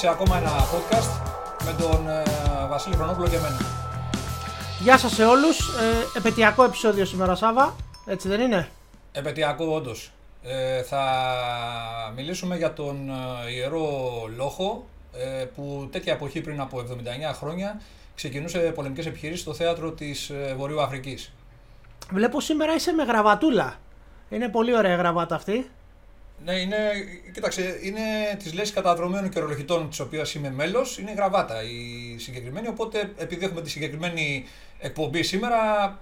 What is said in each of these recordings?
σε ακόμα ένα podcast με τον ε, Βασίλη Χρονόπουλο και εμένα. Γεια σας σε όλους. Ε, επαιτειακό επεισόδιο σήμερα Σάβα. Έτσι δεν είναι; Επαιτειακό όντως. Ε, θα μιλήσουμε για τον ε, Ιερό Λόχο ε, που τέτοια εποχή πριν από 79 χρόνια ξεκινούσε πολεμικές επιχειρήσεις στο θέατρο της ε, Βορείου Αφρικής. Βλέπω σήμερα είσαι με γραβατούλα. Είναι πολύ ωραία γραβάτα αυτή. Ναι, είναι, κοίταξε, είναι της λέξης καταδρομένων και ορολογητών της οποίας είμαι μέλος, είναι η γραβάτα η συγκεκριμένη. Οπότε, επειδή έχουμε τη συγκεκριμένη εκπομπή σήμερα,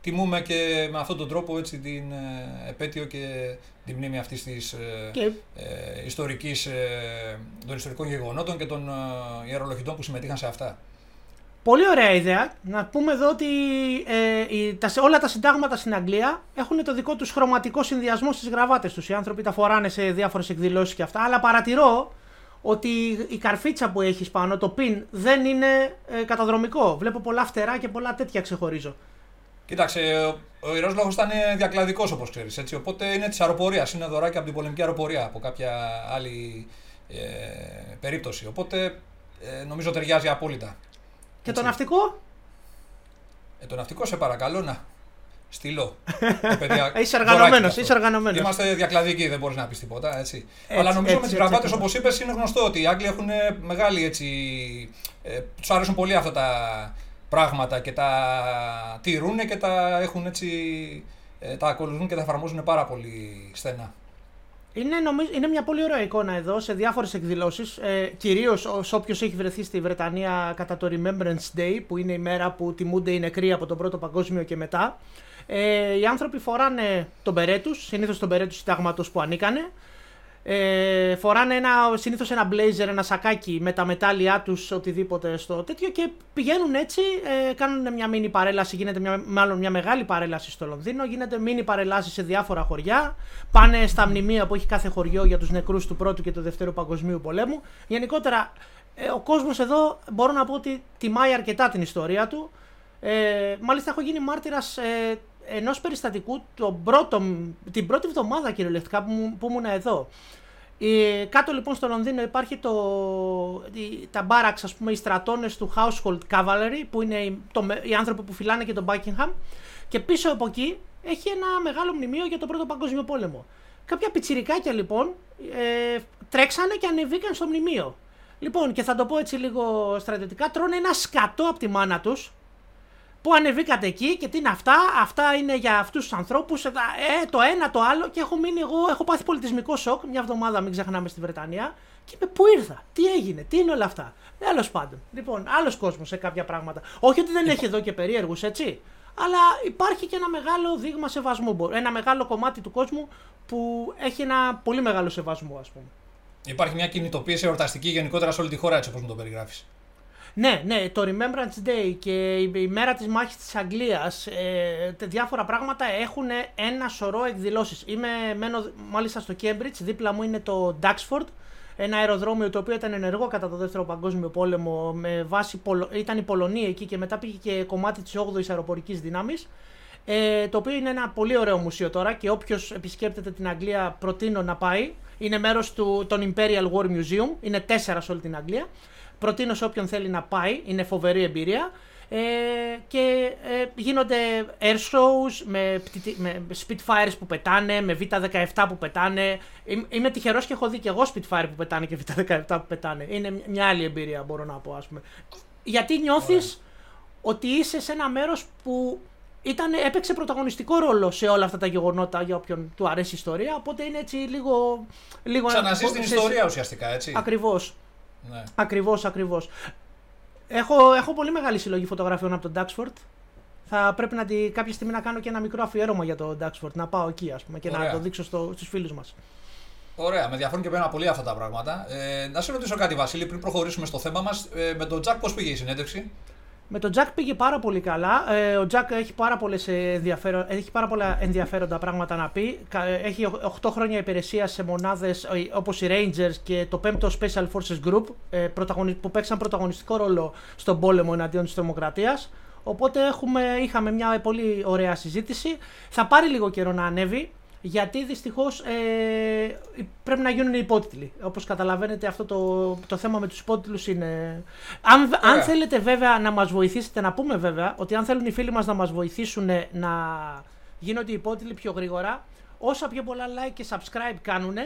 τιμούμε και με αυτόν τον τρόπο έτσι, την ε, επέτειο και τη μνήμη αυτής της ε, Και ε, ιστορικής, ε, των ιστορικών γεγονότων και των ε, ιερολογητών που συμμετείχαν σε αυτά. Πολύ ωραία ιδέα. Να πούμε εδώ ότι ε, οι- τα, όλα τα συντάγματα στην Αγγλία έχουν το δικό τους χρωματικό συνδυασμό στις γραβάτες τους. Οι άνθρωποι τα φοράνε σε διάφορες εκδηλώσεις και αυτά. Αλλά παρατηρώ ότι η καρφίτσα που έχεις πάνω, το πιν, δεν είναι ε, καταδρομικό. Βλέπω πολλά φτερά και πολλά τέτοια ξεχωρίζω. Κοίταξε, ο, ο ιερός λόγος ήταν διακλαδικός όπως ξέρεις, έτσι, οπότε είναι της αεροπορίας, είναι δωράκι από την πολεμική αεροπορία, από κάποια άλλη ε, περίπτωση. Οπότε ε, νομίζω ταιριάζει απόλυτα. Και Έτσι. το ναυτικό, Ε, το ναυτικό σε παρακαλώ να στείλω. Ε, παιδιά, είσαι δωράκι οργανωμένος, αυτό. είσαι οργανωμένος. Είμαστε διακλαδικοί, δεν μπορείς να πεις τίποτα. Έτσι. Έτσι, Αλλά νομίζω έτσι, με τις έτσι γραβάτε, ακριβώς. όπως είπες, είναι γνωστό ότι οι Άγγλοι έχουν μεγάλη έτσι. Ε, τους αρέσουν πολύ αυτά τα πράγματα και τα τηρούν και τα έχουν έτσι. Ε, τα ακολουθούν και τα εφαρμόζουν πάρα πολύ στενά. Είναι, νομίζω, είναι μια πολύ ωραία εικόνα εδώ σε διάφορες εκδηλώσεις, ε, κυρίως ως όποιος έχει βρεθεί στη Βρετανία κατά το Remembrance Day, που είναι η μέρα που τιμούνται οι νεκροί από τον Πρώτο Παγκόσμιο και μετά. Ε, οι άνθρωποι φοράνε τον μπερέ τους, συνήθως τον μπερέ τους συντάγματος που ανήκανε, ε, φοράνε ένα, συνήθως ένα blazer, ένα σακάκι με τα μετάλλια τους, οτιδήποτε στο τέτοιο και πηγαίνουν έτσι, ε, κάνουν μια μίνι παρέλαση, γίνεται μια, μάλλον μια μεγάλη παρέλαση στο Λονδίνο, γίνεται μίνι παρέλαση σε διάφορα χωριά, πάνε στα μνημεία που έχει κάθε χωριό για τους νεκρούς του Πρώτου και του Δευτέρου Παγκοσμίου Πολέμου. Γενικότερα, ε, ο κόσμος εδώ μπορώ να πω ότι τιμάει αρκετά την ιστορία του. Ε, μάλιστα έχω γίνει μάρτυρας ε, ενός περιστατικού τον πρώτο, την πρώτη εβδομάδα κυριολεκτικά που, μου- που ήμουν εδώ. Ε, κάτω λοιπόν στο Λονδίνο υπάρχει το, η- τα μπάραξ, ας πούμε, οι στρατώνες του Household Cavalry, που είναι οι, το, με- οι άνθρωποι που φυλάνε και τον Buckingham. Και πίσω από εκεί έχει ένα μεγάλο μνημείο για τον Πρώτο Παγκόσμιο Πόλεμο. Κάποια πιτσιρικάκια λοιπόν ε, τρέξανε και ανεβήκαν στο μνημείο. Λοιπόν, και θα το πω έτσι λίγο στρατιωτικά, τρώνε ένα σκατό από τη μάνα τους, Πού ανεβήκατε εκεί και τι είναι αυτά, αυτά είναι για αυτούς τους ανθρώπους. Ε, το ένα, το άλλο. Και έχω μείνει εγώ, έχω πάθει πολιτισμικό σοκ μια εβδομάδα, μην ξεχνάμε στη Βρετανία. Και με πού ήρθα, τι έγινε, τι είναι όλα αυτά. Τέλος πάντων. Λοιπόν, άλλος κόσμος σε κάποια πράγματα. Όχι ότι δεν έχει εδώ και περίεργους, έτσι. Αλλά υπάρχει και ένα μεγάλο δείγμα σεβασμού. Μπο- Ένα μεγάλο κομμάτι του κόσμου που έχει ένα πολύ μεγάλο σεβασμό, ας πούμε. Υπάρχει μια κινητοποίηση εορταστική γενικότερα σε όλη τη χώρα, έτσι όπως μου το περιγράφεις. Ναι, ναι, το Remembrance Day και η η μέρα της μάχης της Αγγλίας, ε, τε- διάφορα πράγματα έχουν ένα σωρό εκδηλώσεις. Είμαι, μένω μάλιστα στο Cambridge, δίπλα μου είναι το Duxford, ένα αεροδρόμιο το οποίο ήταν ενεργό κατά το δεύτερο παγκόσμιο πόλεμο, με βάση, Πολο- ήταν η Πολωνία εκεί και μετά πήγε και κομμάτι της 8ης αεροπορικής δύναμης. Ε, το οποίο είναι ένα πολύ ωραίο μουσείο τώρα και όποιος επισκέπτεται την Αγγλία προτείνω να πάει. Είναι μέρος του, των Imperial War Museum, είναι τέσσερα σε όλη την Αγγλία. Προτείνω σε όποιον θέλει να πάει, είναι φοβερή εμπειρία. Ε, και ε, γίνονται air shows με, πτυτι- με Spitfires που πετάνε, με Β-17 που πετάνε. Είμαι- Είμαι τυχερός και έχω δει και εγώ Spitfire που πετάνε και Β-17 που πετάνε. Είναι μια άλλη εμπειρία μπορώ να πω ας πούμε. Γιατί νιώθεις ότι είσαι σε ένα μέρος που ήταν, έπαιξε πρωταγωνιστικό ρόλο σε όλα αυτά τα γεγονότα για όποιον του αρέσει η ιστορία, οπότε είναι έτσι λίγο... λίγο Ξαναζείς την σε- ιστορία ουσιαστικά, έτσι. Ακριβώς. Ναι. Ακριβώς, ακριβώς. Έχω, έχω πολύ μεγάλη συλλογή φωτογραφιών από τον Duxford. Θα πρέπει να τη, κάποια στιγμή να κάνω και ένα μικρό αφιέρωμα για τον Duxford, να πάω εκεί ας πούμε και να Ωραία. το δείξω στο, στους φίλους μας. Ωραία, με ενδιαφέρουν και εμένα πολύ αυτά τα πράγματα. Ε, να σε ρωτήσω κάτι, Βασίλη, πριν προχωρήσουμε στο θέμα μας. Ε, με τον Τζακ, πώς πήγε η συνέντευξη; Με τον Jack πήγε πάρα πολύ καλά. Ε, ο Jack έχει πάρα, πολλές ενδιαφέρον, έχει πάρα πολλά ενδιαφέροντα πράγματα να πει. Κα- Έχει 8 χρόνια υπηρεσία σε μονάδες ε, όπως οι Rangers και το 5ο Special Forces Group ε, πρωταγωνι- που παίξαν πρωταγωνιστικό ρόλο στον πόλεμο εναντίον της τρομοκρατίας. Οπότε έχουμε, είχαμε μια πολύ ωραία συζήτηση. Θα πάρει λίγο καιρό να ανέβει. Γιατί δυστυχώς ε, πρέπει να γίνουν υπότιτλοι. Όπως καταλαβαίνετε, αυτό το, το θέμα με τους υπότιτλους είναι. Αν, αν θέλετε βέβαια να μας βοηθήσετε, να πούμε βέβαια ότι αν θέλουν οι φίλοι μας να μας βοηθήσουν να γίνονται υπότιτλοι πιο γρήγορα, όσα πιο πολλά like και subscribe κάνουν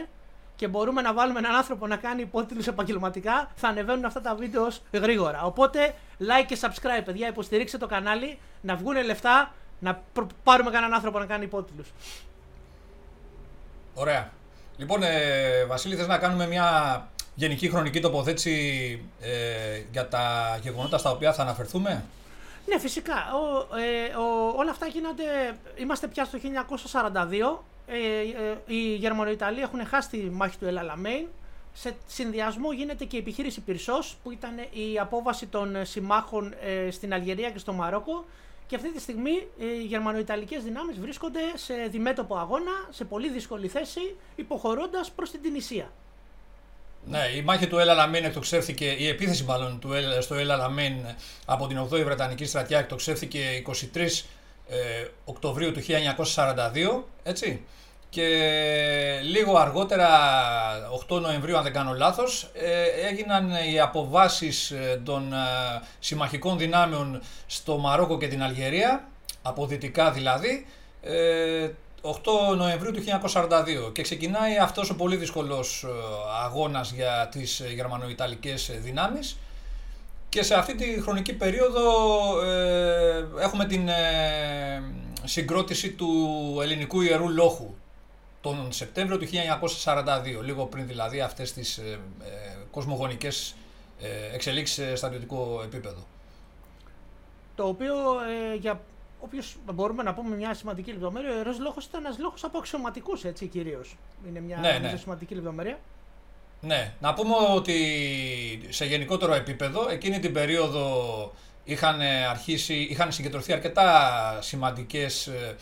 και μπορούμε να βάλουμε έναν άνθρωπο να κάνει υπότιτλους επαγγελματικά, θα ανεβαίνουν αυτά τα βίντεο γρήγορα. Οπότε, like και subscribe, παιδιά, υποστηρίξτε το κανάλι, να βγουν λεφτά, να πάρουμε κανέναν άνθρωπο να κάνει υπότιτλους. Ωραία. Λοιπόν, ε, Βασίλη, θες να κάνουμε μια γενική χρονική τοποθέτηση ε, για τα γεγονότα στα οποία θα αναφερθούμε; Ναι, φυσικά. Ο, ε, ο, όλα αυτά γίνονται. Είμαστε πια στο 1942. Ε, ε, οι Γερμανοϊταλοί έχουν χάσει τη μάχη του Ελαλαμέιν. Σε συνδυασμό γίνεται και η επιχείρηση Πυρσός που ήταν η απόβαση των συμμάχων ε, στην Αλγερία και στο Μαρόκο και αυτή τη στιγμή οι γερμανοϊταλικές δυνάμεις βρίσκονται σε διμέτωπο αγώνα, σε πολύ δύσκολη θέση, υποχωρώντας προς την Τινησία. Ναι, η μάχη του Έλα Λαμίν εκτοξεύθηκε, η επίθεση μάλλον του, στο Έλα Λαμίν από την 8η Βρετανική στρατιά εκτοξεύθηκε 23 ε, Οκτωβρίου του 1942, έτσι. Και λίγο αργότερα, 8 Νοεμβρίου αν δεν κάνω λάθος, ε, έγιναν οι αποβάσεις ε, των συμμαχικών δυνάμεων στο Μαρόκο και την Αλγερία, από δυτικά δηλαδή, 8 Νοεμβρίου του 1942 και ξεκινάει αυτός ο πολύ δύσκολος αγώνας για τις γερμανοϊταλικές δυνάμεις. Και σε αυτή τη χρονική περίοδο έχουμε την συγκρότηση του ελληνικού ιερού λόχου τον Σεπτέμβριο του 1942, λίγο πριν δηλαδή αυτές τις ε, ε, κοσμογονικές ε, εξελίξεις σε στρατιωτικό επίπεδο. Το οποίο ε, για όποιος μπορούμε να πούμε μια σημαντική λεπτομέρεια, ο ιερός λόγος ήταν ένας λόγος από αξιωματικούς έτσι κυρίως. Είναι μια ναι, ναι. σημαντική λεπτομέρεια. Ναι, να πούμε ότι σε γενικότερο επίπεδο εκείνη την περίοδο είχαν, αρχίσει, είχαν συγκεντρωθεί αρκετά σημαντικές ε,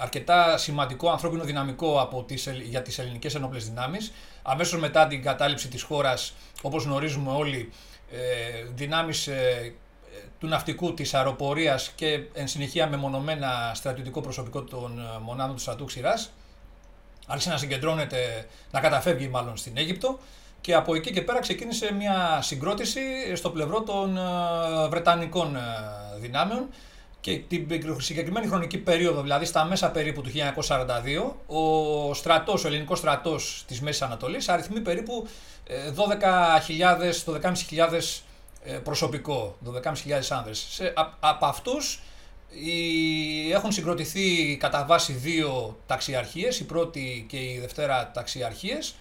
αρκετά σημαντικό ανθρώπινο δυναμικό από τις, για τις ελληνικές ενόπλες δυνάμεις. Αμέσως μετά την κατάληψη της χώρας, όπως γνωρίζουμε όλοι, ε, δυνάμεις ε, του ναυτικού, της αεροπορίας και εν συνεχεία μεμονωμένα στρατιωτικό προσωπικό των μονάδων του στρατού Ξηράς, άρχισε να συγκεντρώνεται, να καταφεύγει μάλλον στην Αίγυπτο και από εκεί και πέρα ξεκίνησε μια συγκρότηση στο πλευρό των Βρετανικών δυνάμεων και την συγκεκριμένη χρονική περίοδο, δηλαδή στα μέσα περίπου του 1942, ο στρατός, ο ελληνικός στρατός της Μέσης Ανατολής αριθμεί περίπου 12.000, 12.500 προσωπικό, 12.500 άνδρες. Σε, από αυτούς οι, έχουν συγκροτηθεί κατά βάση δύο ταξιαρχίες, η πρώτη και η δευτέρα ταξιαρχίες,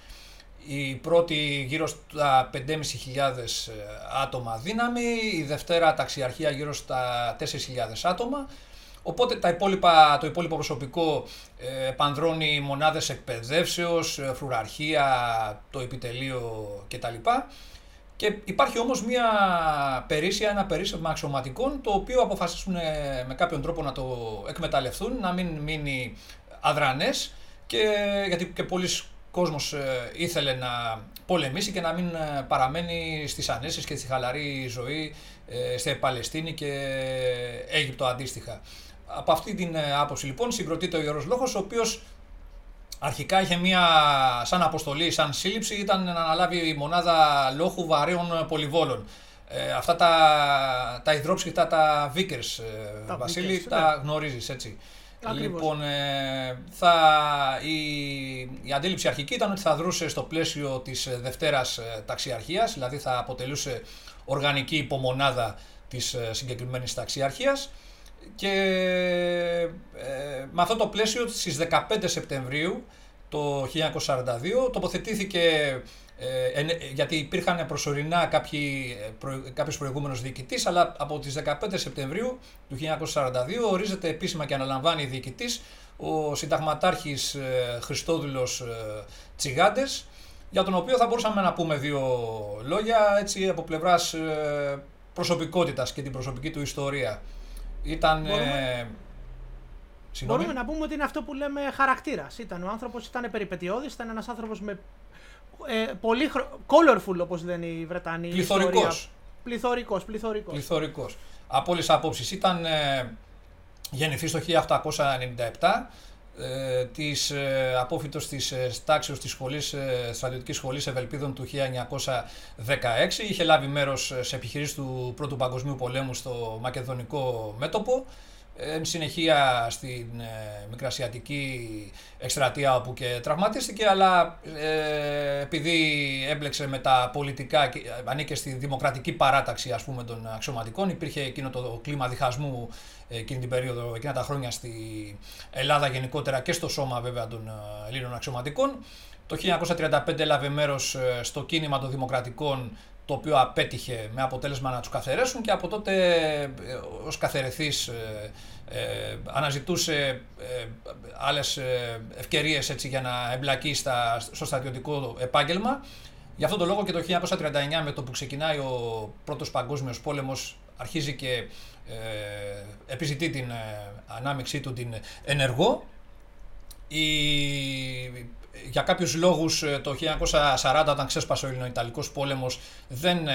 η πρώτη γύρω στα 5.500 ε, άτομα δύναμη, η δευτέρα ταξιαρχία γύρω στα 4.000 άτομα. Οπότε τα υπόλοιπα, το υπόλοιπο προσωπικό ε, πανδρώνει μονάδες εκπαιδεύσεως, ε, φρουραρχία, το επιτελείο κτλ. Και υπάρχει όμως μια περίσσια, ένα περίσσευμα αξιωματικών το οποίο αποφασίσουν ε, με κάποιον τρόπο να το εκμεταλλευτούν, να μην μείνει αδρανές και γιατί και πολλοί κόσμος ε, ήθελε να πολεμήσει και να μην ε, παραμένει στις ανέσεις και στη χαλαρή ζωή ε, στη Παλαιστίνη και Αίγυπτο αντίστοιχα. Από αυτή την άποψη λοιπόν συγκροτείται ο Ιερός Λόγος, ο οποίος αρχικά είχε μία σαν αποστολή, σαν σύλληψη, ήταν να αναλάβει η μονάδα λόγου βαρέων πολυβόλων. αυτά τα, τα υδρόψυχτα, τα Vickers, Βασίλη, τα ναι. γνωρίζεις έτσι. Λοιπόν, ε, θα, η, η αντίληψη αρχική ήταν ότι θα δρούσε στο πλαίσιο της ε, Δευτέρας ε, Ταξιαρχίας, δηλαδή θα αποτελούσε οργανική υπομονάδα της ε, συγκεκριμένης ταξιαρχίας και ε, με αυτό το πλαίσιο στις 15 Σεπτεμβρίου το 1942 τοποθετήθηκε ε, γιατί υπήρχαν προσωρινά κάποιοι, ε, προ, κάποιος προηγούμενος διοικητής, αλλά από τις 15 Σεπτεμβρίου του 1942 ορίζεται επίσημα και αναλαμβάνει διοικητής ο συνταγματάρχης ε, Χριστόδουλος ε, Τσιγάντες, για τον οποίο θα μπορούσαμε να πούμε δύο λόγια έτσι από πλευράς ε, προσωπικότητας και την προσωπική του ιστορία. Ήταν... Μπορούμε... Μπορούμε να πούμε ότι είναι αυτό που λέμε χαρακτήρας. Ήταν ο άνθρωπος, ήταν περιπετειώδης, ήταν ένας άνθρωπος με ε, πολύ χρο... colorful όπως λένε οι Βρετανοί. Πληθωρικός. Πληθωρικός, πληθωρικός. Πληθωρικός. Από όλες τις απόψεις. Ήταν ε, γεννηθής το 1897, ε, της ε, απόφυτος της ε, τάξεως της σχολής, ε, στρατιωτικής σχολής Ευελπίδων του 1916. Είχε λάβει μέρος σε επιχειρήσεις του Πρώτου Παγκοσμίου Πολέμου στο Μακεδονικό μέτωπο. Εν συνεχεία στην ε, Μικρασιατική εκστρατεία όπου και τραυματίστηκε, αλλά ε, επειδή έμπλεξε με τα πολιτικά, και ανήκε στη δημοκρατική παράταξη ας πούμε των αξιωματικών, υπήρχε εκείνο το κλίμα διχασμού εκείνη την περίοδο, εκείνα τα χρόνια στη Ελλάδα γενικότερα και στο σώμα βέβαια των ε, Ελλήνων αξιωματικών. Το 1935 έλαβε μέρος ε, στο κίνημα των δημοκρατικών το οποίο απέτυχε με αποτέλεσμα να τους καθαρέσουν και από τότε ε, ως καθαιρεθής ε, ε, αναζητούσε ε, άλλες ευκαιρίες έτσι, για να εμπλακείς στα, στο στρατιωτικό επάγγελμα. Γι' αυτό το λόγο και το 1939 με το που ξεκινάει ο πρώτος παγκόσμιος πόλεμος αρχίζει και ε, επιζητεί την ανάμειξή του την ενεργό. Η για κάποιους λόγους ε, το 1940 όταν ξέσπασε ο Ελληνοϊταλικός πόλεμος δεν ε,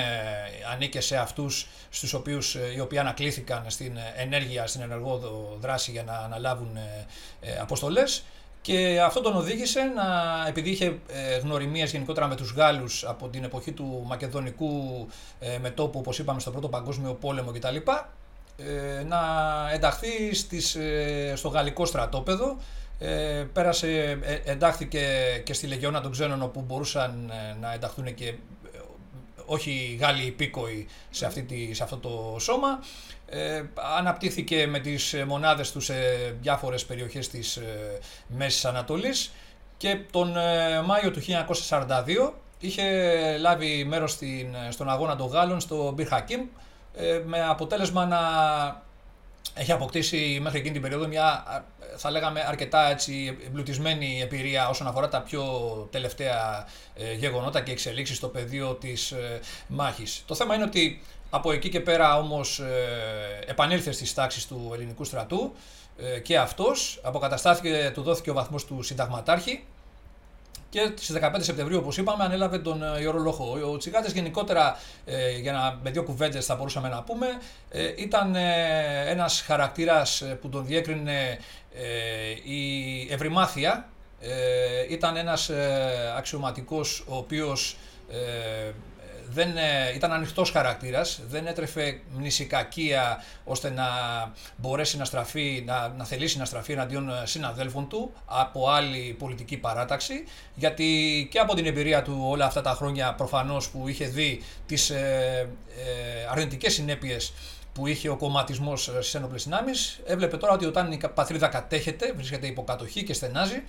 ανήκε σε αυτούς στους οποίους ε, οι οποίοι ανακλήθηκαν στην ενέργεια, στην ενεργό δράση για να αναλάβουν αποστολές. Και αυτό τον οδήγησε να, επειδή είχε γνωριμίες γενικότερα με τους Γάλλους από την εποχή του Μακεδονικού μετόπου όπως είπαμε στο Πρώτο Παγκόσμιο Πόλεμο κτλ να ενταχθεί στις, στο γαλλικό στρατόπεδο ε, πέρασε, ε, εντάχθηκε και στη Λεγιώνα των Ξένων όπου μπορούσαν ε, να ενταχθούν και ε, όχι Γάλλοι υπήκοοι σε, αυτή τη, σε αυτό το σώμα. Ε, αναπτύχθηκε με τις μονάδες τους σε διάφορες περιοχές της ε, Μέσης Ανατολής και τον Μάιο του 1942 είχε λάβει μέρος στην, στον αγώνα των Γάλλων στο Μπιρ Χακίμ με αποτέλεσμα να έχει αποκτήσει μέχρι εκείνη την περίοδο μια, θα λέγαμε, αρκετά έτσι, εμπλουτισμένη εμπειρία όσον αφορά τα πιο τελευταία ε, γεγονότα και εξελίξεις στο πεδίο της ε, μάχης. Το θέμα είναι ότι από εκεί και πέρα όμως ε, επανήλθε στις τάξεις του ελληνικού στρατού ε, και αυτός, αποκαταστάθηκε, του δόθηκε ο βαθμός του συνταγματάρχη και στις 15 Σεπτεμβρίου, όπως είπαμε, ανέλαβε τον ε, Ιωρολόχο. Ο Τσιγάτε γενικότερα, ε, για να, με δύο κουβέντες θα μπορούσαμε να πούμε, ε, ήταν ένας χαρακτήρας που τον διέκρινε η ευρυμάθεια. Ήταν ένας αξιωματικός ο οποίος δεν, ε, ήταν ανοιχτός χαρακτήρας, δεν έτρεφε μνησικακία ώστε να μπορέσει να, στραφεί, να, να θελήσει να στραφεί εναντίον ε, συναδέλφων του από άλλη πολιτική παράταξη. Γιατί και από την εμπειρία του όλα αυτά τα χρόνια προφανώς που είχε δει τις ε, ε, αρνητικές συνέπειες που είχε ο κομματισμός στις ένοπλες δυνάμεις, έβλεπε τώρα ότι όταν η πατρίδα κατέχεται, βρίσκεται υποκατοχή και στενάζει,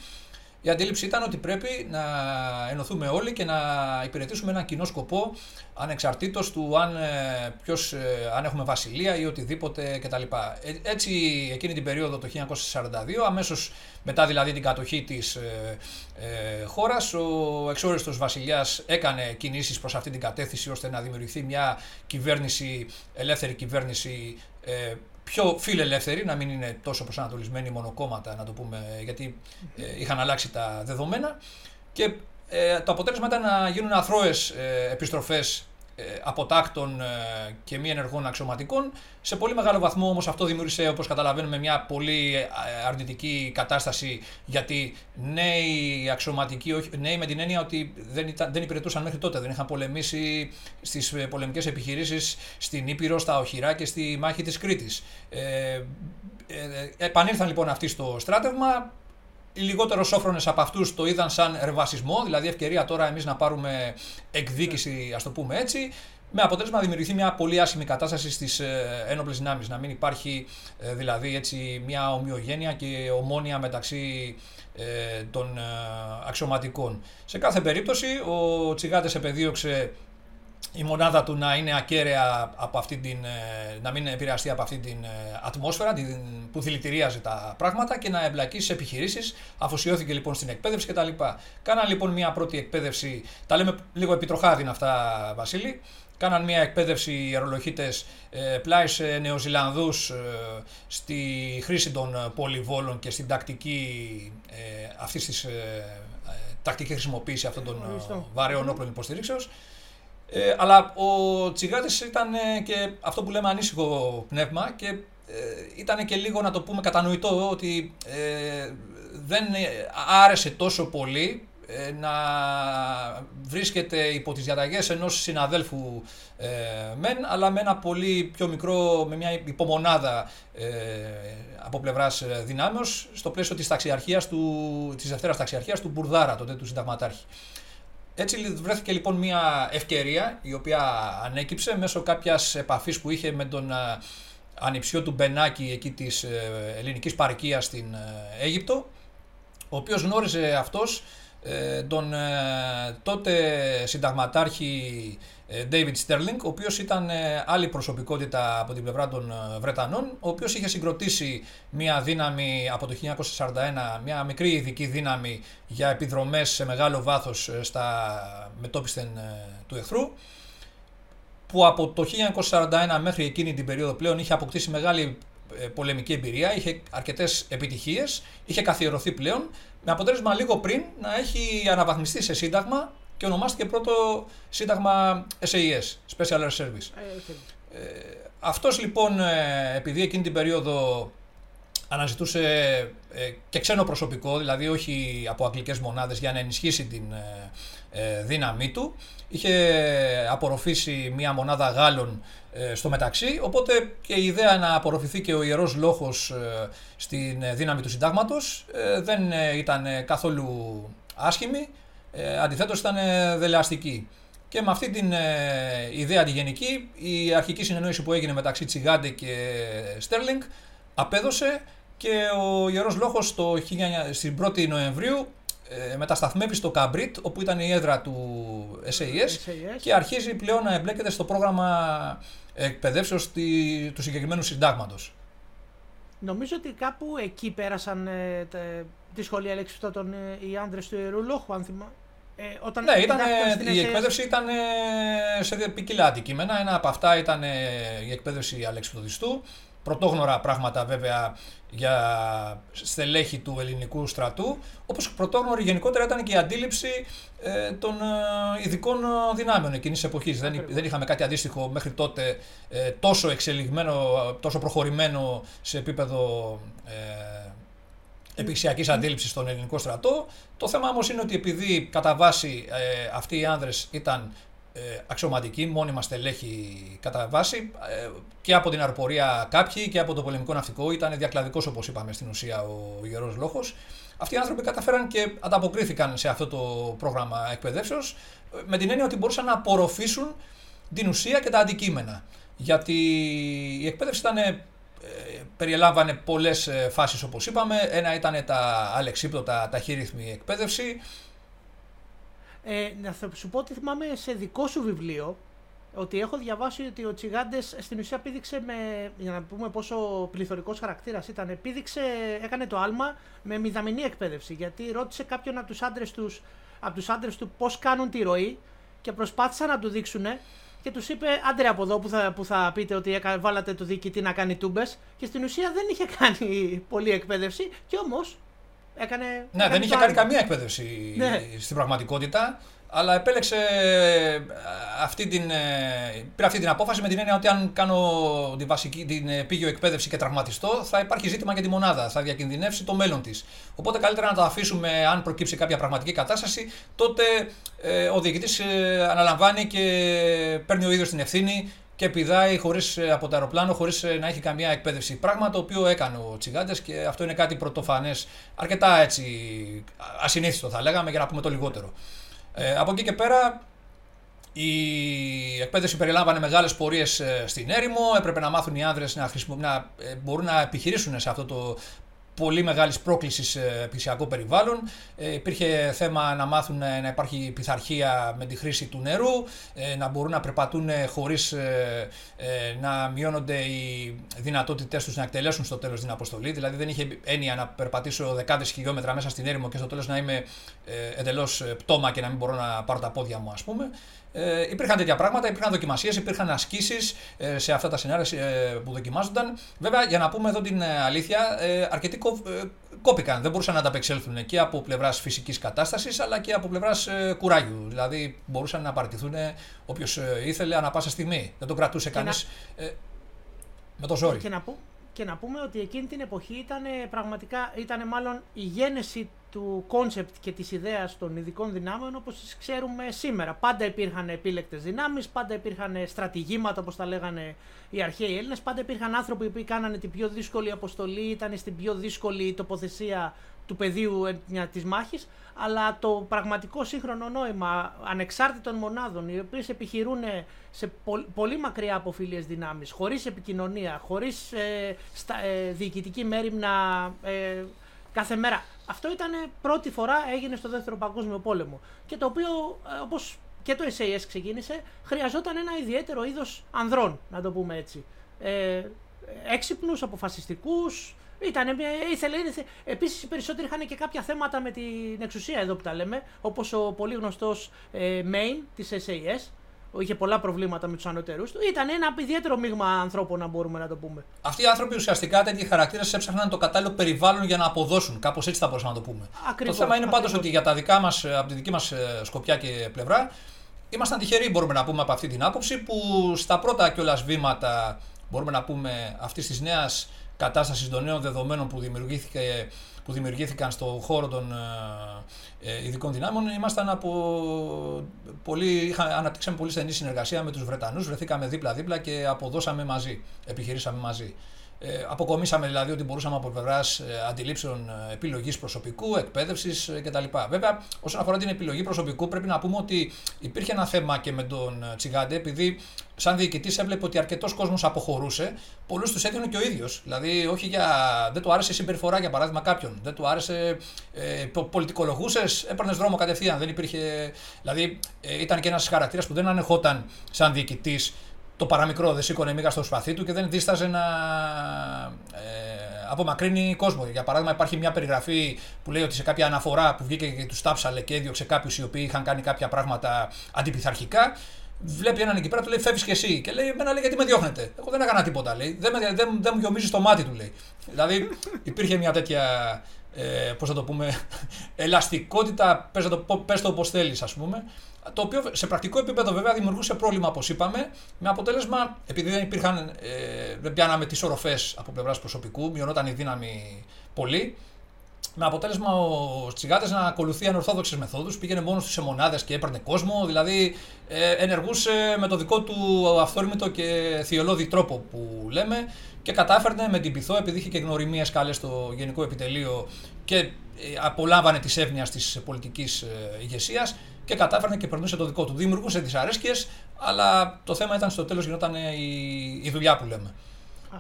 η αντίληψη ήταν ότι πρέπει να ενωθούμε όλοι και να υπηρετήσουμε ένα κοινό σκοπό ανεξαρτήτως του αν, ε, ποιος, ε, αν έχουμε βασιλεία ή οτιδήποτε κτλ. Ε, έτσι εκείνη την περίοδο το 1942, αμέσως μετά δηλαδή την κατοχή της ε, ε, χώρας, ο εξόριστος βασιλιάς έκανε κινήσεις προς αυτή την κατεύθυνση ώστε να δημιουργηθεί μια κυβέρνηση, ελεύθερη κυβέρνηση πιο φιλελεύθεροι, να μην είναι τόσο προσανατολισμένοι μονοκόμματα, να το πούμε, γιατί ε, είχαν αλλάξει τα δεδομένα. Και ε, το αποτέλεσμα ήταν να γίνουν αθρώες ε, επιστροφές ε, αποτάκτων ε, και μη ενεργών αξιωματικών. Σε πολύ μεγάλο βαθμό όμως αυτό δημιούργησε, όπως καταλαβαίνουμε, μια πολύ ε, αρνητική κατάσταση γιατί νέοι αξιωματικοί, νέοι με την έννοια ότι δεν, ήταν, δεν υπηρετούσαν μέχρι τότε, δεν είχαν πολεμήσει στις πολεμικές επιχειρήσεις στην Ήπειρο, στα Οχυρά και στη μάχη της Κρήτης. Ε, επανήλθαν λοιπόν αυτοί στο στράτευμα, οι λιγότερος σόφρονε από αυτούς το είδαν σαν ερβασισμό, δηλαδή ευκαιρία τώρα εμείς να πάρουμε εκδίκηση, ας το πούμε έτσι, με αποτέλεσμα να δημιουργηθεί μια πολύ άσχημη κατάσταση στις ε, ένοπλες δυνάμεις. Να μην υπάρχει ε, δηλαδή έτσι μια ομοιογένεια και ομόνια μεταξύ ε, των αξιωματικών. Σε κάθε περίπτωση, ο Τσιγάτες επεδίωξε η μονάδα του να είναι ακέραια από αυτή την, ε, να μην επηρεαστεί από αυτή την ε, ατμόσφαιρα την, που δηλητηρίαζε τα πράγματα και να εμπλακεί σε επιχειρήσεις. Αφοσιώθηκε λοιπόν στην εκπαίδευση κτλ. Κάναν λοιπόν μια πρώτη εκπαίδευση, τα λέμε λίγο επιτροχάδινα αυτά, Βασίλη. Κάναν μια εκπαίδευση οι αερολοχήτε ε, πλάι σε Νεοζηλανδούς ε, στη χρήση των πολυβόλων και στην τακτική ε, αυτής της ε, τακτική χρησιμοποίηση αυτών των βαρέων όπλων υποστηρίξεως. Ε, αλλά ο Τσιγάτης ήταν ε, και αυτό που λέμε ανήσυχο πνεύμα και ήταν και λίγο να το πούμε κατανοητό ότι δεν άρεσε τόσο πολύ ε, να βρίσκεται υπό τις διαταγές ενός συναδέλφου ε, μεν, αλλά με ένα πολύ πιο μικρό, με μια υπομονάδα ε, από πλευράς ε, δυνάμεως, στο πλαίσιο της, ταξιαρχίας του, της Δευτέρας Ταξιαρχίας του Μπουρδάρα, τότε του συνταγματάρχη. Έτσι βρέθηκε λοιπόν μια ευκαιρία η οποία ανέκυψε μέσω κάποιας επαφής που είχε με τον ανιψιό του Μπενάκη εκεί της ελληνικής παρικίας στην Αίγυπτο, ο οποίος γνώριζε αυτός ε, τον ε, τότε συνταγματάρχη ε, David Sterling, ο οποίος ήταν άλλη προσωπικότητα από την πλευρά των Βρετανών, ο οποίος είχε συγκροτήσει μια δύναμη από το 1941, μια μικρή ειδική δύναμη για επιδρομές σε μεγάλο βάθος στα μετόπισθεν του εχθρού, που από το 1941 μέχρι εκείνη την περίοδο πλέον είχε αποκτήσει μεγάλη πολεμική εμπειρία, είχε αρκετές επιτυχίες, είχε καθιερωθεί πλέον με αποτέλεσμα λίγο πριν να έχει αναβαθμιστεί σε σύνταγμα και ονομάστηκε πρώτο σύνταγμα SAES, Special Air Service. Ε, ε, αυτός λοιπόν, ε, επειδή εκείνη την περίοδο αναζητούσε ε, και ξένο προσωπικό, δηλαδή όχι από αγγλικές μονάδες για να ενισχύσει την δύναμή του, είχε απορροφήσει μια μονάδα Γάλλων ε, στο μεταξύ, οπότε και η ιδέα να απορροφηθεί και ο Ιερός Λόγος ε, στην δύναμη του συντάγματος ε, δεν ήταν καθόλου άσχημη, αντιθέτως ήταν δελεαστική. Και με αυτή την ιδέα τη γενική, η αρχική συνεννόηση που έγινε μεταξύ Τσιγάντε και Στέρλινγκ απέδωσε και ο Ιερός Λόγος το, στην 1η Νοεμβρίου ε, μετασταθμεύει στο Καμπρίτ, όπου ήταν η έδρα του SAS, και αρχίζει πλέον να εμπλέκεται στο πρόγραμμα εκπαιδεύσεως του συγκεκριμένου συντάγματος. Νομίζω ότι κάπου εκεί πέρασαν ε, τη σχολή Αλεξιπτώτων ε, οι άνδρες του Ιερού Λόγου, αν θυμάμαι. Ε, όταν ναι, ήταν, η εκπαίδευση ήταν σε ποικιλά αντικείμενα. Ένα από αυτά ήταν η εκπαίδευση Αλεξιπτοδιστού. Πρωτόγνωρα πράγματα βέβαια για στελέχη του ελληνικού στρατού, όπως πρωτόγνωρη γενικότερα ήταν και η αντίληψη ε, των ε, ειδικών δυνάμεων εκείνης της εποχής. Δεν, δεν είχαμε κάτι αντίστοιχο μέχρι τότε ε, τόσο εξελιγμένο, τόσο προχωρημένο σε επίπεδο ε, επικσιακής αντίληψης στον ελληνικό στρατό. Το θέμα όμως είναι ότι επειδή κατά βάση ε, αυτοί οι άνδρες ήταν ε, αξιωματική, μόνιμα στελέχη κατά βάση ε, και από την αεροπορία κάποιοι και από το πολεμικό ναυτικό. Ήταν διακλαδικός όπως είπαμε στην ουσία ο Ιερό Λόγο. Αυτοί οι άνθρωποι καταφέραν και ανταποκρίθηκαν σε αυτό το πρόγραμμα εκπαιδεύσεως με την έννοια ότι μπορούσαν να απορροφήσουν την ουσία και τα αντικείμενα. Γιατί η εκπαίδευση ήταν ε, περιελάμβανε πολλές ε, φάσεις όπως είπαμε. Ένα ήταν τα αλεξίπτωτα ταχύρυθμη εκπαίδευση, ε, να σου πω ότι θυμάμαι σε δικό σου βιβλίο ότι έχω διαβάσει ότι ο Τσιγάντες στην ουσία πήδηξε με. για να πούμε πόσο πληθωρικός χαρακτήρας ήταν, επίδειξε, έκανε το άλμα με μηδαμινή εκπαίδευση. Γιατί ρώτησε κάποιον από τους άντρες τους από τους άντρες του πώς κάνουν τη ροή και προσπάθησαν να του δείξουν και τους είπε: Άντρε από εδώ που θα, που θα πείτε ότι βάλατε το διοικητή να κάνει τούμπες. Και στην ουσία δεν είχε κάνει πολλή εκπαίδευση και όμως Έκανε, ναι, δεν είχε κάνει καμία εκπαίδευση ναι. στην πραγματικότητα, αλλά επέλεξε ε, αυτή την, ε, πήρε αυτή την απόφαση με την έννοια ότι αν κάνω την, βασική, την ε, πήγιο εκπαίδευση και τραυματιστώ, θα υπάρχει ζήτημα για τη μονάδα, θα διακινδυνεύσει το μέλλον της. Οπότε καλύτερα να το αφήσουμε, αν προκύψει κάποια πραγματική κατάσταση, τότε ο διοικητής αναλαμβάνει και παίρνει ο ίδιος την ευθύνη και πηδάει χωρίς, ε, από το αεροπλάνο χωρίς ε, να έχει καμία εκπαίδευση. Πράγμα το οποίο έκανε ο Τσιγάντες και αυτό είναι κάτι πρωτοφανές, αρκετά έτσι ασυνήθιστο θα λέγαμε για να πούμε το λιγότερο. Ε, από εκεί και πέρα η εκπαίδευση περιλάμβανε μεγάλες πορείες στην έρημο. Έπρεπε να μάθουν οι άνδρες να, να μπορούν να επιχειρήσουν σε αυτό το πολύ μεγάλης πρόκλησης σε πλησιακό περιβάλλον. Ε, υπήρχε θέμα να μάθουν ε, να υπάρχει πειθαρχία με τη χρήση του νερού, ε, να μπορούν να περπατούν χωρίς να μειώνονται οι δυνατότητές τους να εκτελέσουν στο τέλος την αποστολή. Δηλαδή δεν είχε έννοια να περπατήσω δεκάδες χιλιόμετρα μέσα στην έρημο και στο τέλος να είμαι εντελώς πτώμα και να μην μπορώ να πάρω τα πόδια μου, ας πούμε. Ε, υπήρχαν τέτοια πράγματα, υπήρχαν δοκιμασίες, υπήρχαν ασκήσεις ε, σε αυτά τα σενάρια ε, που δοκιμάζονταν. Βέβαια, για να πούμε εδώ την ε, αλήθεια, ε, αρκετοί κο, ε, κόπηκαν. Δεν μπορούσαν να ανταπεξέλθουν και από πλευράς φυσικής κατάστασης αλλά και από πλευράς κουράγιου. Δηλαδή, μπορούσαν να παραιτηθούν όποιος ήθελε ανά πάσα στιγμή. Δεν το κρατούσε κανείς με το ζόρι. Και να πω και να πούμε ότι εκείνη την εποχή ήταν πραγματικά, ήταν μάλλον η γένεση του concept και της ιδέας των ειδικών δυνάμεων όπως τις ξέρουμε σήμερα. Πάντα υπήρχαν επίλεκτες δυνάμεις, πάντα υπήρχαν στρατηγήματα όπως τα λέγανε οι αρχαίοι Έλληνες, πάντα υπήρχαν άνθρωποι που κάνανε την πιο δύσκολη αποστολή, ήταν στην πιο δύσκολη τοποθεσία του πεδίου της μάχης, αλλά το πραγματικό σύγχρονο νόημα ανεξάρτητων μονάδων, οι οποίες επιχειρούν σε πολύ μακριά από φίλιες δυνάμεις, χωρίς επικοινωνία, χωρίς ε, στα, ε, διοικητική μέρημνα ε, κάθε μέρα. Αυτό ήταν πρώτη φορά έγινε στο δεύτερο παγκόσμιο πόλεμο και το οποίο ε, όπως και το SAS ξεκίνησε χρειαζόταν ένα ιδιαίτερο είδος ανδρών, να το πούμε έτσι. Ε, έξυπνους, αποφασιστικούς, ήταν, ήθελε, ήθελε. Επίσης οι περισσότεροι είχαν και κάποια θέματα με την εξουσία εδώ που τα λέμε, όπως ο πολύ γνωστός ε, Main της SAS, είχε πολλά προβλήματα με τους ανώτερους του. Ήταν ένα ιδιαίτερο μείγμα ανθρώπων, να μπορούμε να το πούμε. Αυτοί οι άνθρωποι ουσιαστικά τέτοιοι χαρακτήρες έψαχναν το κατάλληλο περιβάλλον για να αποδώσουν. Κάπως έτσι θα μπορούσαμε να το πούμε. Ακριβώς, το θέμα είναι πάντως ότι για τα δικά μας, από τη δική μας ε, σκοπιά και πλευρά, ήμασταν τυχεροί, μπορούμε να πούμε από αυτή την άποψη, που στα πρώτα κιόλας βήματα, μπορούμε να πούμε, αυτής της νέας κατάσταση των νέων δεδομένων που δημιουργήθηκε που δημιουργήθηκαν στον χώρο των ε, ε, ειδικών δυνάμεων, ήμασταν από πολύ, είχα, αναπτύξαμε πολύ στενή συνεργασία με τους Βρετανούς, βρεθήκαμε δίπλα-δίπλα και αποδώσαμε μαζί, επιχειρήσαμε μαζί. Ε, αποκομίσαμε δηλαδή ότι μπορούσαμε από πλευράς ε, αντιλήψεων ε, επιλογής προσωπικού, εκπαίδευσης ε, κτλ. Βέβαια, όσον αφορά την επιλογή προσωπικού, πρέπει να πούμε ότι υπήρχε ένα θέμα και με τον Τσιγάντε, επειδή σαν διοικητής έβλεπε ότι αρκετός κόσμος αποχωρούσε, πολλούς τους έδινε και ο ίδιος. Δηλαδή, όχι για. Δεν του άρεσε η συμπεριφορά, για παράδειγμα, κάποιον. Δεν του άρεσε. Ε, πολιτικολογούσες, έπαιρνες δρόμο κατευθείαν. Δεν υπήρχε. Δηλαδή, ε, ήταν και ένας χαρακτήρας που δεν ανεχόταν σαν διοικητής το παραμικρό, δεν σήκωνε μίγα στο σπαθί του και δεν δίσταζε να ε, απομακρύνει κόσμο. Για παράδειγμα, υπάρχει μια περιγραφή που λέει ότι σε κάποια αναφορά που βγήκε και τους τάψαλε και έδιωξε κάποιους οι οποίοι είχαν κάνει κάποια πράγματα αντιπιθαρχικά. Βλέπει έναν εκεί πέρα, του λέει: Φεύγεις και εσύ. Και λέει: Εμένα λέει γιατί με διώχνετε; Εγώ δεν έκανα τίποτα. Λέει. Δεν, με, δεν, δεν μου γιομίζει το μάτι του, λέει. δηλαδή υπήρχε μια τέτοια ε, πώς θα το πούμε, ελαστικότητα, πες το, πες το όπως θέλεις ας πούμε, το οποίο σε πρακτικό επίπεδο βέβαια δημιουργούσε πρόβλημα όπως είπαμε, με αποτέλεσμα, επειδή δεν υπήρχαν, ε, δεν πιάναμε τις οροφές από πλευράς προσωπικού, μειωνόταν η δύναμη πολύ, με αποτέλεσμα ο Τσιγάτε να ακολουθεί ανορθόδοξες μεθόδους. Πήγαινε μόνος σε μονάδες και έπαιρνε κόσμο. Δηλαδή ε, ενεργούσε με το δικό του αυθόρμητο και θειολόδη τρόπο που λέμε και κατάφερνε με την πυθό, επειδή είχε και γνωριμίες καλές στο Γενικό Επιτελείο και ε, απολάμβανε τη εύνοια της πολιτικής ε, ηγεσίας και κατάφερνε και περνούσε το δικό του. Δημιουργούσε δυσαρέσκειες, αλλά το θέμα ήταν στο τέλος γινόταν η, η δουλειά που λέμε.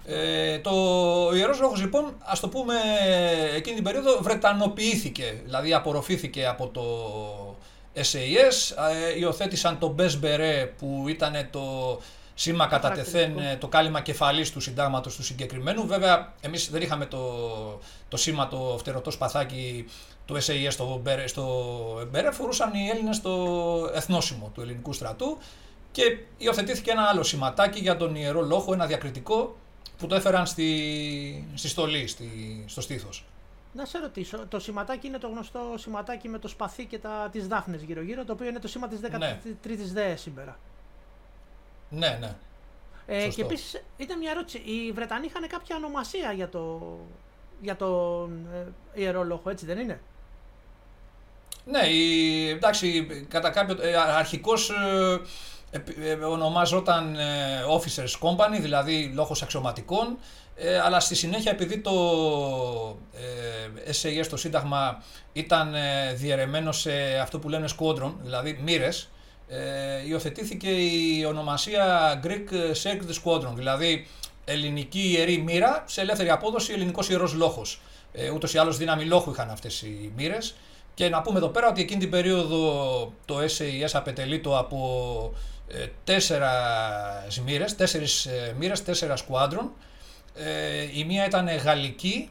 Ε, το Ιερός Λόγος λοιπόν, ας το πούμε, εκείνη την περίοδο βρετανοποιήθηκε, δηλαδή απορροφήθηκε από το SAS, ε, υιοθέτησαν το Best Beret που ήταν το σήμα κατά τεθέν ε, το κάλυμα κεφαλής του συντάγματος του συγκεκριμένου. Βέβαια, εμείς δεν είχαμε το, το σήμα, το φτερωτό σπαθάκι του SAS στο, στο Μπερέ, φορούσαν οι Έλληνες το εθνόσημο του ελληνικού στρατού και υιοθετήθηκε ένα άλλο σηματάκι για τον Ιερό Λόγο, ένα διακριτικό που το έφεραν στη, στη στολή, στη, στο στήθος. Να σε ρωτήσω, το σηματάκι είναι το γνωστό σηματάκι με το σπαθί και τα, τις δάφνες γύρω-γύρω, το οποίο είναι το σήμα της 13ης ναι. ΔΕΕ σήμερα. Ναι, ναι. Ε, και επίσης ήταν μια ερώτηση. Οι Βρετανοί είχαν κάποια ονομασία για, το, για τον ε, ιερό λόγο, έτσι δεν είναι; Ναι, η, εντάξει, κατά κάποιο. Ε, αρχικός ε, ε, ονομάζονταν ε, Officers Company, δηλαδή λόγος αξιωματικών, ε, αλλά στη συνέχεια επειδή το SAS, το Σύνταγμα, ήταν διαιρεμένο σε αυτό που λένε Squadron, δηλαδή μοίρες, υιοθετήθηκε η ονομασία Greek Sacred Squadron, δηλαδή ελληνική ιερή μοίρα σε ελεύθερη απόδοση ελληνικός ιερός λόγος. Ε, ούτως ή άλλως δύναμη λόγου είχαν αυτές οι μοίρες. Και να πούμε εδώ πέρα ότι εκείνη την περίοδο το SAS απετελεί το από ε, τέσσερα μοίρες, τέσσερις ε, μοίρες, τέσσερα σκουάντρων. Ε, η μία ήταν γαλλική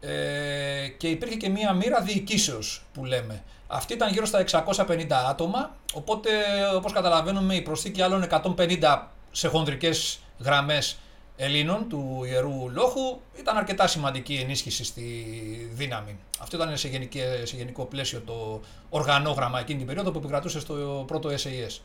ε, και υπήρχε και μία μοίρα διοικήσεως που λέμε. Αυτή ήταν γύρω στα 650 άτομα, οπότε όπως καταλαβαίνουμε η προσθήκη άλλων 150 σε χονδρικές γραμμές Ελλήνων του Ιερού Λόχου ήταν αρκετά σημαντική ενίσχυση στη δύναμη. Αυτό ήταν σε, γενικό πλαίσιο το οργανόγραμμα εκείνη την περίοδο που επικρατούσε στο πρώτο SAS.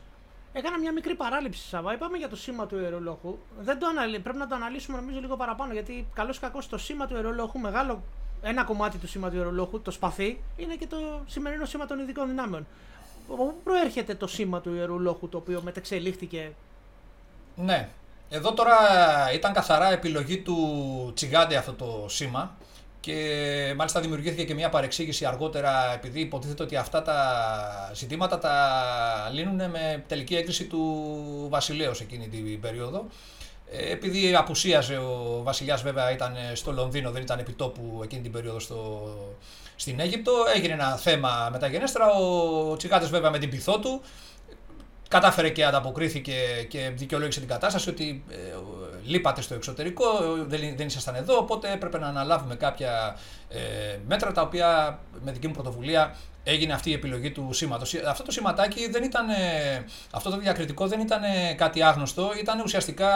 Έκανα μια μικρή παράληψη, Σαββά. Είπαμε για το σήμα του ιερολόχου. Δεν το αναλύ... Πρέπει να το αναλύσουμε νομίζω λίγο παραπάνω. Γιατί καλό ή κακό το σήμα του ιερολόχου, μεγάλο ένα κομμάτι του σήμα του ιερολόχου, το σπαθί, είναι και το σημερινό σήμα των ειδικών δυνάμεων. Πού προέρχεται το σήμα του ιερολόχου το οποίο μετεξελίχθηκε; Ναι. Εδώ τώρα ήταν καθαρά επιλογή του Τσιγάντε αυτό το σήμα και μάλιστα δημιουργήθηκε και μια παρεξήγηση αργότερα επειδή υποτίθεται ότι αυτά τα ζητήματα τα λύνουν με τελική έγκριση του βασιλέως εκείνη την περίοδο. Ε, επειδή απουσίαζε ο βασιλιάς βέβαια ήταν στο Λονδίνο, δεν ήταν επιτόπου εκείνη την περίοδο στο, στην Αίγυπτο, έγινε ένα θέμα μεταγενέστερα, ο Τσιγάτες βέβαια με την πυθό του κατάφερε και ανταποκρίθηκε και δικαιολόγησε την κατάσταση ότι ε, λείπατε στο εξωτερικό, δεν, δεν ήσασταν εδώ, οπότε έπρεπε να αναλάβουμε κάποια ε, μέτρα τα οποία με δική μου πρωτοβουλία έγινε αυτή η επιλογή του σήματος. Αυτό το σηματάκι δεν ήταν, αυτό το διακριτικό δεν ήταν κάτι άγνωστο, ήταν ουσιαστικά,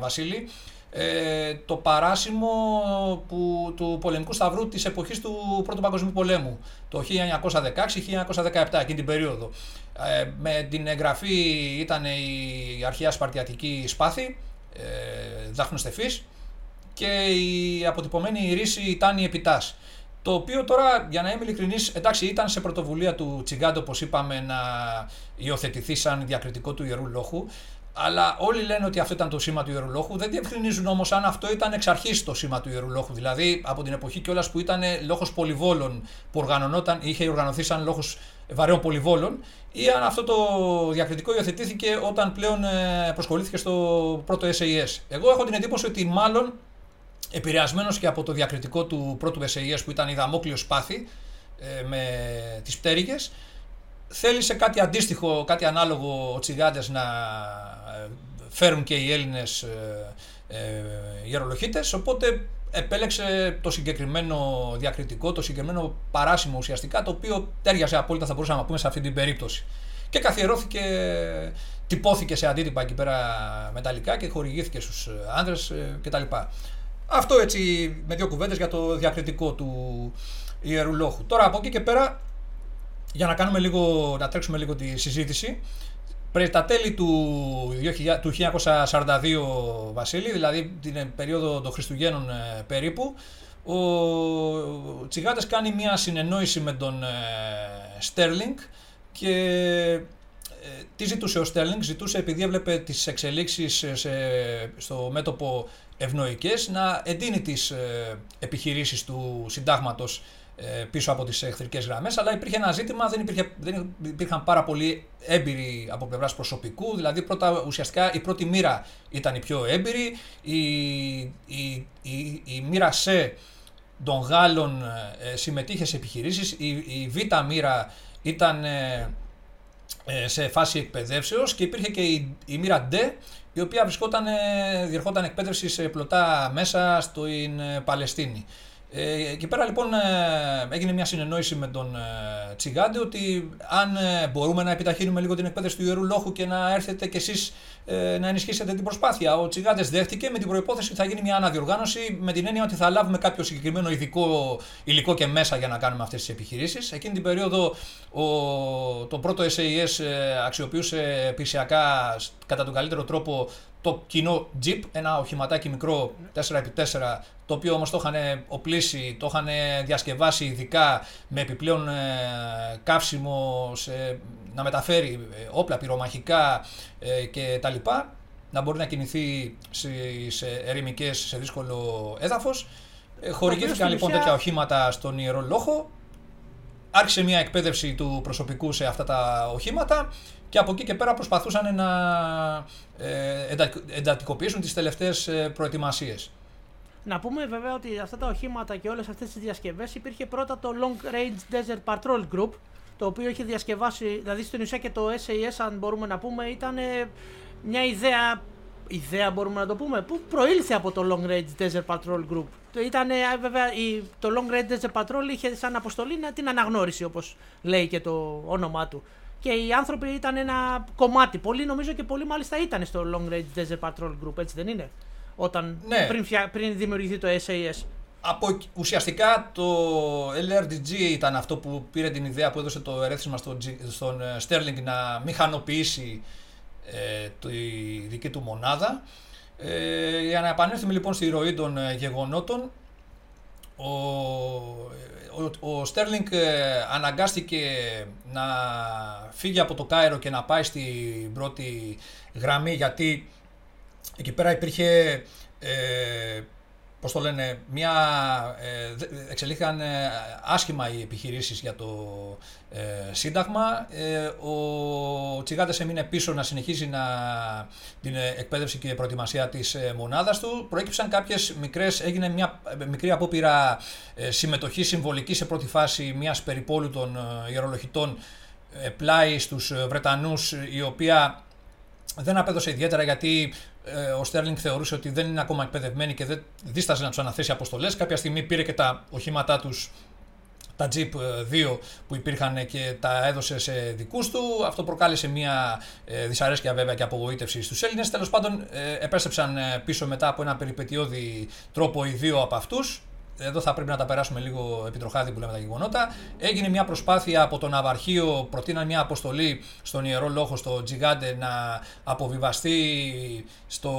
Βασίλη, ε, το παράσημο που, του πολεμικού σταυρού της εποχής του Πρώτου Παγκοσμίου Πολέμου, το 1916-1917, εκείνη την περίοδο. Ε, με την εγγραφή ήταν η αρχαία Σπαρτιατική σπάθη, ε, δάφνος τεφής, και η αποτυπωμένη ρίση ήταν η επιτάς. Το οποίο τώρα, για να είμαι ειλικρινής, εντάξει, ήταν σε πρωτοβουλία του Τσιγκάντο, όπως είπαμε, να υιοθετηθεί σαν διακριτικό του ιερού λόγου. Αλλά όλοι λένε ότι αυτό ήταν το σήμα του ιερού λόγου. Δεν διευκρινίζουν όμως αν αυτό ήταν εξ αρχής το σήμα του ιερού λόγου. Δηλαδή από την εποχή κιόλας που ήταν λόγος πολυβόλων, που οργανωνόταν, είχε οργανωθεί σαν λόγος βαρέων πολυβόλων, ή αν αυτό το διακριτικό υιοθετήθηκε όταν πλέον ε, προσχωρήθηκε στο πρώτο SAS. Εγώ έχω την εντύπωση ότι μάλλον επηρεασμένος και από το διακριτικό του πρώτου SAS που ήταν η Δαμόκλειος Σπάθη ε, με τις πτέρυγες, θέλησε κάτι αντίστοιχο, κάτι ανάλογο ο Τσιγάντες να ε, φέρουν και οι Έλληνες ε, γερολοχίτες, οπότε επέλεξε το συγκεκριμένο διακριτικό, το συγκεκριμένο παράσημο ουσιαστικά, το οποίο τέριαζε απόλυτα, θα μπορούσαμε να πούμε, σε αυτή την περίπτωση. Και καθιερώθηκε, τυπώθηκε σε αντίτυπα εκεί πέρα μεταλλικά και χορηγήθηκε στους άνδρες κτλ. Αυτό έτσι με δύο κουβέντες για το διακριτικό του Ιερού Λόγου. Τώρα από εκεί και πέρα, για να, κάνουμε λίγο, να τρέξουμε λίγο τη συζήτηση, πριν τα τέλη του, του 1942 Βασίλη, δηλαδή την περίοδο των Χριστουγέννων ε, περίπου, ο Τσιγάτες κάνει μια συνεννόηση με τον Στέρλινγκ και ε, τι ζητούσε ο Στέρλινγκ, ζητούσε επειδή έβλεπε τις εξελίξεις στο μέτωπο ευνοϊκές να εντείνει τις ε, επιχειρήσεις του συντάγματος ε, πίσω από τις εχθρικές γραμμές, αλλά υπήρχε ένα ζήτημα, δεν, υπήρχε, δεν υπήρχαν πάρα πολλοί έμπειροι από πλευράς προσωπικού, δηλαδή πρώτα, ουσιαστικά η πρώτη μοίρα ήταν η πιο έμπειρη, η, η, η, η μοίρα σε των Γάλλων ε, συμμετείχε σε επιχειρήσεις, η, η β' μοίρα ήταν ε, σε φάση εκπαιδεύσεως και υπήρχε και η, η μοίρα D η οποία βρισκόταν, διερχόταν εκπαίδευση σε πλωτά μέσα στην ε, Παλαιστίνη. Ε, εκεί πέρα λοιπόν ε, έγινε μια συνεννόηση με τον ε, Τσιγάντε ότι αν ε, μπορούμε να επιταχύνουμε λίγο την εκπαίδευση του Ιερού Λόγου και να έρθετε κι εσείς ε, να ενισχύσετε την προσπάθεια. Ο Τσιγάντες δέχτηκε με την προϋπόθεση ότι θα γίνει μια αναδιοργάνωση με την έννοια ότι θα λάβουμε κάποιο συγκεκριμένο ειδικό υλικό και μέσα για να κάνουμε αυτές τις επιχειρήσεις. Εκείνη την περίοδο ο, το πρώτο SAS αξιοποιούσε πισιακά κατά τον καλύτερο τρόπο το κοινό Jeep, ένα οχηματάκι μικρό 4x4, το οποίο όμως το είχαν οπλίσει, το είχαν διασκευάσει ειδικά με επιπλέον ε, καύσιμο σε, να μεταφέρει ε, όπλα πυρομαχικά ε, και τα λοιπά, να μπορεί να κινηθεί σε ερημικές, σε δύσκολο έδαφος. Χορηγήθηκαν λοιπόν τέτοια οχήματα στον Ιερό Λόχο, άρχισε μια εκπαίδευση του προσωπικού σε αυτά τα οχήματα και από εκεί και πέρα προσπαθούσαν να ε, εντατικοποιήσουν τις τελευταίες ε, προετοιμασίες. Να πούμε βέβαια ότι αυτά τα οχήματα και όλες αυτές τις διασκευές υπήρχε πρώτα το Long Range Desert Patrol Group το οποίο είχε διασκευάσει, δηλαδή στην ουσία και το SAS αν μπορούμε να πούμε ήταν μια ιδέα, ιδέα μπορούμε να το πούμε, που προήλθε από το Long Range Desert Patrol Group. Ήταν βέβαια το Long Range Desert Patrol είχε σαν αποστολή την αναγνώριση όπως λέει και το όνομά του και οι άνθρωποι ήταν ένα κομμάτι. Πολλοί νομίζω και πολλοί μάλιστα ήταν στο Long Range Desert Patrol Group, έτσι δεν είναι; Όταν, ναι. πριν, πριν δημιουργηθεί το SAS. Από, ουσιαστικά το LRDG ήταν αυτό που πήρε την ιδέα που έδωσε το ερέθισμα στον, στον ε, Sterling να μηχανοποιήσει ε, τη δική του μονάδα. Ε, για να επανέλθουμε λοιπόν στη ροή των ε, γεγονότων, ο, ο, ο Στέρλινγκ αναγκάστηκε να φύγει από το Κάιρο και να πάει στην πρώτη γραμμή γιατί εκεί πέρα υπήρχε ε, πώς το λένε, μια, ε, εξελίχθηκαν ε, άσχημα οι επιχειρήσεις για το ε, Σύνταγμα. Ε, ο Τσιγάτες έμεινε πίσω να συνεχίζει να, την εκπαίδευση και προετοιμασία της μονάδας του. Προέκυψαν κάποιες μικρές, έγινε μια μικρή απόπειρα συμμετοχής συμβολικής σε πρώτη φάση μιας περιπόλου των ιερολογητών πλάι στους Βρετανούς, η οποία δεν απέδωσε ιδιαίτερα γιατί ε, ο Στέρλινγκ θεωρούσε ότι δεν είναι ακόμα εκπαιδευμένοι και δεν δίσταζε να τους αναθέσει αποστολές. Κάποια στιγμή πήρε και τα οχήματά τους, τα Jeep 2 ε, που υπήρχαν και τα έδωσε σε δικούς του. Αυτό προκάλεσε μια ε, δυσαρέσκεια βέβαια και απογοήτευση στους Έλληνες. Τέλος πάντων, επέστρεψαν πίσω μετά από ένα περιπετειώδη τρόπο οι δύο από αυτούς εδώ θα πρέπει να τα περάσουμε λίγο επιτροχάδι που λέμε τα γεγονότα. Έγινε μια προσπάθεια από το ναυαρχείο, προτείναν μια αποστολή στον Ιερό Λόγο, στο Τζιγάντε, να αποβιβαστεί στο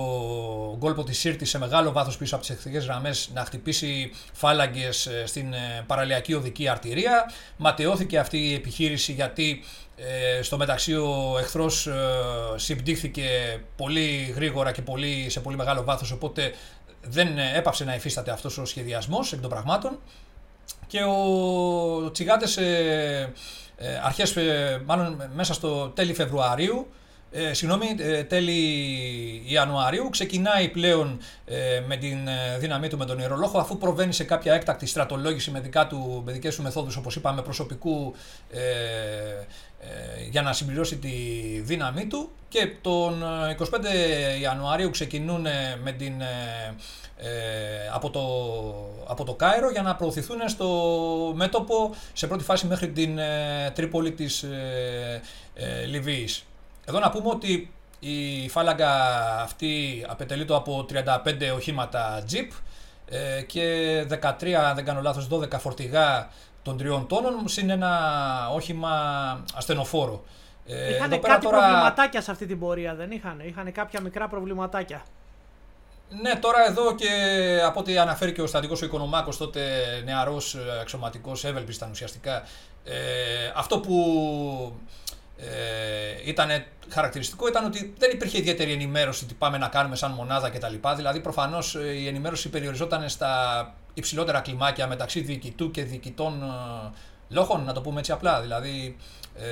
κόλπο της Σύρτης σε μεγάλο βάθος πίσω από τις εχθρικές γραμμές, να χτυπήσει φάλαγγες ε, στην ε, παραλιακή οδική αρτηρία. Ματαιώθηκε αυτή η επιχείρηση γιατί ε, στο μεταξύ ο εχθρός ε, συμπτύχθηκε πολύ γρήγορα και πολύ, σε πολύ μεγάλο βάθος οπότε δεν έπαψε να υφίσταται αυτός ο σχεδιασμός εκ των πραγμάτων και ο Τσιγάτες ε, ε, αρχές, ε, μάλλον μέσα στο τέλη Φεβρουαρίου ε, συγγνώμη, ε, τέλη Ιανουαρίου ξεκινάει πλέον ε, με την δύναμή του με τον ιερολόχο αφού προβαίνει σε κάποια έκτακτη στρατολόγηση με, δικά του, με δικές του μεθόδους όπως είπαμε προσωπικού ε, για να συμπληρώσει τη δύναμή του και τον 25 Ιανουαρίου ξεκινούν με την, από, το, από το Κάιρο για να προωθηθούν στο μέτωπο σε πρώτη φάση μέχρι την Τρίπολη της Λιβύης. Εδώ να πούμε ότι η φάλαγγα αυτή απαιτελείται από 35 οχήματα Jeep ε, και 13, αν δεν κάνω λάθος, 12 φορτηγά των τριών τόνων, συν ένα όχημα ασθενοφόρο. Ε, είχαν κάτι τώρα... προβληματάκια σε αυτή την πορεία, δεν είχαν. Είχαν κάποια μικρά προβληματάκια; Ναι, τώρα εδώ και από ό,τι αναφέρει και ο στατικός ο Οικονομάκος, τότε νεαρός αξιωματικός, ευελπισταν ουσιαστικά, ε, αυτό που ε, ήταν χαρακτηριστικό ήταν ότι δεν υπήρχε ιδιαίτερη ενημέρωση τι πάμε να κάνουμε σαν μονάδα κτλ. Δηλαδή, προφανώς ε, η ενημέρωση περιοριζόταν στα υψηλότερα κλιμάκια μεταξύ διοικητού και διοικητών ε, λόγων, να το πούμε έτσι απλά. Δηλαδή, ε,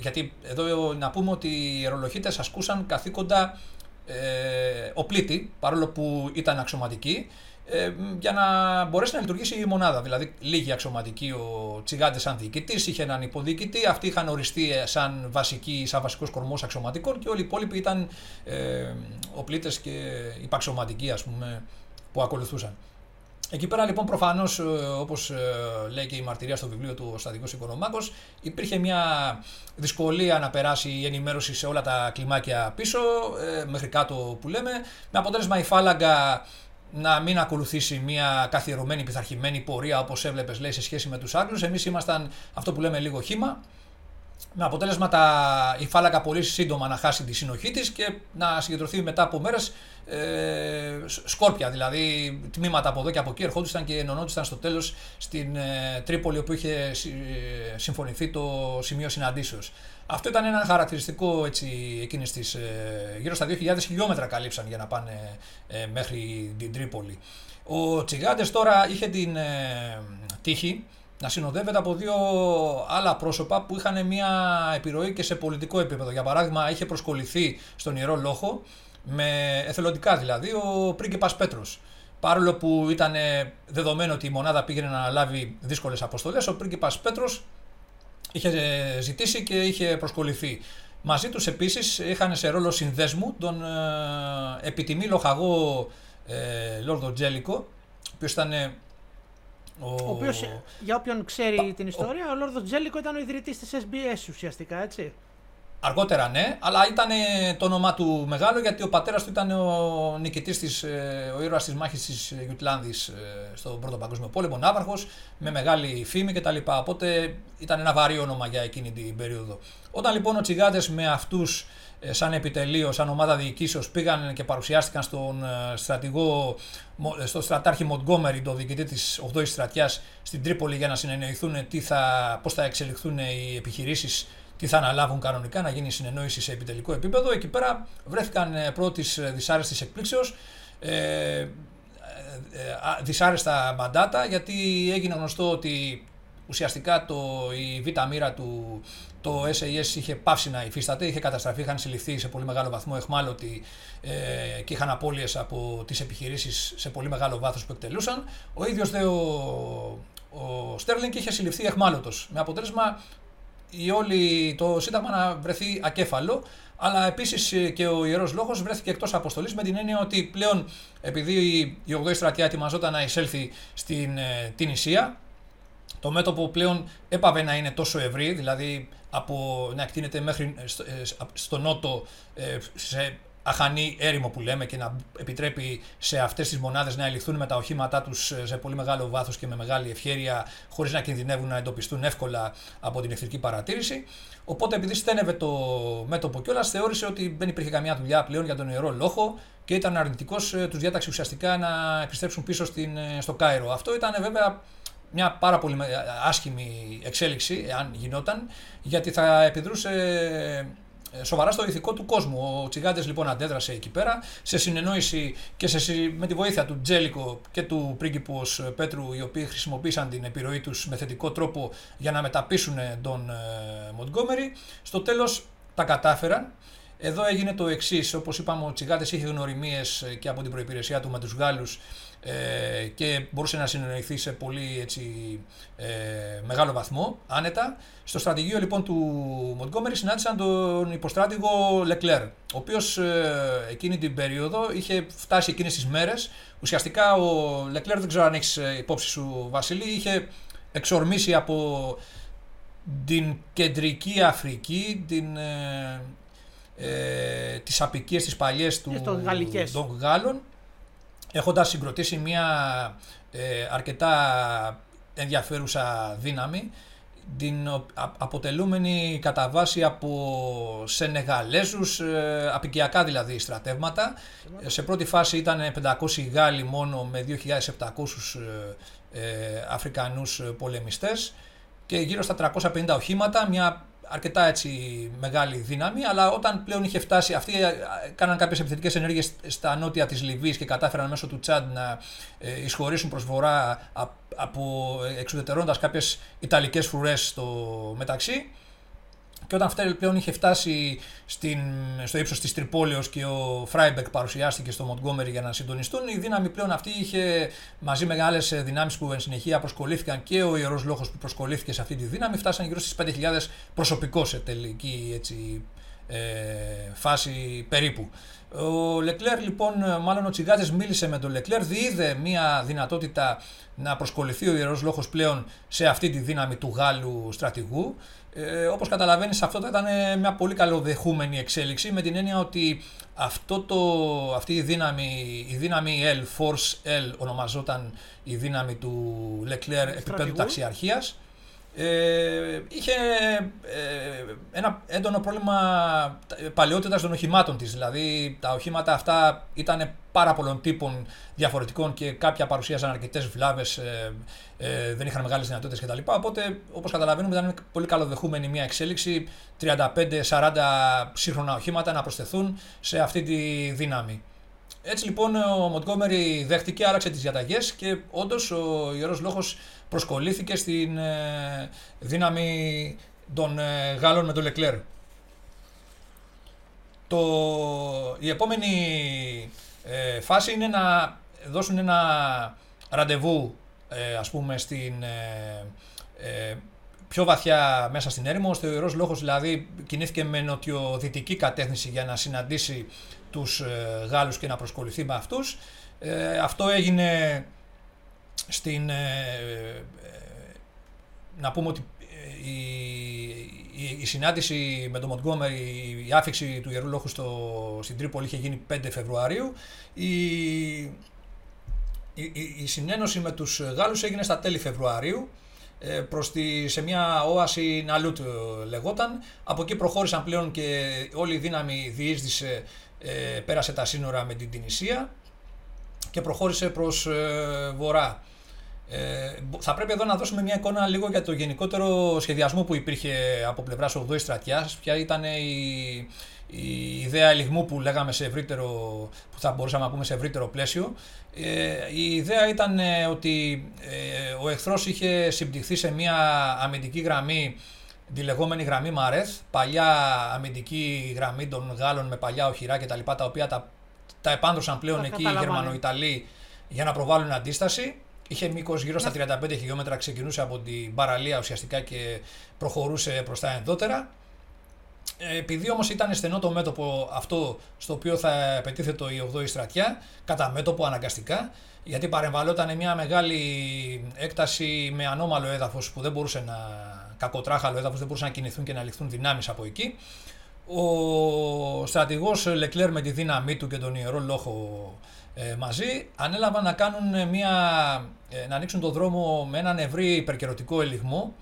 γιατί εδώ να πούμε ότι οι αερολοχήτε ασκούσαν καθήκοντα ε, οπλίτη, παρόλο που ήταν αξιωματικοί, ε, για να μπορέσει να λειτουργήσει η μονάδα. Δηλαδή, λίγοι αξιωματικοί, ο Τσιγάντε σαν διοικητής, είχε έναν υποδιοικητή, αυτοί είχαν οριστεί ε, σαν, βασική, σαν βασικός κορμός αξιωματικών και όλοι οι υπόλοιποι ήταν ε, οπλίτε και υπαξιωματικοί, ας πούμε, που ακολουθούσαν. Εκεί πέρα λοιπόν προφανώς, ε, όπως ε, λέει και η μαρτυρία στο βιβλίο του ο Στατικό Οικονομάκος, υπήρχε μια δυσκολία να περάσει η ενημέρωση σε όλα τα κλιμάκια πίσω, μέχρι κάτω που λέμε, με αποτέλεσμα η φάλαγγα να μην ακολουθήσει μια καθιερωμένη, πειθαρχημένη πορεία όπως έβλεπες, λέει, σε σχέση με τους Άγγλους. Εμείς ήμασταν αυτό που λέμε λίγο χήμα. Με αποτέλεσμα τα, η φάλακα πολύ σύντομα να χάσει τη συνοχή της και να συγκεντρωθεί μετά από μέρες ε, σκόρπια. Δηλαδή τμήματα από εδώ και από εκεί ερχόντουσαν και ενωνόντουσαν στο τέλος στην ε, Τρίπολη όπου είχε ε, συμφωνηθεί το σημείο συναντήσεως. Αυτό ήταν ένα χαρακτηριστικό έτσι, εκείνης της, ε, γύρω στα 2.000 χιλιόμετρα καλύψαν για να πάνε ε, μέχρι την Τρίπολη. Ο Τσιγάντες τώρα είχε την ε, τύχη να συνοδεύεται από δύο άλλα πρόσωπα που είχαν μια επιρροή και σε πολιτικό επίπεδο. Για παράδειγμα, είχε προσκοληθεί στον Ιερό Λόχο, με εθελοντικά δηλαδή, ο πρίγκιπας Πέτρος. Παρόλο που ήταν δεδομένο ότι η μονάδα πήγαινε να αναλάβει δύσκολες αποστολές, ο πρίγκιπας Πέτρος είχε ζητήσει και είχε προσκοληθεί. Μαζί τους επίσης είχαν σε ρόλο συνδέσμου τον ε, επιτιμή λοχαγό ε, Λόρδο Τζέλικο, ο οποίος ήταν ο... ο οποίος, για όποιον ξέρει την ιστορία, ο, ο Λόρδος Τζέλικο ήταν ο ιδρυτής της SBS ουσιαστικά, έτσι. Αργότερα ναι, αλλά ήταν το όνομά του μεγάλο γιατί ο πατέρας του ήταν ο νικητής της, ε, ο ήρωας της μάχης της Γιουτλάνδης ε, στον Πρώτο Παγκόσμιο Πόλεμο, ναύαρχος, με μεγάλη φήμη κτλ. Οπότε ήταν ένα βαρύ όνομα για εκείνη την περίοδο. Όταν λοιπόν ο Τσιγάτες με αυτούς ε, σαν επιτελείο, σαν ομάδα διοικήσεως πήγαν και παρουσιάστηκαν στον ε, στρατηγό, ε, στο στρατάρχη Μοντγκόμερη, το διοικητή της 8η στρατιάς στην Τρίπολη για να συνεννοηθούν τι θα, πώς θα εξελιχθούν οι επιχειρήσεις τι θα αναλάβουν κανονικά, να γίνει συνεννόηση σε επιτελικό επίπεδο. Εκεί πέρα βρέθηκαν πρώτης δυσάρεστης εκπλήξεως. Ε, δυσάρεστα μαντάτα γιατί έγινε γνωστό ότι ουσιαστικά το, η β' μοίρα του το SAS είχε πάυσει να υφίσταται, είχε καταστραφεί, είχαν συλληφθεί σε πολύ μεγάλο βαθμό εχμάλωτοι ε, και είχαν απώλειες από τις επιχειρήσεις σε πολύ μεγάλο βάθος που εκτελούσαν. Ο ίδιος δε ο, ο Στέρλινγκ είχε συλληφθεί εχμάλωτος, με αποτέλεσμα η όλη, το Σύνταγμα να βρεθεί ακέφαλο, αλλά επίσης και ο Ιερός Λόγος βρέθηκε εκτός αποστολής με την έννοια ότι πλέον επειδή η 8η στρατιά ετοιμαζόταν να εισέλθει στην ε, την Ισία, το μέτωπο πλέον έπαβε να είναι τόσο ευρύ, δηλαδή από να εκτείνεται μέχρι στο, ε, στο νότο ε, σε αχανή έρημο που λέμε και να επιτρέπει σε αυτές τις μονάδες να ελιχθούν με τα οχήματά τους ε, σε πολύ μεγάλο βάθος και με μεγάλη ευχέρεια, χωρίς να κινδυνεύουν να εντοπιστούν εύκολα από την εχθρική παρατήρηση. Οπότε, επειδή στένευε το μέτωπο κιόλας, θεώρησε ότι δεν υπήρχε καμιά δουλειά πλέον για τον ιερό λόγο και ήταν αρνητικός, τους διάταξε ουσιαστικά να επιστρέψουν πίσω στην, στο Κάιρο. Αυτό ήταν βέβαια μια πάρα πολύ άσχημη εξέλιξη, αν γινόταν, γιατί θα επιδρούσε ε, σοβαρά στο ηθικό του κόσμου. Ο Τσιγάντες λοιπόν αντέδρασε εκεί πέρα σε συνεννόηση και σε, με τη βοήθεια του Τζέλικο και του πρίγκιπους Πέτρου, οι οποίοι χρησιμοποίησαν την επιρροή τους με θετικό τρόπο για να μεταπίσουν τον ε, Μοντγκόμερι. Στο τέλος τα κατάφεραν. Εδώ έγινε το εξής. Όπως είπαμε, ο Τσιγάντες είχε γνωριμίες και από την προπηρεσία του με τους Γάλλους ε, και μπορούσε να συνεννοηθεί σε πολύ έτσι, ε, μεγάλο βαθμό, άνετα. Στο στρατηγείο λοιπόν του Μοντγκόμερη συνάντησαν τον υποστράτηγο Λεκλέρ, ο οποίος ε, εκείνη την περίοδο είχε φτάσει εκείνες τις μέρες. Ουσιαστικά ο Λεκλέρ, δεν ξέρω αν έχεις ε, υπόψη σου, Βασίλη, είχε εξορμήσει από την κεντρική Αφρική, την, ε, ε, τις απικίες τις παλιές του, των Γάλλων έχοντας συγκροτήσει μια ε, αρκετά ενδιαφέρουσα δύναμη την αποτελούμενη κατά βάση από Σενεγαλέζους, ε, απικιακά δηλαδή στρατεύματα. Σε πρώτη φάση ήταν 500 Γάλλοι μόνο με 2.700 ε, Αφρικανούς πολεμιστές και γύρω στα 350 οχήματα, μια αρκετά έτσι μεγάλη δύναμη, αλλά όταν πλέον είχε φτάσει, αυτοί ε, κάναν κάποιες επιθετικές ενέργειες στα νότια της Λιβύης και κατάφεραν μέσω του Τσάντ να ε, εισχωρήσουν προς βορρά από ε, εξουδετερώντας κάποιες ιταλικές φρουρές στο μεταξύ. Και όταν αυτή πλέον είχε φτάσει στην, στο ύψος της Τριπόλεως και ο Φράιμπεργκ παρουσιάστηκε στο Μοντγκόμερι για να συντονιστούν, η δύναμη πλέον αυτή είχε μαζί με άλλες δυνάμεις που εν συνεχεία προσκολλήθηκαν και ο Ιερός Λόχος που προσκολλήθηκε σε αυτή τη δύναμη, φτάσαν γύρω στις 5.000 προσωπικό σε τελική έτσι, ε, φάση περίπου. Ο Λεκλέρ λοιπόν, μάλλον ο Τσιγάντες μίλησε με τον Λεκλέρ, διείδε μια δυνατότητα να προσκολληθεί ο Ιερός Λόχος πλέον σε αυτή τη δύναμη του Γάλλου στρατηγού ε, όπως καταλαβαίνεις αυτό θα ήταν μια πολύ καλοδεχούμενη εξέλιξη με την έννοια ότι αυτό το, αυτή η δύναμη, η δύναμη L, Force L ονομαζόταν η δύναμη του Leclerc επίπεδου ταξιαρχίας ε, είχε ε, ένα έντονο πρόβλημα παλαιότητας των οχημάτων της. Δηλαδή τα οχήματα αυτά ήταν πάρα πολλών τύπων διαφορετικών και κάποια παρουσίαζαν αρκετές βλάβες, ε, ε, δεν είχαν μεγάλες δυνατότητες κτλ. Οπότε όπως καταλαβαίνουμε ήταν πολύ καλοδεχούμενη μια εξέλιξη 35-40 σύγχρονα οχήματα να προσθεθούν σε αυτή τη δύναμη. Έτσι λοιπόν ο Μοντγκόμερι δέχτηκε, άλλαξε τις διαταγές και όντως ο Ιερός Λόγος προσκολήθηκε στην ε, δύναμη των ε, Γάλλων με τον Λεκλέρ. Το, η επόμενη ε, φάση είναι να δώσουν ένα ραντεβού ας πούμε στην πιο βαθιά μέσα στην έρημο, ώστε ο Ιερός Λόγος δηλαδή κινήθηκε με νοτιοδυτική κατεύθυνση για να συναντήσει τους Γάλλους και να προσκοληθεί με αυτούς. αυτό έγινε στην, ε, ε, να πούμε ότι ε, η, η, συνάντηση με τον Μοντγκόμερι, η άφηξη του Ιερού Λόγου στο, στην Τρίπολη είχε γίνει 5 Φεβρουαρίου. Η, η, η, συνένωση με τους Γάλλους έγινε στα τέλη Φεβρουαρίου ε, προς τη, σε μια όαση Ναλούτ λεγόταν. Από εκεί προχώρησαν πλέον και όλη η δύναμη διείσδησε, ε, πέρασε τα σύνορα με την Τινησία και προχώρησε προς ε, βορρά. Ε, θα πρέπει εδώ να δώσουμε μια εικόνα λίγο για το γενικότερο σχεδιασμό που υπήρχε από πλευράς 8 στρατιάς, ποια ήταν η, η ιδέα ελιγμού που λέγαμε σε ευρύτερο, που θα μπορούσαμε να πούμε σε ευρύτερο πλαίσιο. Ε, η ιδέα ήταν ε, ότι ε, ο εχθρός είχε συμπτυχθεί σε μια αμυντική γραμμή τη λεγόμενη γραμμή Μαρέθ, παλιά αμυντική γραμμή των Γάλλων με παλιά οχυρά κτλ. Τα, τα οποία τα, τα επάνδρωσαν πλέον εκεί οι Γερμανοϊταλοί για να προβάλλουν αντίσταση. Είχε μήκος γύρω στα 35 ναι. χιλιόμετρα, ξεκινούσε από την παραλία ουσιαστικά και προχωρούσε προς τα ενδότερα. Ε, επειδή όμως ήταν στενό το μέτωπο αυτό στο οποίο θα επιτίθετο η 8η στρατιά, κατά μέτωπο αναγκαστικά, γιατί παρεμβαλόταν μια μεγάλη έκταση με ανώμαλο έδαφος που δεν μπορούσε να. Κακοτράχαλο έδαφος, δεν μπορούσαν να κινηθούν και να ληφθούν δυνάμεις από εκεί. Ο στρατηγός Λεκλέρ με τη δύναμή του και τον ιερό λόγο ε, μαζί ανέλαβαν να κάνουν μια, ε, να ανοίξουν το δρόμο με έναν ευρύ υπερκερωτικό ελιγμό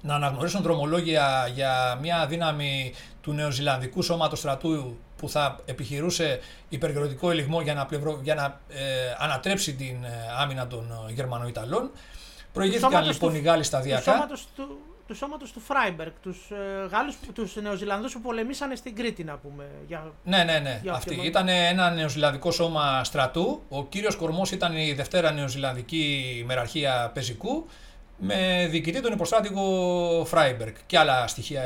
να αναγνωρίσουν δρομολόγια για μια δύναμη του Νεοζηλανδικού Σώματος Στρατού που θα επιχειρούσε υπερκερωτικό ελιγμό για να, πλευρω, για να ε, ανατρέψει την ε, άμυνα των Γερμανοϊταλών. Προηγήθηκαν λοιπόν του, οι Γάλλοι σταδιακά. Του του σώματος του Φράιμπεργκ, τους ε, Γάλλους, τους Νεοζηλανδούς που πολεμήσανε στην Κρήτη να πούμε. Για... Ναι, ναι, ναι. Αυτή ήταν ένα νεοζηλανδικό σώμα στρατού. Ο κύριος κορμός ήταν η Δευτέρα Νεοζηλανδική Μεραρχία Πεζικού με διοικητή τον υποστράτηγο Φράιμπεργκ και άλλα στοιχεία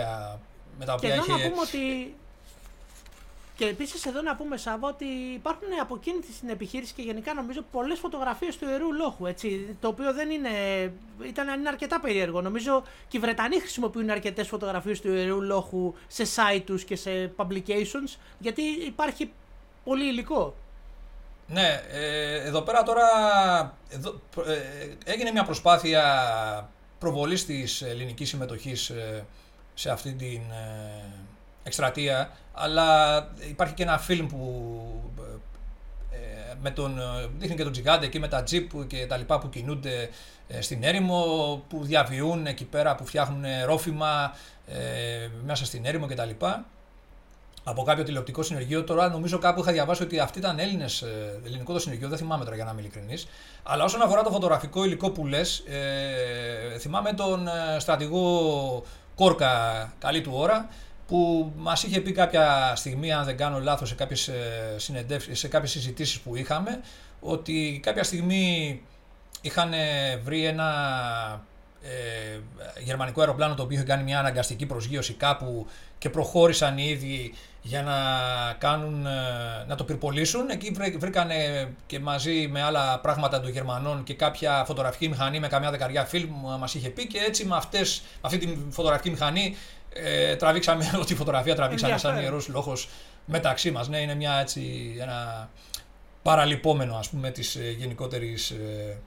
με τα οποία και είχε... να πούμε ότι και επίσης εδώ να πούμε, Σάββα, ότι υπάρχουν από εκείνη την επιχείρηση και γενικά νομίζω πολλές φωτογραφίες του ιερού λόχου. Έτσι, το οποίο δεν είναι. ήταν είναι αρκετά περίεργο. Νομίζω και οι Βρετανοί χρησιμοποιούν αρκετές φωτογραφίες του ιερού λόχου σε site τους και σε publications, γιατί υπάρχει πολύ υλικό. Ναι, ε, εδώ πέρα τώρα εδώ, ε, έγινε μια προσπάθεια προβολής της ελληνικής συμμετοχής ε, σε αυτή την εκστρατεία, αλλά υπάρχει και ένα φιλμ που με τον, δείχνει και τον Τζιγκάντε εκεί με τα τζιπ και τα λοιπά που κινούνται στην έρημο, που διαβιούν εκεί πέρα, που φτιάχνουν ρόφημα μέσα στην έρημο κτλ από κάποιο τηλεοπτικό συνεργείο. Τώρα νομίζω κάπου είχα διαβάσει ότι αυτοί ήταν Έλληνες, ε, ελληνικό το συνεργείο, δεν θυμάμαι τώρα για να είμαι ειλικρινής. Αλλά όσον αφορά το φωτογραφικό υλικό που λες, ε, θυμάμαι τον ε, στρατηγό Κόρκα, καλή του ώρα, που μας είχε πει κάποια στιγμή, αν δεν κάνω λάθος, σε κάποιες σε κάποιες συζητήσεις που είχαμε, ότι κάποια στιγμή είχαν βρει ένα ε, γερμανικό αεροπλάνο το οποίο είχε κάνει μια αναγκαστική προσγείωση κάπου και προχώρησαν οι ίδιοι για να, κάνουν, ε, να το πυρπολίσουν. Εκεί βρήκανε και μαζί με άλλα πράγματα των Γερμανών και κάποια φωτογραφική μηχανή με καμιά δεκαριά φιλμ μας είχε πει και έτσι με, αυτές, αυτή τη φωτογραφική μηχανή ε, τραβήξαμε ό,τι φωτογραφία τραβήξαμε σαν ιερός λόγος μεταξύ μας. Ναι, είναι μια έτσι, ένα παραλυπόμενο ας πούμε της ε, γενικότερης ε,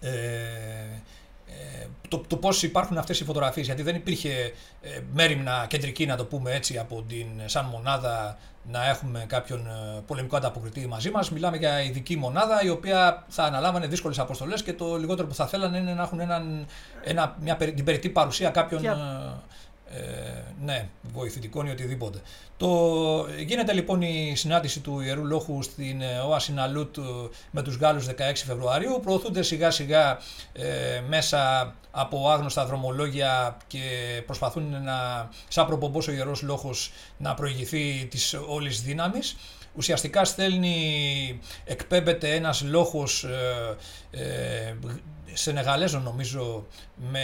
ε ε, το, το πώς υπάρχουν αυτές οι φωτογραφίες, γιατί δεν υπήρχε ε, μέρημνα κεντρική, να το πούμε έτσι, από την σαν μονάδα να έχουμε κάποιον ε, πολεμικό ανταποκριτή μαζί μας. Μιλάμε για ειδική μονάδα, η οποία θα αναλάμβανε δύσκολες αποστολές και το λιγότερο που θα θέλανε είναι να έχουν έναν, ένα, μια, την περιττή παρουσία κάποιων... Ε, ε, ναι, βοηθητικών ή οτιδήποτε. Το, γίνεται λοιπόν η συνάντηση του Ιερού Λόχου στην ε, Όαση Ναλούτ ε, με τους Γάλλους 16 Φεβρουαρίου. Προωθούνται σιγά σιγά ε, μέσα από άγνωστα δρομολόγια και προσπαθούν να, σαν προπομπός ο Ιερός Λόχος να προηγηθεί της όλης δύναμης. Ουσιαστικά στέλνει, εκπέμπεται ένας λόγος ε, ε, Σενεγαλέζων νομίζω, με,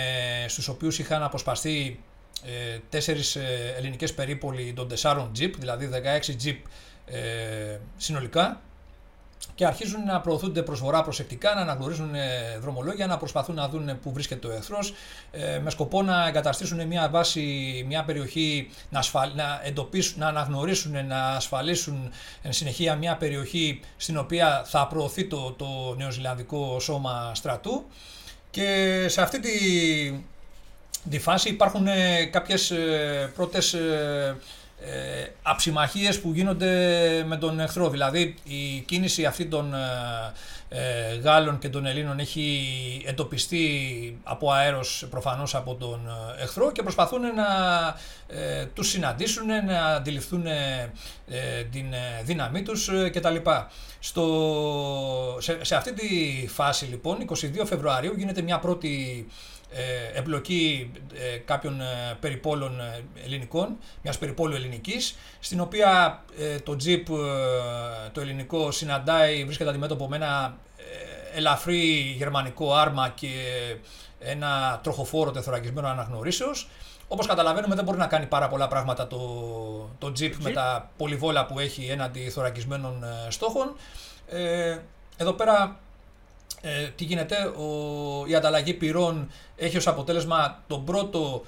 στους οποίους είχαν αποσπαστεί ε, τέσσερις ε, ελληνικές περίπολοι των τεσσάρων τζιπ, δηλαδή 16 τζιπ ε, συνολικά και αρχίζουν να προωθούνται προς βορρά προσεκτικά, να αναγνωρίζουν ε, δρομολόγια, να προσπαθούν να δουν πού βρίσκεται ο εχθρός ε, με σκοπό να εγκαταστήσουν μια βάση, μια περιοχή, να, να εντοπίσουν, να αναγνωρίσουν, να ασφαλίσουν εν συνεχεία μια περιοχή στην οποία θα προωθεί το, το νεοζηλανδικό σώμα στρατού. Και σε αυτή τη τη φάση υπάρχουν ε, κάποιες ε, πρώτες ε, ε, αψιμαχίες που γίνονται με τον εχθρό. Δηλαδή η κίνηση αυτή των ε, Γάλλων και των Ελλήνων έχει εντοπιστεί από αέρος προφανώς από τον εχθρό και προσπαθούν να ε, τους συναντήσουν, να αντιληφθούν ε, την δύναμή τους κτλ. Στο, σε, σε αυτή τη φάση λοιπόν, 22 Φεβρουαρίου γίνεται μια πρώτη ε, εμπλοκή ε, κάποιων ε, περιπόλων ελληνικών, μιας περιπόλου ελληνικής, στην οποία το τζιπ το ελληνικό συναντάει, βρίσκεται αντιμέτωπο με ένα ελαφρύ γερμανικό άρμα και ένα τροχοφόρο τεθωρακισμένο αναγνωρίσεως. Όπως καταλαβαίνουμε δεν μπορεί να κάνει πάρα πολλά πράγματα το, το τζιπ με τα πολυβόλα που έχει έναντι θωρακισμένων στόχων. εδώ πέρα ε, τι γίνεται, ο, η ανταλλαγή πυρών έχει ως αποτέλεσμα τον πρώτο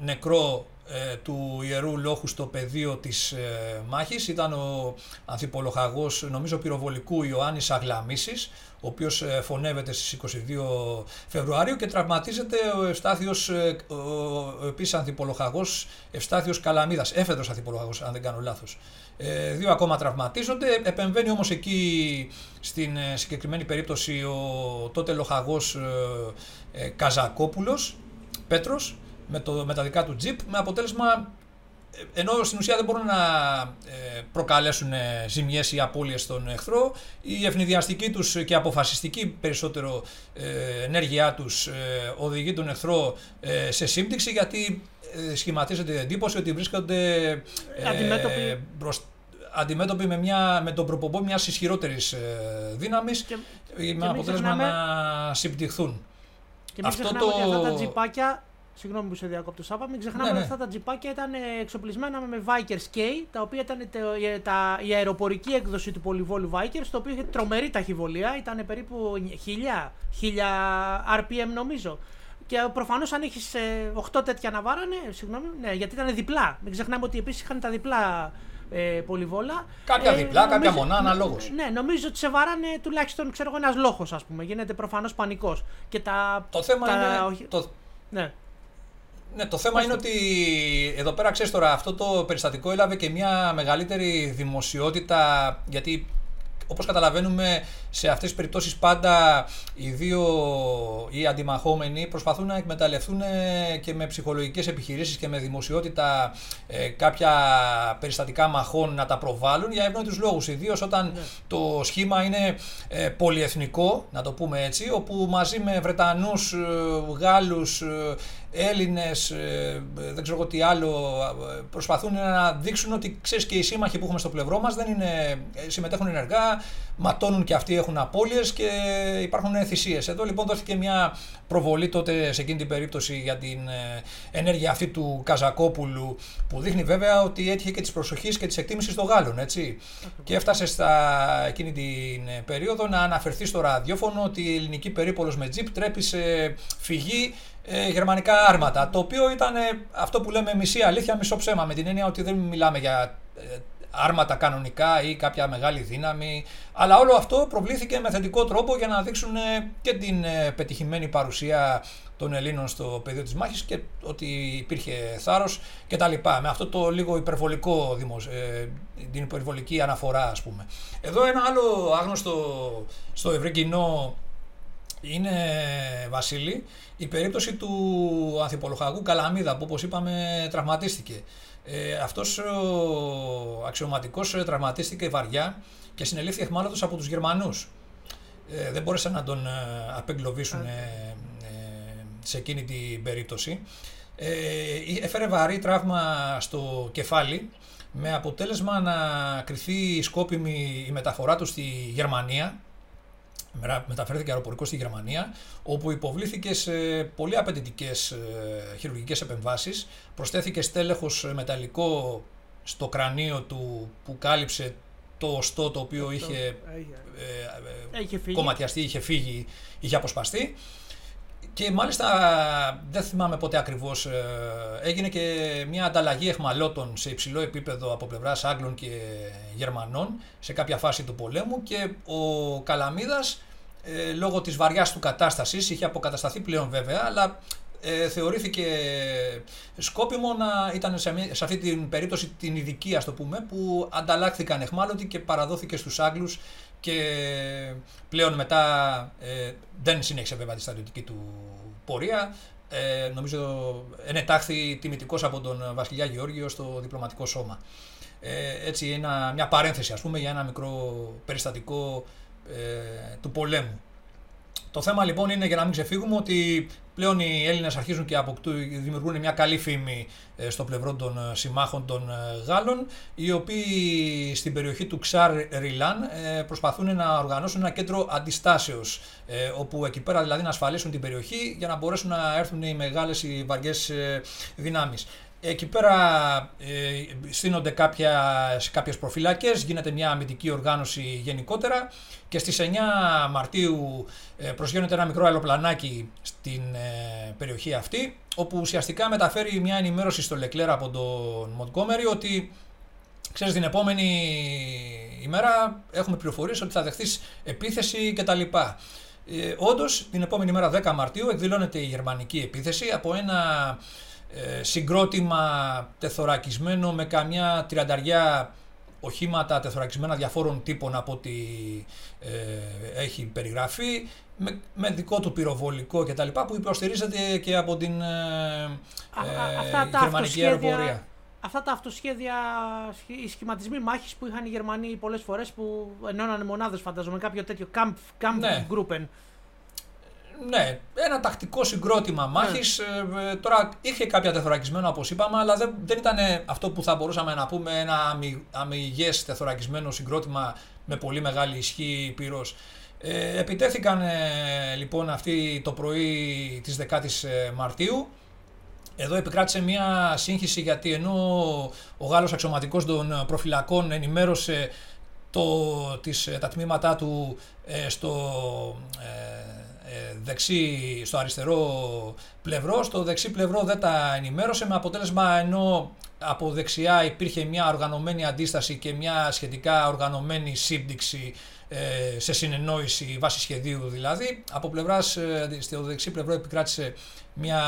νεκρό ε, του Ιερού Λόχου στο πεδίο της ε, μάχης. Ήταν ο ανθιπολοχαγός, νομίζω πυροβολικού Ιωάννης Αγλαμίσης, ο οποίος ε, φωνεύεται στις 22 Φεβρουαρίου και τραυματίζεται ο Ευστάθιος, ε, ο, ο επίσης ανθιπολοχαγός Ευστάθιος Καλαμίδας, έφεδρος ανθιπολοχαγός αν δεν κάνω λάθος. Ε, δύο ακόμα τραυματίζονται. Επεμβαίνει όμως εκεί στην ε, συγκεκριμένη περίπτωση ο τότε λοχαγός ε, ε, Καζακόπουλος, Πέτρος, με, το, με τα δικά του τζιπ, με αποτέλεσμα ενώ στην ουσία δεν μπορούν να προκαλέσουν ζημιές ή απώλειες στον εχθρό, η ευνηδιαστική τους και αποφασιστική περισσότερο ενέργειά τους οδηγεί τον εχθρό σε σύμπτυξη γιατί σχηματίζεται η εντύπωση ότι βρίσκονται αντιμέτωποι, αντιμέτωποι με, μια, με τον προπομπό μιας ισχυρότερης ε, δύναμης με αποτέλεσμα να συμπτυχθούν. Και μην Αυτό το... ότι αυτά τα τζιπάκια Συγγνώμη που σε διακόπτω, Σάβα. Μην ξεχνάμε ναι, ότι ναι. αυτά τα τζιπάκια ήταν εξοπλισμένα με Vikers K, τα οποία ήταν τα, η αεροπορική έκδοση του πολυβόλου Vikers, το οποίο είχε τρομερή ταχυβολία, ήταν περίπου 1000, 1000 RPM νομίζω. Και προφανώς αν έχεις 8 ε, τέτοια να βάρανε, συγγνώμη, ναι, γιατί ήταν διπλά. Μην ξεχνάμε ότι επίσης είχαν τα διπλά ε, πολυβόλα. Κάποια ε, διπλά, νομίζω, κάποια μονά, αναλόγως. Ναι, νομίζω ότι σε βάρανε τουλάχιστον ένας λόγο, ας πούμε. Γίνεται προφανώς πανικός. Και τα. Το θέμα είναι. Το... Ναι. Ναι, το θέμα είναι ότι εδώ πέρα ξέρεις τώρα αυτό το περιστατικό έλαβε και μια μεγαλύτερη δημοσιότητα γιατί όπως καταλαβαίνουμε σε αυτές τις περιπτώσεις πάντα οι δύο οι αντιμαχόμενοι προσπαθούν να εκμεταλλευτούν ε, και με ψυχολογικές επιχειρήσεις και με δημοσιότητα ε, κάποια περιστατικά μαχών να τα προβάλλουν για ευνόητους λόγους. Ιδίως όταν ναι. το σχήμα είναι ε, πολυεθνικό, να το πούμε έτσι, όπου μαζί με Βρετανούς, ε, Γάλλους, Έλληνες, δεν ξέρω τι άλλο, προσπαθούν να δείξουν ότι ξέρεις και οι σύμμαχοι που έχουμε στο πλευρό μας δεν είναι, συμμετέχουν ενεργά, ματώνουν και αυτοί έχουν απώλειες και υπάρχουν θυσίες. Εδώ λοιπόν δόθηκε μια προβολή τότε σε εκείνη την περίπτωση για την ε, ενέργεια αυτή του Καζακόπουλου που δείχνει βέβαια ότι έτυχε και της προσοχής και της εκτίμησης των Γάλλων. Έτσι. Και έφτασε στα, εκείνη την ε, περίοδο να αναφερθεί στο ραδιόφωνο ότι η ελληνική περίπολος με τζιπ τρέπει σε φυγή ε, γερμανικά άρματα. Το οποίο ήταν αυτό που λέμε μισή αλήθεια, μισό ψέμα. Με την έννοια ότι δεν μιλάμε για άρματα κανονικά ή κάποια μεγάλη δύναμη. Αλλά όλο αυτό προβλήθηκε με θετικό τρόπο για να δείξουν ε, και την ε, πετυχημένη παρουσία των Ελλήνων στο πεδίο της μάχης και ότι υπήρχε θάρρος και τα λοιπά. Με αυτό το λίγο υπερβολικό, δημοσ... Ε, την υπερβολική αναφορά ας πούμε. Εδώ ένα άλλο άγνωστο στο ευρύ κοινό είναι, Βασίλη, η περίπτωση του ανθιπολοχαγού Καλαμίδα που όπως είπαμε τραυματίστηκε. Ε, αυτός ο αξιωματικός ε, τραυματίστηκε βαριά και συνελήφθη εχμάλωτος από τους Γερμανούς. Ε, δεν μπόρεσαν να τον ε, απεγκλωβίσουν σε εκείνη την περίπτωση. Ε, έφερε βαρύ τραύμα στο κεφάλι με αποτέλεσμα να κρυθεί σκόπιμη η μεταφορά του στη Γερμανία μεταφέρθηκε αεροπορικός στη Γερμανία, όπου υποβλήθηκε σε πολύ απαιτητικές ε, χειρουργικές επεμβάσεις. Προσθέθηκε στέλεχος μεταλλικό στο κρανίο του που κάλυψε το οστό το οποίο είχε, ε, ε, είχε κομματιαστεί, είχε φύγει, είχε αποσπαστεί. Και μάλιστα δεν θυμάμαι πότε ακριβώς ε, έγινε και μια ανταλλαγή εχμαλώτων σε υψηλό επίπεδο από πλευράς Άγγλων και Γερμανών σε κάποια φάση του πολέμου και ο Καλαμίδας ε, λόγω της βαριάς του κατάστασης είχε αποκατασταθεί πλέον βέβαια αλλά ε, θεωρήθηκε σκόπιμο να ήταν σε, σε, αυτή την περίπτωση την ειδική, ας το πούμε, που ανταλλάχθηκαν εχμάλωτοι και παραδόθηκε στους Άγγλους και πλέον μετά ε, δεν συνέχισε βέβαια τη στρατιωτική του πορεία. Ε, νομίζω ενετάχθη τιμητικός από τον βασιλιά Γεώργιος στο διπλωματικό σώμα. Ε, έτσι ένα, μια παρένθεση ας πούμε για ένα μικρό περιστατικό ε, του πολέμου. Το θέμα λοιπόν είναι για να μην ξεφύγουμε ότι πλέον οι Έλληνες αρχίζουν και αποκτούν, δημιουργούν μια καλή φήμη ε, στο πλευρό των ε, συμμάχων των ε, Γάλλων, οι οποίοι στην περιοχή του Ξάρ Ριλάν προσπαθούν να οργανώσουν ένα κέντρο αντιστάσεως, όπου εκεί πέρα δηλαδή να ασφαλίσουν την περιοχή για να μπορέσουν να έρθουν οι μεγάλες οι βαριές δυνάμεις. Εκεί πέρα ε, στείνονται κάποια, κάποιες προφυλακές, γίνεται μια αμυντική οργάνωση γενικότερα και στις 9 Μαρτίου ε, προσγειώνεται ένα μικρό αεροπλανάκι στην ε, περιοχή αυτή όπου ουσιαστικά μεταφέρει μια ενημέρωση στο Λεκλέρα από τον Μοντγκόμερι ότι ξέρεις την επόμενη ημέρα έχουμε πληροφορίες ότι θα δεχθείς επίθεση κτλ. Ε, όντως την επόμενη μέρα 10 Μαρτίου εκδηλώνεται η γερμανική επίθεση από ένα ε, συγκρότημα τεθωρακισμένο με καμιά τριανταριά οχήματα τεθωρακισμένα διαφόρων τύπων από ό,τι ε, έχει περιγραφεί με, με δικό του πυροβολικό κτλ. που υποστηρίζεται και από την ε, ε γερμανική αεροπορία. Αυτά τα αυτοσχέδια, οι σχηματισμοί μάχης που είχαν οι Γερμανοί πολλές φορές που ενώνανε μονάδες φανταζομαι κάποιο τέτοιο camp, camp ναι. Ναι, ένα τακτικό συγκρότημα μάχης. Ναι. Ε, ε, τώρα είχε κάποια τεθωρακισμένο όπως είπαμε, αλλά δεν, δεν ήταν αυτό που θα μπορούσαμε να πούμε ένα αμυγές τεθωρακισμένο συγκρότημα με πολύ μεγάλη ισχύ πυρό. Ε, επιτέθηκαν ε, λοιπόν αυτή το πρωί της 10ης Μαρτίου. Εδώ επικράτησε μια σύγχυση γιατί ενώ ο Γάλλος αξιωματικός των προφυλακών ενημέρωσε το, τις, τα τμήματά του στο ε, δεξί, στο αριστερό πλευρό. Στο δεξί πλευρό δεν τα ενημέρωσε με αποτέλεσμα ενώ από δεξιά υπήρχε μια οργανωμένη αντίσταση και μια σχετικά οργανωμένη σύμπτυξη ε, σε συνεννόηση βάση σχεδίου δηλαδή. Από πλευράς, ε, στο δεξί πλευρό επικράτησε μια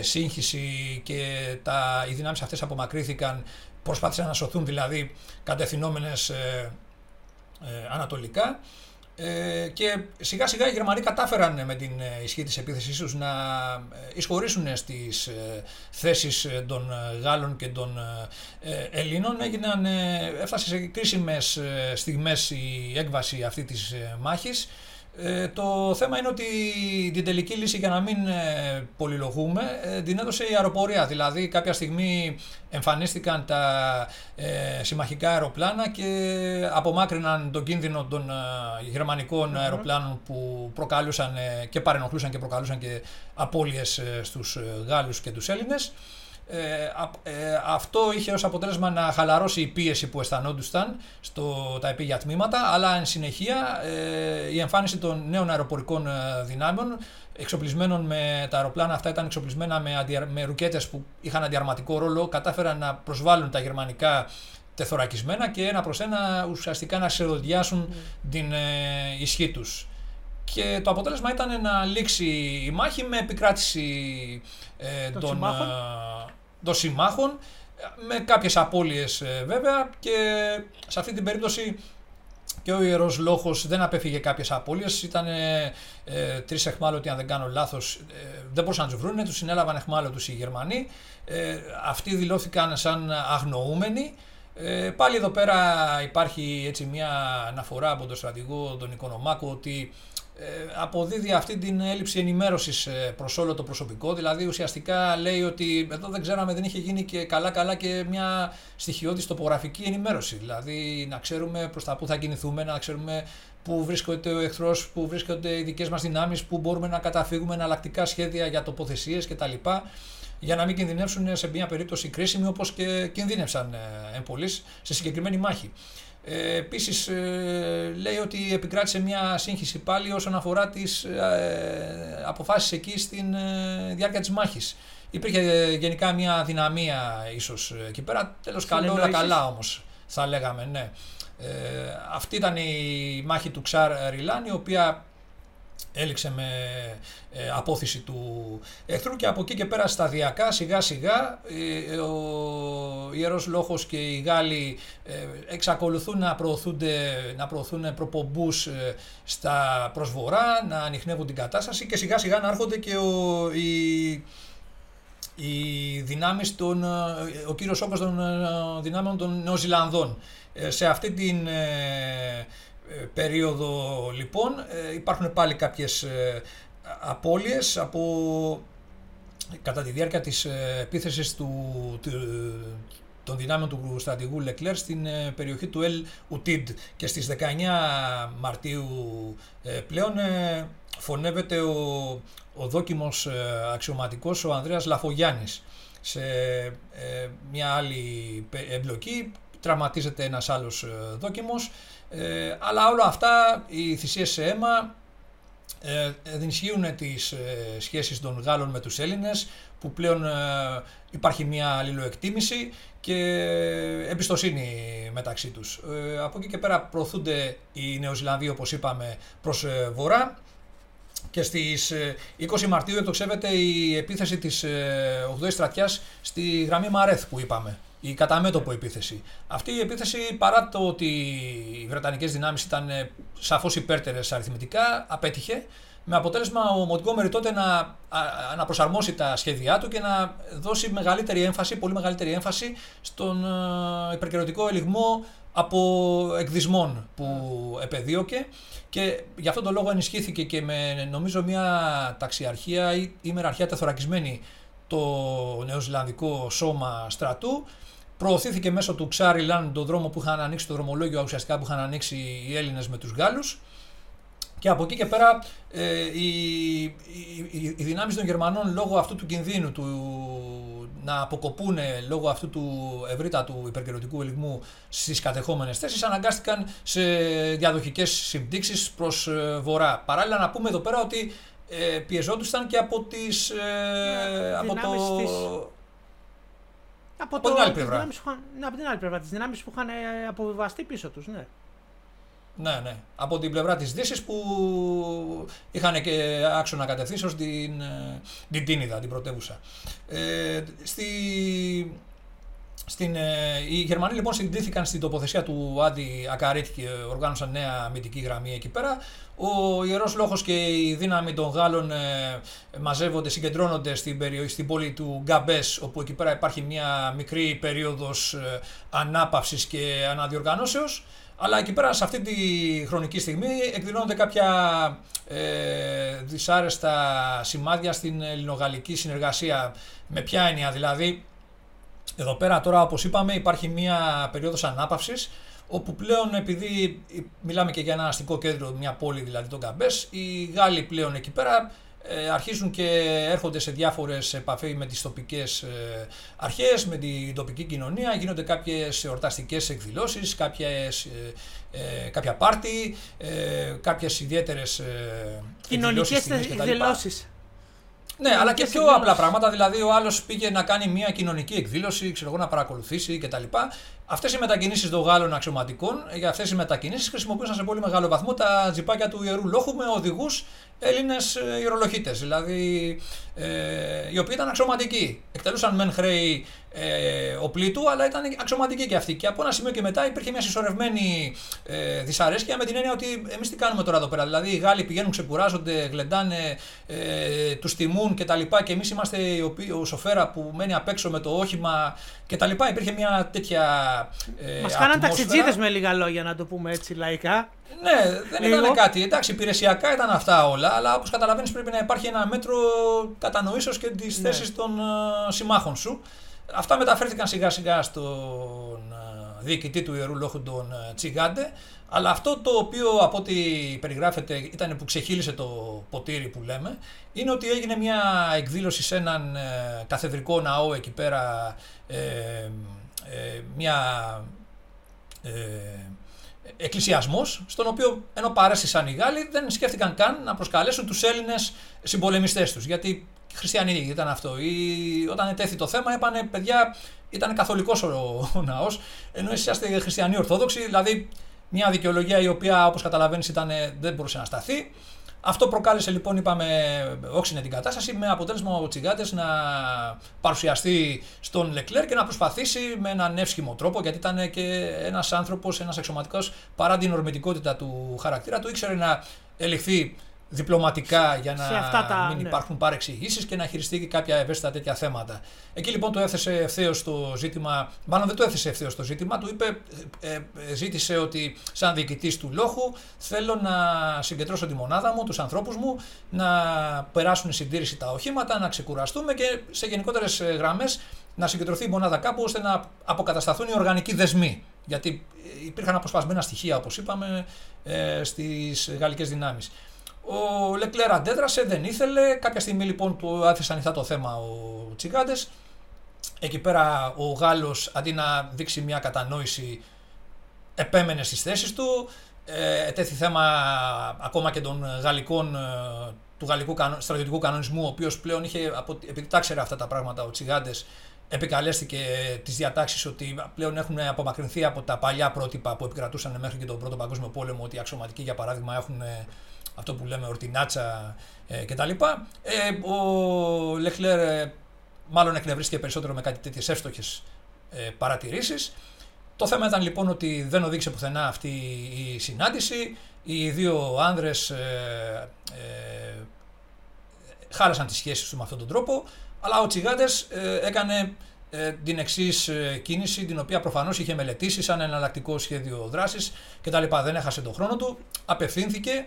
σύγχυση και τα, οι δυνάμεις αυτές απομακρύθηκαν, προσπάθησαν να σωθούν δηλαδή κατευθυνόμενες ανατολικά. Ε, και σιγά σιγά οι Γερμανοί κατάφεραν με την ε, ισχύ της επίθεσης τους να ε, εισχωρήσουν στις ε, θέσεις των Γάλλων και των Ελλήνων. Έγιναν, έφτασε σε κρίσιμες στιγμές η έκβαση αυτή της μάχης ε, το θέμα είναι ότι την τελική λύση για να μην ε, πολυλογούμε ε, την έδωσε η αεροπορία. Δηλαδή κάποια στιγμή εμφανίστηκαν τα ε, συμμαχικά αεροπλάνα και απομάκρυναν τον κίνδυνο των γερμανικων αεροπλάνων που προκαλούσαν και παρενοχλούσαν και προκαλούσαν και απώλειες στους Γάλλους και τους Έλληνες. Ε, ε, αυτό είχε ως αποτέλεσμα να χαλαρώσει η πίεση που αισθανόντουσαν στο, τα επίγεια τμήματα, αλλά εν συνεχεία ε, η εμφάνιση των νέων αεροπορικών ε, δυνάμεων, εξοπλισμένων με τα αεροπλάνα αυτά ήταν εξοπλισμένα με, αντια, με ρουκέτες που είχαν αντιαρματικό ρόλο, κατάφεραν να προσβάλλουν τα γερμανικά τεθωρακισμένα και ένα προς ένα ουσιαστικά να ξεδοντιάσουν mm. την ε, ισχύ τους. Και το αποτέλεσμα ήταν να λήξει η μάχη με επικράτηση ε, των, των συμμάχων με κάποιες απώλειες ε, βέβαια και σε αυτή την περίπτωση και ο Ιερός Λόχος δεν απέφυγε κάποιες απώλειες, ήταν ε, ε, τρεις εχμάλωτοι αν δεν κάνω λάθος, ε, δεν μπορούσαν να τους βρούνε, τους συνέλαβαν εχμάλωτους οι Γερμανοί, ε, αυτοί δηλώθηκαν σαν αγνοούμενοι, ε, πάλι εδώ πέρα υπάρχει έτσι μια αναφορά από τον στρατηγό τον Οικονομάκο ότι ε, αποδίδει αυτή την έλλειψη ενημέρωσης ε, προς όλο το προσωπικό. Δηλαδή ουσιαστικά λέει ότι εδώ δεν ξέραμε, δεν είχε γίνει και καλά-καλά και μια στοιχειώδης τοπογραφική ενημέρωση. Δηλαδή να ξέρουμε προς τα πού θα κινηθούμε, να ξέρουμε πού βρίσκεται ο εχθρός, πού βρίσκονται οι δικές μας δυνάμεις, πού μπορούμε να καταφύγουμε, εναλλακτικά σχέδια για τοποθεσίες κτλ. Για να μην κινδυνεύσουν σε μια περίπτωση κρίσιμη όπως και κινδύνευσαν ε, εμπολεί σε συγκεκριμένη μάχη. Ε, Επίσης, ε, λέει ότι επικράτησε μια σύγχυση πάλι όσον αφορά τις ε, αποφάσεις εκεί στην ε, διάρκεια της μάχης. Υπήρχε ε, γενικά μια δυναμία ίσως εκεί πέρα. Τέλος καλό, όλα καλά όμως, θα λέγαμε, ναι. Ε, αυτή ήταν η μάχη του Ξάρ Ριλάν, η οποία έληξε με ε, απόθεση του εχθρού και από εκεί και πέρα σταδιακά σιγά σιγά ε, ο Ιερός Λόχος και οι Γάλλοι ε, εξακολουθούν να, προωθούνται, να προωθούν προπομπούς στα προσβορά, να ανοιχνεύουν την κατάσταση και σιγά σιγά να έρχονται και ο, οι, οι δυνάμεις των, ο κύριος όπως των δυνάμεων των Νεοζηλανδών. Σε αυτή την ε, περίοδο λοιπόν ε, υπάρχουν πάλι κάποιες ε, απώλειες από κατά τη διάρκεια της επίθεσης του, του, των δυνάμεων του στρατηγού Λεκλέρ στην περιοχή του Ελ Ουτίντ και στις 19 Μαρτίου πλέον φωνεύεται ο, ο δόκιμος αξιωματικός ο Ανδρέας Λαφογιάννης. Σε μια άλλη εμπλοκή τραυματίζεται ένας άλλος δόκιμος ε, αλλά όλα αυτά, οι θυσίες σε αίμα, ε, ενισχύουν τις ε, σχέσεις των Γάλλων με τους Έλληνες, που πλέον ε, υπάρχει μια αλληλοεκτίμηση και εμπιστοσύνη μεταξύ τους. Ε, από εκεί και πέρα προωθούνται οι Νεοζηλανδοί, όπως είπαμε, προς βορρά. Και στις 20 Μαρτίου εκτοξεύεται η επίθεση της 8ης στρατιάς στη γραμμή Μαρέθ που είπαμε η καταμέτωπο επίθεση. Αυτή η επίθεση, παρά το ότι οι Βρετανικές δυνάμεις ήταν ε, σαφώς υπέρτερες αριθμητικά, απέτυχε. Με αποτέλεσμα ο Μοντγκόμερι τότε να, να προσαρμόσει τα σχέδιά του και να δώσει μεγαλύτερη έμφαση, πολύ μεγαλύτερη έμφαση στον ε, υπερκαιρωτικό ελιγμό από εκδισμών που επεδίωκε και γι' αυτόν τον λόγο ενισχύθηκε και με νομίζω μια ταξιαρχία ή ημεραρχία τεθωρακισμένη το νεοζηλανδικό σώμα στρατού Προωθήθηκε μέσω του Ξάρι Λάν τον δρόμο που είχαν ανοίξει, το δρομολόγιο ουσιαστικά που είχαν ανοίξει οι Έλληνες με τους Γάλλους. Και από εκεί και πέρα ε, οι, οι, οι δυνάμεις των Γερμανών λόγω αυτού του κινδύνου του να αποκοπούν λόγω αυτού του ευρύτατου υπερκαιρωτικού ελιγμού στις κατεχόμενες θέσεις αναγκάστηκαν σε διαδοχικές συμπτύξεις προς ε, βορρά. Παράλληλα να πούμε εδώ πέρα ότι ε, πιεζόντουσαν και από, τις, ε, ναι, από το... Από, από το, την άλλη πλευρά. ναι, από την άλλη πλευρά. Τις δυνάμεις που είχαν ε, αποβιβαστεί πίσω τους, ναι. Ναι, ναι. Από την πλευρά της Δύσης που είχαν και άξονα κατευθύνσεως την, ε, την Τίνιδα, την πρωτεύουσα. Ε, στη, στην, ε, οι Γερμανοί λοιπόν συντήθηκαν στην τοποθεσία του Άντι Ακαρίτ και οργάνωσαν νέα αμυντική γραμμή εκεί πέρα. Ο Ιερός Λόγο και η δύναμη των Γάλλων ε, μαζεύονται, συγκεντρώνονται στην, περιοχή, στην πόλη του Γκαμπές, όπου εκεί πέρα υπάρχει μια μικρή περίοδος ε, ανάπαυσης και αναδιοργανώσεως. Αλλά εκεί πέρα σε αυτή τη χρονική στιγμή εκδηλώνονται κάποια ε, δυσάρεστα σημάδια στην ελληνογαλλική συνεργασία. Με ποια έννοια δηλαδή, εδώ πέρα τώρα όπως είπαμε υπάρχει μια περίοδος ανάπαυσης όπου πλέον επειδή μιλάμε και για ένα αστικό κέντρο, μια πόλη δηλαδή τον Καμπές, οι Γάλλοι πλέον εκεί πέρα ε, αρχίζουν και έρχονται σε διάφορες επαφές με τις τοπικές ε, αρχές, με την τοπική κοινωνία, γίνονται κάποιες εορταστικές εκδηλώσεις, κάποιες, ε, κάποια πάρτι, κάποιες ιδιαίτερες κοινωνικές εκδηλώσεις. Ναι, αλλά και πιο απλά πράγματα. Δηλαδή, ο άλλος πήγε να κάνει μια κοινωνική εκδήλωση, ξέρω εγώ, να παρακολουθήσει κτλ. Αυτές οι μετακινήσεις των Γάλλων αξιωματικών, για αυτές οι μετακινήσεις χρησιμοποιούσαν σε πολύ μεγάλο βαθμό τα τζιπάκια του ιερού λόχου με οδηγούς Έλληνες ιερολογίτες. Δηλαδή, ε, οι οποίοι ήταν αξιωματικοί. Εκτελούσαν μεν χρέη ε, οπλίτου, αλλά ήταν αξιωματικοί και αυτοί. Και από ένα σημείο και μετά υπήρχε μια συσσωρευμένη ε, δυσαρέσκεια με την έννοια ότι εμείς τι κάνουμε τώρα εδώ πέρα. Δηλαδή, οι Γάλλοι πηγαίνουν, ξεκουράζονται, γλεντάνε, ε, τους τιμούν κτλ. Και, και εμείς είμαστε ο σοφέρα που μένει απ' έξω με το όχημα κτλ. Υπήρχε μια τέτοια. Ε, Μας κάναν ταξιτζίδες με λίγα λόγια, να το πούμε έτσι λαϊκά. Ναι, δεν ήταν κάτι. Εντάξει, υπηρεσιακά ήταν αυτά όλα, αλλά όπως καταλαβαίνεις πρέπει να υπάρχει ένα μέτρο κατανοήσεως και τη ναι. θέση των uh, συμμάχων σου. Αυτά μεταφέρθηκαν σιγά σιγά στον uh, διοικητή του Ιερού Λόγου, τον uh, Τσιγάντε. Αλλά αυτό το οποίο από ό,τι περιγράφεται ήταν που ξεχύλισε το ποτήρι που λέμε, είναι ότι έγινε μια εκδήλωση σε έναν ε, καθεδρικό ναό εκεί πέρα, ε, ε, μια ε, εκκλησιασμός, στον οποίο ενώ παρέστησαν οι Γάλλοι δεν σκέφτηκαν καν να προσκαλέσουν τους Έλληνες συμπολεμιστές τους, γιατί χριστιανοί ήταν αυτό. Ή, όταν ετέθη το θέμα, είπανε παιδιά, ήταν καθολικός ο, ο ναός, ενώ εσείς είστε χριστιανοί ορθόδοξοι, δηλαδή Μια δικαιολογία η οποία, όπως καταλαβαίνεις, δεν μπορούσε να σταθεί. Αυτό προκάλεσε λοιπόν, είπαμε, όξινε την κατάσταση με αποτέλεσμα ο Τσιγκάτες να παρουσιαστεί στον Λεκλέρ και να προσπαθήσει με έναν εύσχυμο τρόπο, γιατί ήταν και ένας άνθρωπος, ένας εξωματικό, παρά την ορμητικότητα του χαρακτήρα του, ήξερε να ελιχθεί διπλωματικά για να τα, μην ναι. υπάρχουν παρεξηγήσεις και να χειριστεί και κάποια ευαίσθητα τέτοια θέματα. Εκεί λοιπόν το έθεσε ευθέως το ζήτημα, μάλλον δεν το έθεσε ευθέως το ζήτημα, του είπε, ε, ε, ζήτησε ότι σαν διοικητής του λόγου θέλω να συγκεντρώσω τη μονάδα μου, τους ανθρώπους μου, να περάσουν συντήρηση τα οχήματα, να ξεκουραστούμε και σε γενικότερες γραμμές να συγκεντρωθεί η μονάδα κάπου ώστε να αποκατασταθούν οι οργανικοί δεσμοί. Γιατί υπήρχαν αποσπασμένα στοιχεία, όπως είπαμε, ε, στις γαλλικές δυνάμεις. Ο Λεκλέρ αντέδρασε, δεν ήθελε. Κάποια στιγμή λοιπόν του άφησε ανοιχτά το θέμα ο Τσιγκάντες. Εκεί πέρα ο Γάλλος αντί να δείξει μια κατανόηση επέμενε στις θέσεις του. Ε, ετέθη θέμα ακόμα και των γαλλικών, ε, του γαλλικού στρατιωτικού κανονισμού, ο οποίος πλέον είχε, επειδή τα ξέρει αυτά τα πράγματα ο Τσιγάντες, επικαλέστηκε τις διατάξεις ότι πλέον έχουν απομακρυνθεί από τα παλιά πρότυπα που επικρατούσαν μέχρι και τον Πρώτο Παγκόσμιο Πόλεμο, ότι οι αξιωματικοί για παράδειγμα έχουν αυτό που λέμε ορτινάτσα ε, κτλ. Ε, ο Λεχλέρ ε, μάλλον εκνευρίστηκε περισσότερο με κάτι τέτοιες εύστοχες ε, παρατηρήσεις. Το θέμα ήταν λοιπόν ότι δεν οδήγησε πουθενά αυτή η συνάντηση. Οι δύο άνδρες ε, ε, χάλασαν τις σχέσεις τους με αυτόν τον τρόπο, αλλά ο Τσιγάντες ε, έκανε την εξής κίνηση, την οποία προφανώς είχε μελετήσει σαν εναλλακτικό σχέδιο δράσης κτλ. Δεν έχασε τον χρόνο του, απευθύνθηκε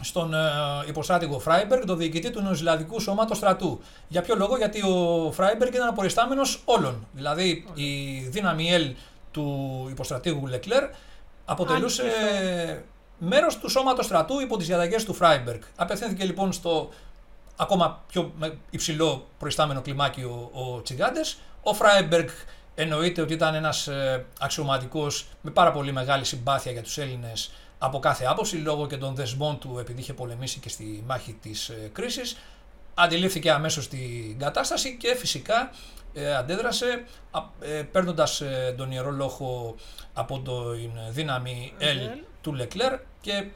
στον ε, υποστράτηγο Φράιμπεργκ, τον διοικητή του Νεοζηλανδικού Σώματος Στρατού. Για ποιο λόγο, γιατί ο Φράιμπεργκ ήταν ο προϊστάμενος όλων. Δηλαδή η δύναμη L του υποστρατήγου Λεκλέρ αποτελούσε μέρος του σώματος στρατού υπό τις διαταγές του Φράιμπεργκ. Απευθύνθηκε λοιπόν στο ακόμα πιο υψηλό προϊστάμενο κλιμάκι ο, ο Τσιγκάντες. Ο Φράιμπεργκ εννοείται ότι ήταν ένας ε, αξιωματικός με πάρα πολύ μεγάλη συμπάθεια για τους Έλληνες από κάθε άποψη λόγω και των δεσμών του επειδή είχε πολεμήσει και στη μάχη της ε, κρίσης αντιλήφθηκε αμέσως την κατάσταση και φυσικά ε, αντέδρασε ε, παίρνοντας ε, τον ιερό λόγο από την δύναμη L του Λεκλέρ και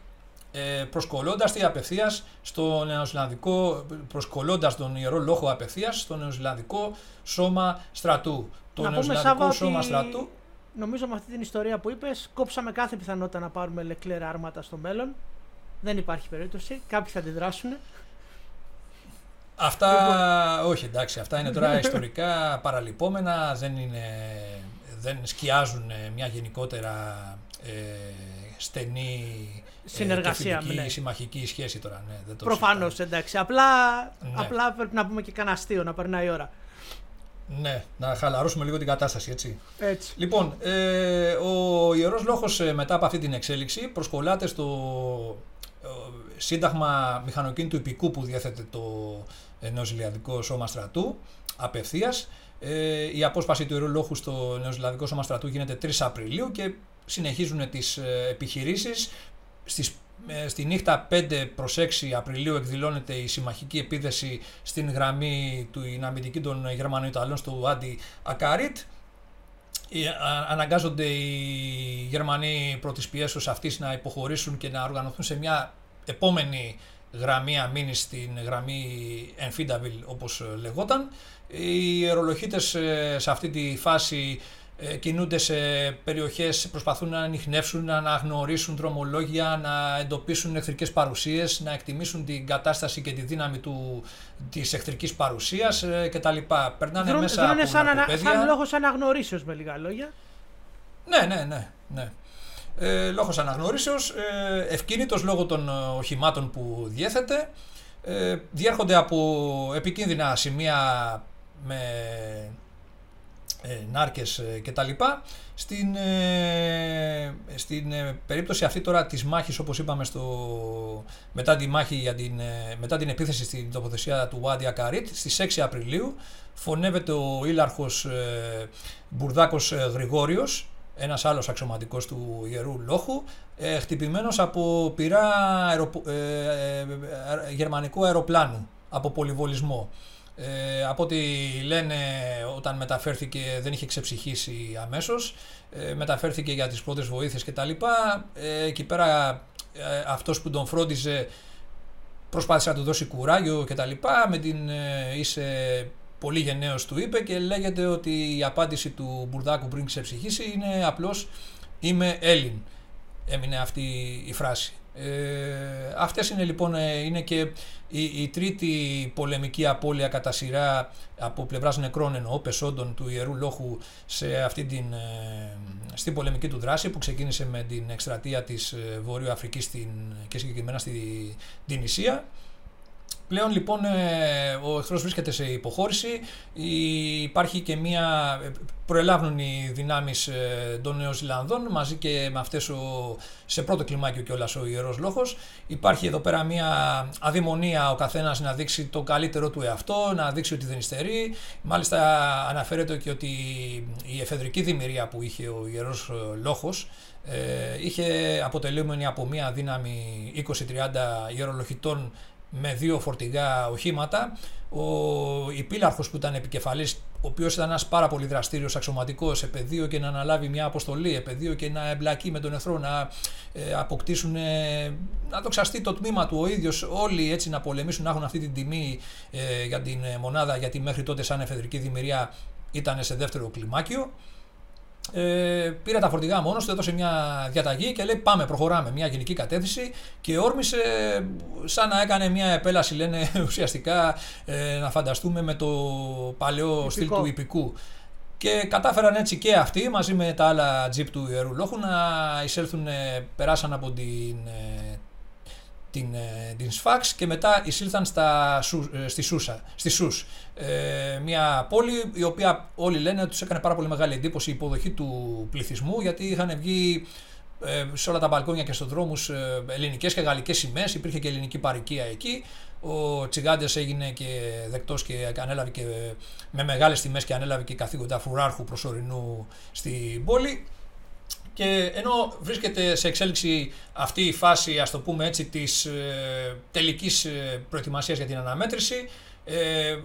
ε, προσκολώντας τη απευθείας στο νεοζηλανδικό, προσκολώντας τον ιερό λόγο απευθείας στο νεοζηλανδικό σώμα στρατού. Το νεοζηλανδικό σώμα στρατού νομίζω με αυτή την ιστορία που είπες, κόψαμε κάθε πιθανότητα να πάρουμε λεκλέρα άρματα στο μέλλον. Δεν υπάρχει περίπτωση. Κάποιοι θα αντιδράσουν. Αυτά, λοιπόν. όχι εντάξει, αυτά είναι τώρα ιστορικά παραλυπόμενα, δεν, είναι, δεν σκιάζουν μια γενικότερα ε, στενή ε, συνεργασία και ναι. συμμαχική σχέση τώρα. Ναι, Προφανώς, εντάξει. Απλά, ναι. απλά πρέπει να πούμε και κανένα αστείο, να περνάει η ώρα. Ναι, να χαλαρώσουμε λίγο την κατάσταση, έτσι. έτσι. Λοιπόν, ε, ο Ιερός Λόγος ε, μετά από αυτή την εξέλιξη προσκολάται στο ε, Σύνταγμα Μηχανοκίνητου Υπηκού που διέθετε το Νεοζηλιαδικό Σώμα Στρατού απευθείας. Ε, η απόσπαση του Ιερού Λόγου στο Νεοζηλιαδικό Σώμα Στρατού γίνεται 3 Απριλίου και συνεχίζουν τις ε, επιχειρήσεις. Στις ε, στη νύχτα 5 προς 6 Απριλίου εκδηλώνεται η συμμαχική επίδεση στην γραμμή του αμυντική των Γερμανοϊταλών στο Άντι Ακάριτ. Ε, αναγκάζονται οι Γερμανοί πρώτης πιέσεως αυτής να υποχωρήσουν και να οργανωθούν σε μια επόμενη γραμμή αμήνης στην γραμμή Enfidaville όπως λεγόταν. Οι αερολοχίτες ε, σε αυτή τη φάση ε, κινούνται σε περιοχές, προσπαθούν να ανοιχνεύσουν, να αναγνωρίσουν δρομολόγια, να εντοπίσουν εχθρικές παρουσίες, να εκτιμήσουν την κατάσταση και τη δύναμη του, της εχθρικής παρουσίας ε, κτλ. Περνάνε Δρούν, μέσα από σαν, ανα, σαν λόγος αναγνωρίσεως με λίγα λόγια. Ναι, ναι, ναι. ναι. Ε, λόγος αναγνωρίσεως, ε, ευκίνητος λόγω των οχημάτων που διέθετε, ε, διέρχονται από επικίνδυνα σημεία με ε, νάρκες ε, κτλ. Στην, ε, στην ε, περίπτωση αυτή τώρα της μάχης όπως είπαμε στο, μετά, τη μάχη για την, μετά την επίθεση στην τοποθεσία του Βάντι Ακαρίτ στις 6 Απριλίου φωνεύεται ο ήλαρχος ε, Μπουρδάκος Γρηγόριος ένας άλλος αξιωματικός του Ιερού Λόχου ε, χτυπημένος από πυρά αεροπο, γερμανικού αεροπλάνου από πολυβολισμό. Ε, από ό,τι λένε όταν μεταφέρθηκε δεν είχε ξεψυχήσει αμέσως, ε, μεταφέρθηκε για τις πρώτες βοήθειες κτλ. Ε, εκεί πέρα ε, αυτός που τον φρόντιζε προσπάθησε να του δώσει κουράγιο κτλ. Με την ε, είσαι πολύ γενναίος του είπε και λέγεται ότι η απάντηση του Μπουρδάκου πριν ξεψυχήσει είναι απλώς είμαι Έλλην. Έμεινε αυτή η φράση. Ε, αυτές είναι λοιπόν ε, είναι και η, τρίτη πολεμική απώλεια κατά σειρά από πλευράς νεκρών εννοώ πεσόντων του Ιερού Λόχου σε αυτή την ε, στην πολεμική του δράση που ξεκίνησε με την εκστρατεία της ε, Βορείου Αφρικής στην, και συγκεκριμένα στη την Ισία Πλέον λοιπόν ε, ο εχθρός βρίσκεται σε υποχώρηση. Υπάρχει και μια. Ε, προελάβουν οι δυνάμεις ε, των Νεοζηλανδών μαζί και με αυτές σε πρώτο κλιμάκιο κιόλας ο ιερός λόγο. Υπάρχει εδώ πέρα μια αδημονία ο καθένας να δείξει το καλύτερο του εαυτό, να δείξει ότι δεν υστερεί. Μάλιστα αναφέρεται και ότι η εφεδρική δημιουργία που είχε ο ιερός λόγο είχε αποτελούμενη από μια δύναμη 20-30 ιερολογητών με δύο φορτηγά οχήματα. Ο υπήλαρχος που ήταν επικεφαλής, ο οποίος ήταν ένας πάρα πολύ δραστήριος αξιωματικός σε πεδίο και να αναλάβει μια αποστολή, πεδίο και να εμπλακεί με τον εχθρό, να ε, αποκτήσουν, ε, να το ξαστεί το τμήμα του ο ίδιος, όλοι έτσι να πολεμήσουν, να έχουν αυτή την τιμή ε, για την μονάδα, γιατί μέχρι τότε σαν εφεδρική δημιουργία ήταν σε δεύτερο κλιμάκιο. Ε, πήρε τα φορτηγά μόνος του, έδωσε μια διαταγή και λέει: Πάμε, προχωράμε. Μια γενική κατεύθυνση και όρμησε σαν να έκανε μια επέλαση, λένε ουσιαστικά ε, να φανταστούμε με το παλαιό στυλ του υπηκού. Και κατάφεραν έτσι και αυτοί μαζί με τα άλλα τζιπ του Ιερού Λόχου να εισέλθουν, περάσαν από την ε, την, ε, την Σφάξ και μετά εισήλθαν στα, ε, στη, Σούσα, στη Σούς. Ε, μια πόλη η οποία όλοι λένε ότι τους έκανε πάρα πολύ μεγάλη εντύπωση η υποδοχή του πληθυσμού γιατί είχαν βγει ε, σε όλα τα μπαλκόνια και στους δρόμους ε, ελληνικές και γαλλικές σημαίες, υπήρχε και ελληνική παροικία εκεί. Ο Τσιγάντες έγινε και δεκτός και ανέλαβε και με μεγάλες τιμές και ανέλαβε και καθήκοντα φουράρχου προσωρινού στην πόλη. Και ενώ βρίσκεται σε εξέλιξη αυτή η φάση, ας το πούμε έτσι, της ε, τελικής ε, προετοιμασίας για την αναμέτρηση, ε,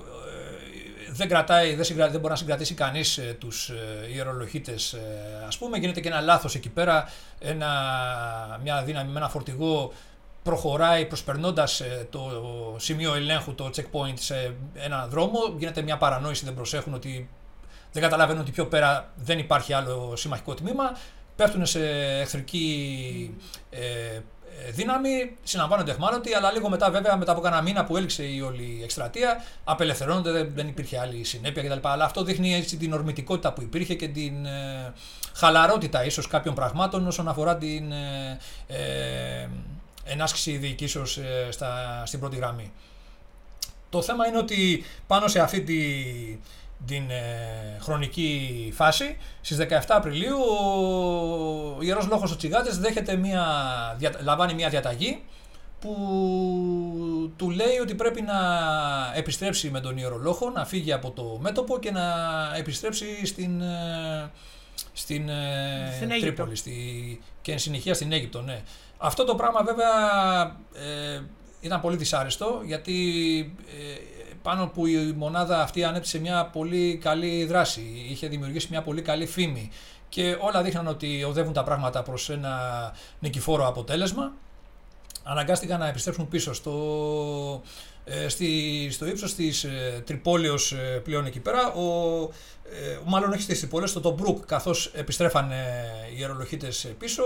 δεν, κρατάει, δεν, δεν μπορεί να συγκρατήσει κανείς ε, τους ε, ιερολογίτες, ε, ας πούμε. Γίνεται και ένα λάθος εκεί πέρα, ένα, μια δύναμη με ένα φορτηγό προχωράει προσπερνώντας ε, το σημείο ελέγχου, το checkpoint σε έναν δρόμο. Γίνεται μια παρανόηση, δεν προσέχουν ότι δεν καταλαβαίνουν ότι πιο πέρα δεν υπάρχει άλλο συμμαχικό τμήμα πέφτουν σε εχθρική ε, ε δύναμη, συναμβάνονται εχμάλωτοι, αλλά λίγο μετά, βέβαια, μετά από κανένα μήνα που έληξε η όλη εκστρατεία, απελευθερώνονται, δεν, δεν υπήρχε άλλη συνέπεια κτλ. Αλλά αυτό δείχνει έτσι την ορμητικότητα που υπήρχε και την ε, χαλαρότητα ίσως κάποιων πραγμάτων όσον αφορά την ε, ε ενάσκηση διοικήσεως ε, στην πρώτη γραμμή. Το θέμα είναι ότι πάνω σε αυτή τη την ε, χρονική φάση. Στις 17 Απριλίου ο Ιερός Λόγος ο Τσιγάτες δέχεται μια, λαμβάνει μια διαταγή που του λέει ότι πρέπει να επιστρέψει με τον Ιερολόχο, να φύγει από το μέτωπο και να επιστρέψει στην, ε, στην, ε, στην Τρίπολη στη, και εν συνεχεία στην Αίγυπτο. Ναι. Αυτό το πράγμα βέβαια ε, ήταν πολύ δυσάρεστο γιατί πάνω που η μονάδα αυτή ανέπτυσε μια πολύ καλή δράση, είχε δημιουργήσει μια πολύ καλή φήμη και όλα δείχναν ότι οδεύουν τα πράγματα προς ένα νικηφόρο αποτέλεσμα. Αναγκάστηκαν να επιστρέψουν πίσω στο, ε, στη, στο ύψος της ε, Τριπόλεως ε, πλέον εκεί πέρα. Ο, ε, μάλλον όχι στης Τριπόλεως, στο Τομπρούκ, καθώς επιστρέφανε οι ιερολοχίτες πίσω.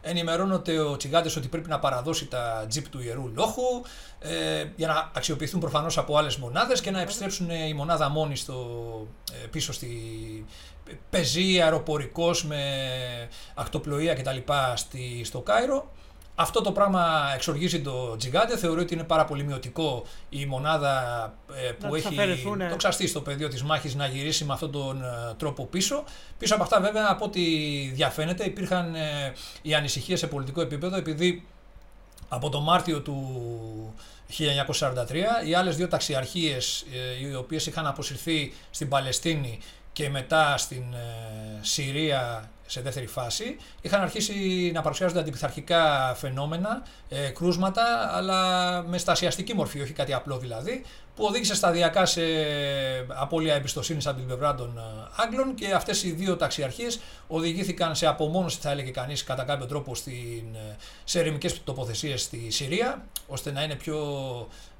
Ενημερώνεται ο Τσιγάντες ότι πρέπει να παραδώσει τα τζιπ του Ιερού Λόχου ε, για να αξιοποιηθούν προφανώς από άλλες μονάδες και να επιστρέψει η μονάδα μόνη στο, ε, πίσω στη πεζή, αεροπορικώς με ακτοπλοΐα κτλ. στο Κάιρο. Αυτό το πράγμα εξοργίζει το Τζιγκάντε. Θεωρεί ότι είναι πάρα πολύ μειωτικό η μονάδα ε, που έχει το ξαστεί στο πεδίο της μάχης να γυρίσει με αυτόν τον ε, τρόπο πίσω. Πίσω από αυτά, βέβαια, από ό,τι διαφαίνεται, υπήρχαν ε, οι ανησυχίες σε πολιτικό επίπεδο, επειδή από το Μάρτιο του 1943 οι άλλες δύο ταξιαρχίες οι οποίες είχαν αποσυρθεί στην Παλαιστίνη και μετά στην Συρία σε δεύτερη φάση. Είχαν αρχίσει να παρουσιάζονται αντιπιθαρχικά φαινόμενα, ε, κρούσματα, αλλά με στασιαστική μορφή, όχι κάτι απλό δηλαδή, που οδήγησε σταδιακά σε απώλεια εμπιστοσύνης από την πλευρά των ε, Άγγλων και αυτές οι δύο ταξιαρχίες οδηγήθηκαν σε απομόνωση, θα έλεγε κανείς, κατά κάποιο τρόπο στην, ε, σε ερημικές τοποθεσίες στη Συρία, ώστε να είναι πιο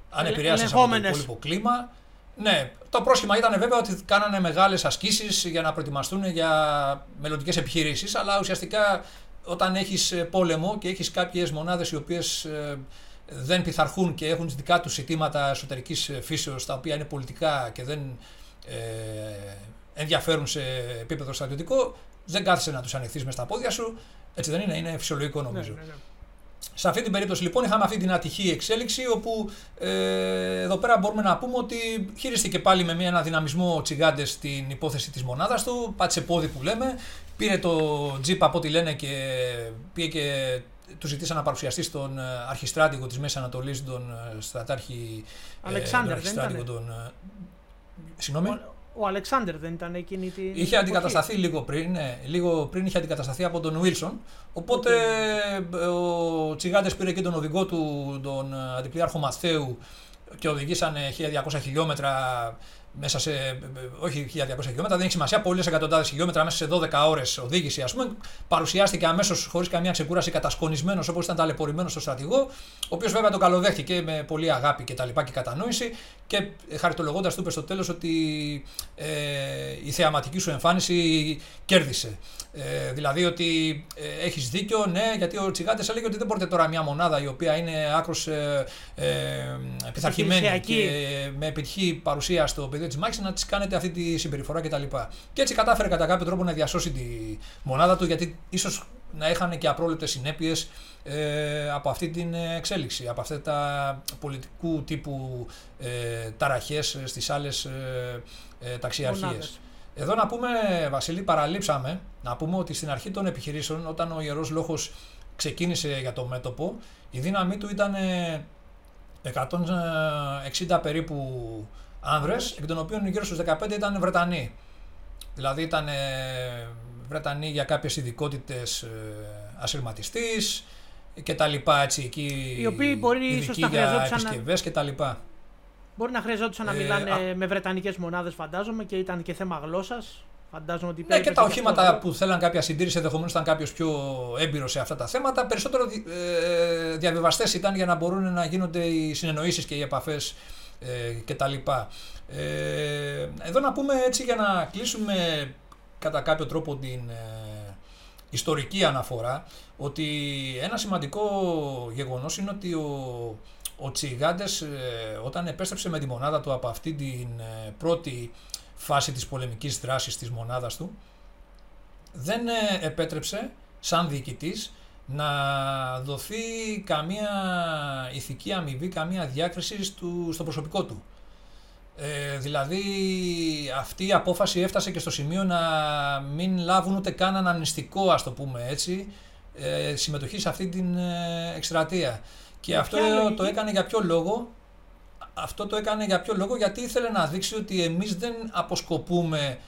ανεπηρέαστε από το υπόλοιπο κλίμα. Ναι, το πρόσχημα ήταν βέβαια ότι κάνανε μεγάλες ασκήσεις για να προετοιμαστούν για μελλοντικές επιχειρήσεις, αλλά ουσιαστικά όταν έχεις ε, πόλεμο και έχεις κάποιες μονάδες οι οποίες ε, δεν πειθαρχούν και έχουν δικά τους ζητήματα εσωτερικής ε, φύσεως, τα οποία είναι πολιτικά και δεν ε, ενδιαφέρουν σε επίπεδο στρατιωτικό, δεν κάθεσαι να τους ανοιχθείς μες στα πόδια σου. Έτσι δεν είναι, είναι φυσιολογικό νομίζω. Ναι, ναι, ναι. Σε αυτή την περίπτωση λοιπόν είχαμε αυτή την ατυχή εξέλιξη όπου ε, εδώ πέρα μπορούμε να πούμε ότι χειριστήκε πάλι με ένα δυναμισμό ο Τσιγκάντες στην υπόθεση της μονάδας του, πάτησε πόδι που λέμε, πήρε το τζιπ από ό,τι λένε και πήγε και του ζητήσαν να παρουσιαστεί στον ε, αρχιστράτηγο της Μέσης Ανατολής, τον ε, στρατάρχη Αλεξάνδρ, ε, δεν τον... Ε, συγγνώμη. Ο Αλεξάνδρ δεν ήταν εκείνη τη. Είχε αντικατασταθεί λίγο πριν, ναι, λίγο πριν είχε αντικατασταθεί από τον Βίλσον. Οπότε ο Τσιγάντες πήρε και τον οδηγό του, τον αντιπλήρχο Μαθαίου και οδηγήσανε 1200 χιλιόμετρα μέσα σε. Όχι 1200 χιλιόμετρα, δεν έχει σημασία, πολλές εκατοντάδες χιλιόμετρα μέσα σε 12 ώρες οδήγηση, ας πούμε. Παρουσιάστηκε αμέσως χωρίς καμία ξεκούραση, κατασκονισμένος όπως ήταν ταλαιπωρημένος στο στρατηγό, ο οποίος βέβαια τον καλοδέχτηκε με πολύ αγάπη και τα λοιπά και κατανόηση και χαριτολογώντας του είπες στο τέλος ότι ε, η θεαματική σου εμφάνιση κέρδισε. Ε, δηλαδή ότι ε, έχεις δίκιο, ναι, γιατί ο Τσιγάτε έλεγε ότι δεν μπορείτε τώρα μια μονάδα η οποία είναι άκρος ε, ε, πειθαρχημένη και με επιτυχή παρουσία στο πεδίο της μάχη να της κάνετε αυτή τη συμπεριφορά κτλ. Και, και έτσι κατάφερε κατά κάποιο τρόπο να διασώσει τη μονάδα του, γιατί ίσως να είχαν και απρόληπτε συνέπειες ε, από αυτή την εξέλιξη, από αυτά τα πολιτικού τύπου ε, ταραχές στις άλλες ε, ε, ταξιαρχίες. Εδώ να πούμε, Βασίλη, παραλείψαμε να πούμε ότι στην αρχή των επιχειρήσεων, όταν ο Ιερός Λόγος ξεκίνησε για το μέτωπο, η δύναμή του ήταν 160 περίπου άνδρες, εκ των οποίων γύρω στους 15 ήταν Βρετανοί. Δηλαδή ήταν Βρετανοί για κάποιες ειδικότητες ασυρματιστής και τα λοιπά έτσι εκεί. Οι οποίοι μπορεί ίσως να χρειαζόντουσαν... και τα λοιπά. Μπορεί να χρειαζόντουσαν να ε, μιλάνε με βρετανικές μονάδες, φαντάζομαι, και ήταν και θέμα γλώσσας. Φαντάζομαι ότι ναι, και τα οχήματα που θέλαν κάποια συντήρηση ενδεχομένως ήταν κάποιος πιο έμπειρος σε αυτά τα θέματα. Περισσότερο ε, διαβιβαστές ήταν για να μπορούν να γίνονται οι συνεννοήσεις και οι επαφές ε, κτλ. Ε, εδώ να πούμε έτσι για να κλείσουμε κατά κάποιο τρόπο την ε, ιστορική αναφορά ότι ένα σημαντικό γεγονός είναι ότι ο, ο Τσιγάντες ε, όταν επέστρεψε με τη μονάδα του από αυτή την ε, πρώτη φάση της πολεμικής δράσης της μονάδας του δεν ε, επέτρεψε σαν διοικητής να δοθεί καμία ηθική αμοιβή, καμία διάκριση στο προσωπικό του. Ε, δηλαδή αυτή η απόφαση έφτασε και στο σημείο να μην λάβουν ούτε καν αναμνηστικό, ας το πούμε έτσι, ε, συμμετοχή σε αυτή την ε, εκστρατεία. Και αυτό το έκανε για ποιο λόγο; Αυτό το έκανε για ποιο λόγο, γιατί ήθελε να δείξει ότι εμείς δεν αποσκοπούμε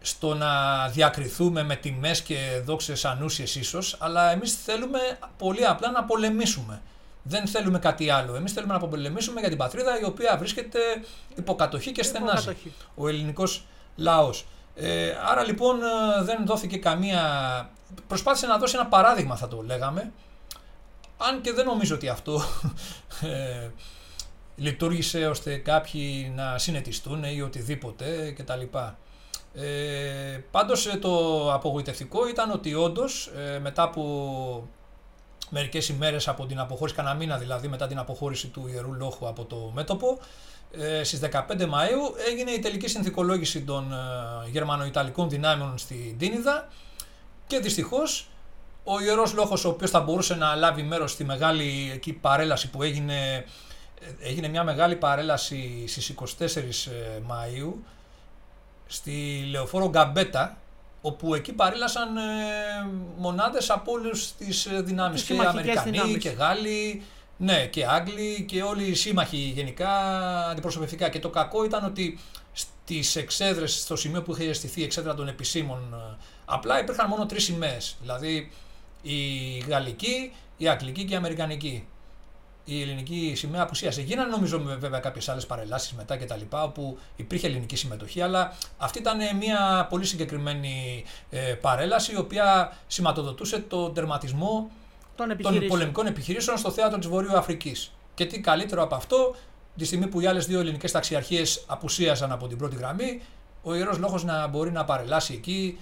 στο να διακριθούμε με τιμές και δόξες ανούσιες ίσως, αλλά εμείς θέλουμε πολύ απλά να πολεμήσουμε. Δεν θέλουμε κάτι άλλο. Εμείς θέλουμε να πολεμήσουμε για την πατρίδα η οποία βρίσκεται υποκατοχή και στενάζει. Ο ελληνικός λαός. Ε, άρα λοιπόν ε, δεν δόθηκε καμία... Προσπάθησε να δώσει ένα παράδειγμα θα το λέγαμε, αν και δεν νομίζω ότι αυτό ε, λειτουργήσε ώστε κάποιοι να συνετιστούν ή οτιδήποτε κτλ. Ε, πάντως ε, το απογοητευτικό ήταν ότι όντως ε, μετά από μερικές ημέρες από την αποχώρηση, κανένα μήνα δηλαδή μετά την αποχώρηση του Ιερού Λόχου από το μέτωπο, ε, στις 15 Μαΐου έγινε η τελική συνθηκολόγηση των ε, γερμανοϊταλικών δυνάμεων στη Ντίνιδα και δυστυχώς ο Ιερός Λόχος ο οποίος θα μπορούσε να λάβει μέρος στη μεγάλη εκεί παρέλαση που έγινε, ε, έγινε μια μεγάλη παρέλαση στις 24 ε, Μαΐου στη Λεωφόρο Γκαμπέτα όπου εκεί παρέλασαν ε, μονάδες από όλες τις δυνάμεις και Αμερικανοί δυνάμεις. και Γάλλοι ναι, και Άγγλοι και όλοι οι σύμμαχοι γενικά αντιπροσωπευτικά. Και το κακό ήταν ότι τι εξέδρες στο σημείο που είχε στηθεί η εξέδρα των επισήμων. Απλά υπήρχαν μόνο τρεις σημαίες. Δηλαδή η γαλλική, η αγγλική και η αμερικανική. Η ελληνική σημαία απουσίασε. Γίνανε νομίζω με βέβαια κάποιες άλλες παρελάσεις μετά και τα λοιπά, όπου υπήρχε ελληνική συμμετοχή, αλλά αυτή ήταν μια πολύ συγκεκριμένη ε, παρέλαση, η οποία σηματοδοτούσε τον τερματισμό Των, των επιχειρήσεων. πολεμικών επιχειρήσεων στο θέατρο της Βορείου Αφρικής. Και τι καλύτερο από αυτό, τη στιγμή που οι άλλες δύο ελληνικές ταξιαρχίες απουσίαζαν από την πρώτη γραμμή, ο ιερός λόγος να μπορεί να παρελάσει εκεί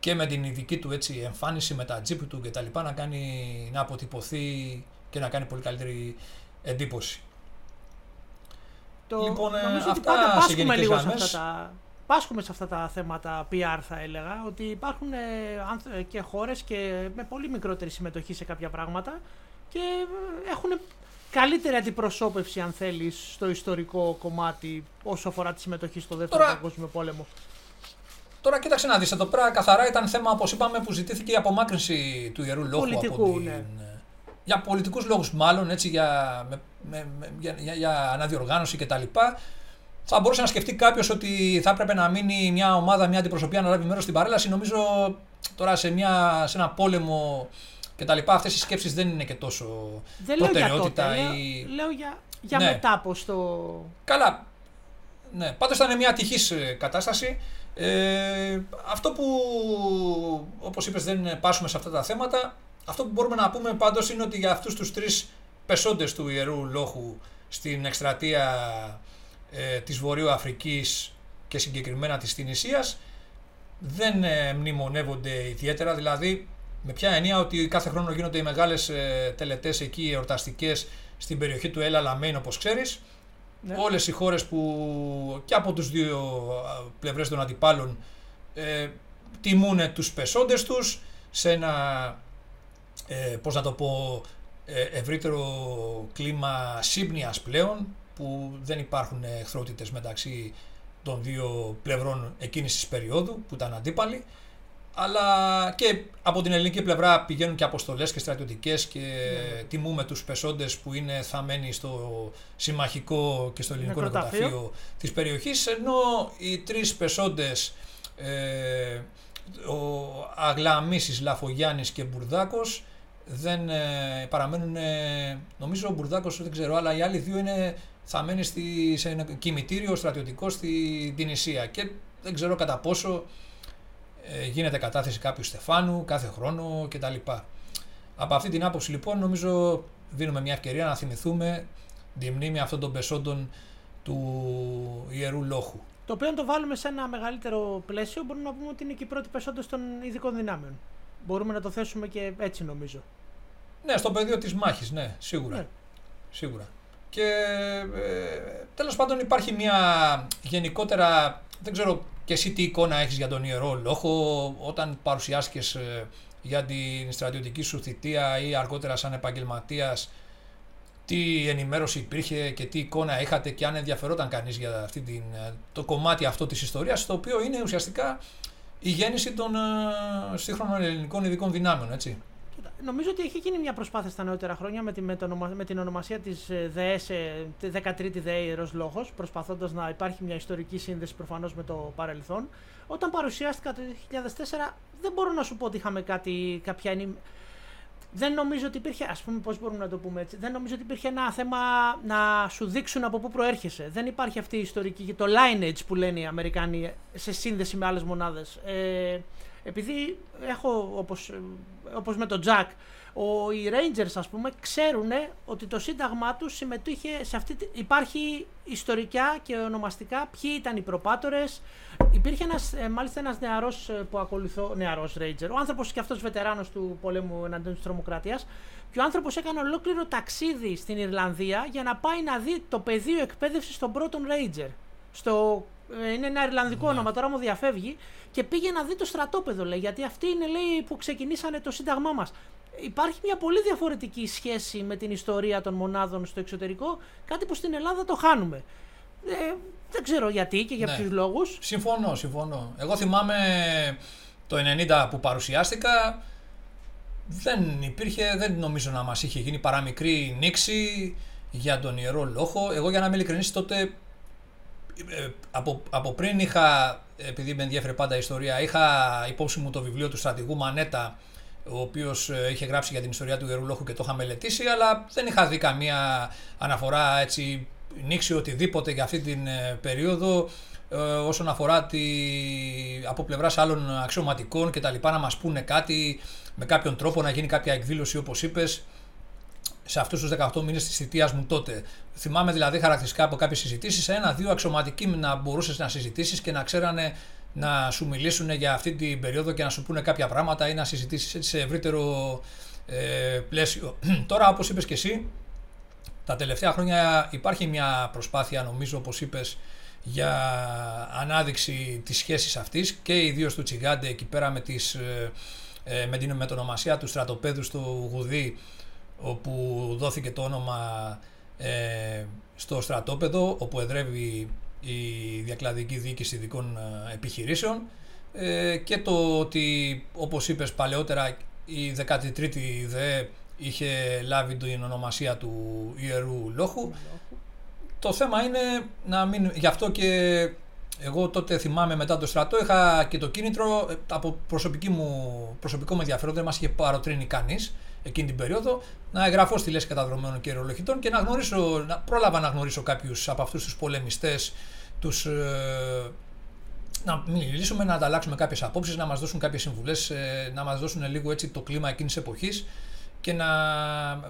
και με την ειδική του έτσι, εμφάνιση, με τα τζιπ του κτλ. Να, κάνει, να αποτυπωθεί και να κάνει πολύ καλύτερη εντύπωση. Το, Λοιπόν, ε, νομίζω ότι αυτά πάντα σε πάσχουμε γενικές λίγο σε γραμμές. αυτά τα, πάσχουμε σε αυτά τα θέματα PR θα έλεγα, ότι υπάρχουν ε, άνθρω- και χώρες και με πολύ μικρότερη συμμετοχή σε κάποια πράγματα και ε, έχουν καλύτερη αντιπροσώπευση αν θέλεις στο ιστορικό κομμάτι όσο αφορά τη συμμετοχή στο δεύτερο Τώρα- παγκόσμιο πόλεμο. Τώρα κοίταξε να δεις, εδώ πέρα καθαρά ήταν θέμα, όπως είπαμε, που ζητήθηκε η απομάκρυνση του Ιερού Λόγου Πολιτικού, από την... ναι. Για πολιτικούς λόγους μάλλον, έτσι, για, με, με, με- για, για, για αναδιοργάνωση κτλ. Θα μπορούσε να σκεφτεί κάποιος ότι θα έπρεπε να μείνει μια ομάδα, μια αντιπροσωπεία να λάβει μέρος στην παρέλαση. Νομίζω τώρα σε, μια, σε ένα πόλεμο κτλ. Αυτές οι σκέψεις δεν είναι και τόσο Δεν λέω για τότε, προτεραιότητα. λέω, ή... λέω για, για Ναι. μετά πως το... Καλά. Ναι, πάντως ήταν μια ατυχής ε, κατάσταση. Ε, αυτό που, όπως είπες, δεν πάσουμε σε αυτά τα θέματα, αυτό που μπορούμε να πούμε πάντως είναι ότι για αυτούς τους τρεις πεσόντες του Ιερού Λόχου στην εκστρατεία ε, της Βορείου Αφρικής και συγκεκριμένα της Τινησίας δεν ε, μνημονεύονται ιδιαίτερα, δηλαδή με ποια έννοια ότι κάθε χρόνο γίνονται οι μεγάλες ε, τελετές εκεί εορταστικές στην περιοχή του Έλα Λαμέιν όπως ξέρεις Ναι. όλες οι χώρες που και από τους δύο α, πλευρές των αντιπάλων ε, τιμούν τους πεσόντες τους σε ένα, ε, πώς να το πω, ε, ευρύτερο κλίμα σύμπνοιας πλέον που δεν υπάρχουν εχθρότητες μεταξύ των δύο πλευρών εκείνης της περίοδου που ήταν αντίπαλοι αλλά και από την ελληνική πλευρά πηγαίνουν και αποστολές και στρατιωτικές και Ναι. τιμούμε τους πεσόντες που είναι θαμένοι στο συμμαχικό και στο ελληνικό Νεκροταφείο. νεκροταφείο της περιοχής ενώ οι τρεις πεσόντες ε, ο Αγλαμίσης, Λαφογιάννης και Μπουρδάκος δεν ε, παραμένουν, ε, νομίζω ο Μπουρδάκος δεν ξέρω, αλλά οι άλλοι δύο είναι θαμένοι στη, σε ένα κημητήριο στρατιωτικό στην Τινησία και δεν ξέρω κατά πόσο ε, γίνεται κατάθεση κάποιου Στεφάνου κάθε χρόνο κτλ. Από αυτή την άποψη λοιπόν νομίζω δίνουμε μια ευκαιρία να θυμηθούμε τη μνήμη αυτών των πεσόντων του Ιερού Λόχου. Το οποίο αν το βάλουμε σε ένα μεγαλύτερο πλαίσιο μπορούμε να πούμε ότι είναι και οι πρώτοι πεσόντες των ειδικών δυνάμεων. Μπορούμε να το θέσουμε και έτσι νομίζω. Ναι, στο πεδίο της μάχης, ναι, σίγουρα. Ναι. Σίγουρα. Και ε, τέλος πάντων υπάρχει μια γενικότερα, δεν ξέρω και εσύ τι εικόνα έχεις για τον Ιερό Λόχο όταν παρουσιάστηκες ε, για την στρατιωτική σου θητεία ή αργότερα σαν επαγγελματίας τι ενημέρωση υπήρχε και τι εικόνα είχατε και αν ενδιαφερόταν κανείς για αυτή την, ε, το κομμάτι αυτό της ιστορίας το οποίο είναι ουσιαστικά η γέννηση των ε, σύγχρονων ελληνικών ειδικών δυνάμεων, έτσι. Κοίτα, Νομίζω ότι έχει γίνει μια προσπάθεια στα νεότερα χρόνια με, τη, με, το ονομα- με την ονομασία της ΔΕΕ σε τη 13η ΔΕΕ Ιερός Λόγος, προσπαθώντας να υπάρχει μια ιστορική σύνδεση προφανώς με το παρελθόν. Όταν παρουσιάστηκα το 2004 δεν μπορώ να σου πω ότι είχαμε κάτι, κάποια ενημ... Δεν νομίζω ότι υπήρχε, ας πούμε πώς μπορούμε να το πούμε έτσι, δεν νομίζω ότι υπήρχε ένα θέμα να σου δείξουν από πού προέρχεσαι. Δεν υπάρχει αυτή η ιστορική, το lineage που λένε οι Αμερικάνοι σε σύνδεση με άλλες μονάδες. Ε, επειδή έχω, όπως, ε, όπως με τον Jack, ο, οι Rangers ας πούμε ξέρουν ότι το σύνταγμά τους συμμετείχε σε αυτή, τη- υπάρχει ιστορικά και ονομαστικά ποιοι ήταν οι προπάτορες. Υπήρχε ένας, ε, μάλιστα ένας νεαρός ε, που ακολουθώ, νεαρός Ranger, ο άνθρωπος και αυτός βετεράνος του πολέμου εναντίον της τρομοκρατίας και ο άνθρωπος έκανε ολόκληρο ταξίδι στην Ιρλανδία για να πάει να δει το πεδίο εκπαίδευσης των πρώτων Ranger. Στο, ε, είναι ένα Ιρλανδικό όνομα, τώρα μου διαφεύγει. Και πήγε να δει το στρατόπεδο, λέει, γιατί αυτοί είναι, λέει, που ξεκινήσανε το σύνταγμά μας. Υπάρχει μια πολύ διαφορετική σχέση με την ιστορία των μονάδων στο εξωτερικό, κάτι που στην Ελλάδα το χάνουμε. Ε, δεν ξέρω γιατί και για Ναι. ποιους λόγους. Συμφωνώ, συμφωνώ. Εγώ θυμάμαι το 90 που παρουσιάστηκα, δεν υπήρχε, δεν νομίζω να μας είχε γίνει παρά μικρή νήξη για τον Ιερό Λόχο. Εγώ για να είμαι ειλικρινής τότε ε, από, από πριν είχα, επειδή με ενδιαφέρει πάντα η ιστορία, είχα υπόψη μου το βιβλίο του στρατηγού Μανέτα, ο οποίος ε, είχε γράψει για την ιστορία του Ιερού Λόχου και το είχα μελετήσει, αλλά δεν είχα δει καμία αναφορά έτσι νήξη οτιδήποτε για αυτή την ε, περίοδο ε, όσον αφορά τη, από πλευράς άλλων αξιωματικών και τα λοιπά να μας πούνε κάτι με κάποιον τρόπο να γίνει κάποια εκδήλωση όπως είπες σε αυτούς τους 18 μήνες της θητείας μου τότε. Θυμάμαι δηλαδή χαρακτηριστικά από κάποιες συζητήσεις, ένα-δύο αξιωματικοί να μπορούσες να συζητήσεις και να ξέρανε να σου μιλήσουν για αυτή την περίοδο και να σου πούνε κάποια πράγματα ή να συζητήσεις σε ευρύτερο ε, πλαίσιο. Τώρα, όπως είπες και εσύ, τα τελευταία χρόνια υπάρχει μια προσπάθεια, νομίζω, όπως είπες, για ανάδειξη της σχέσης αυτής και ιδίως του Τσιγκάντε εκεί πέρα με, τις, ε, ε, με την μετονομασία του στρατοπέδου στο Γουδί όπου δόθηκε το όνομα ε, στο στρατόπεδο όπου εδρεύει η διακλαδική διοίκηση ειδικών ε, επιχειρήσεων ε, και το ότι όπως είπες παλαιότερα η 13η ΔΕ είχε λάβει την ονομασία του Ιερού Λόχου. Το θέμα είναι να μην... Γι' αυτό και εγώ τότε θυμάμαι μετά το στρατό είχα και το κίνητρο από προσωπική μου, προσωπικό μου ενδιαφέρον δεν μας είχε παροτρύνει κανείς εκείνη την περίοδο, να εγγραφώ στη λέσχη καταδρομένων και αερολογητών και να, γνωρίσω, να πρόλαβα να γνωρίσω κάποιους από αυτούς τους πολεμιστές, τους, ε, να μιλήσουμε, να ανταλλάξουμε κάποιες απόψεις, να μας δώσουν κάποιες συμβουλές, ε, να μας δώσουν λίγο έτσι το κλίμα εκείνης τη εποχής και να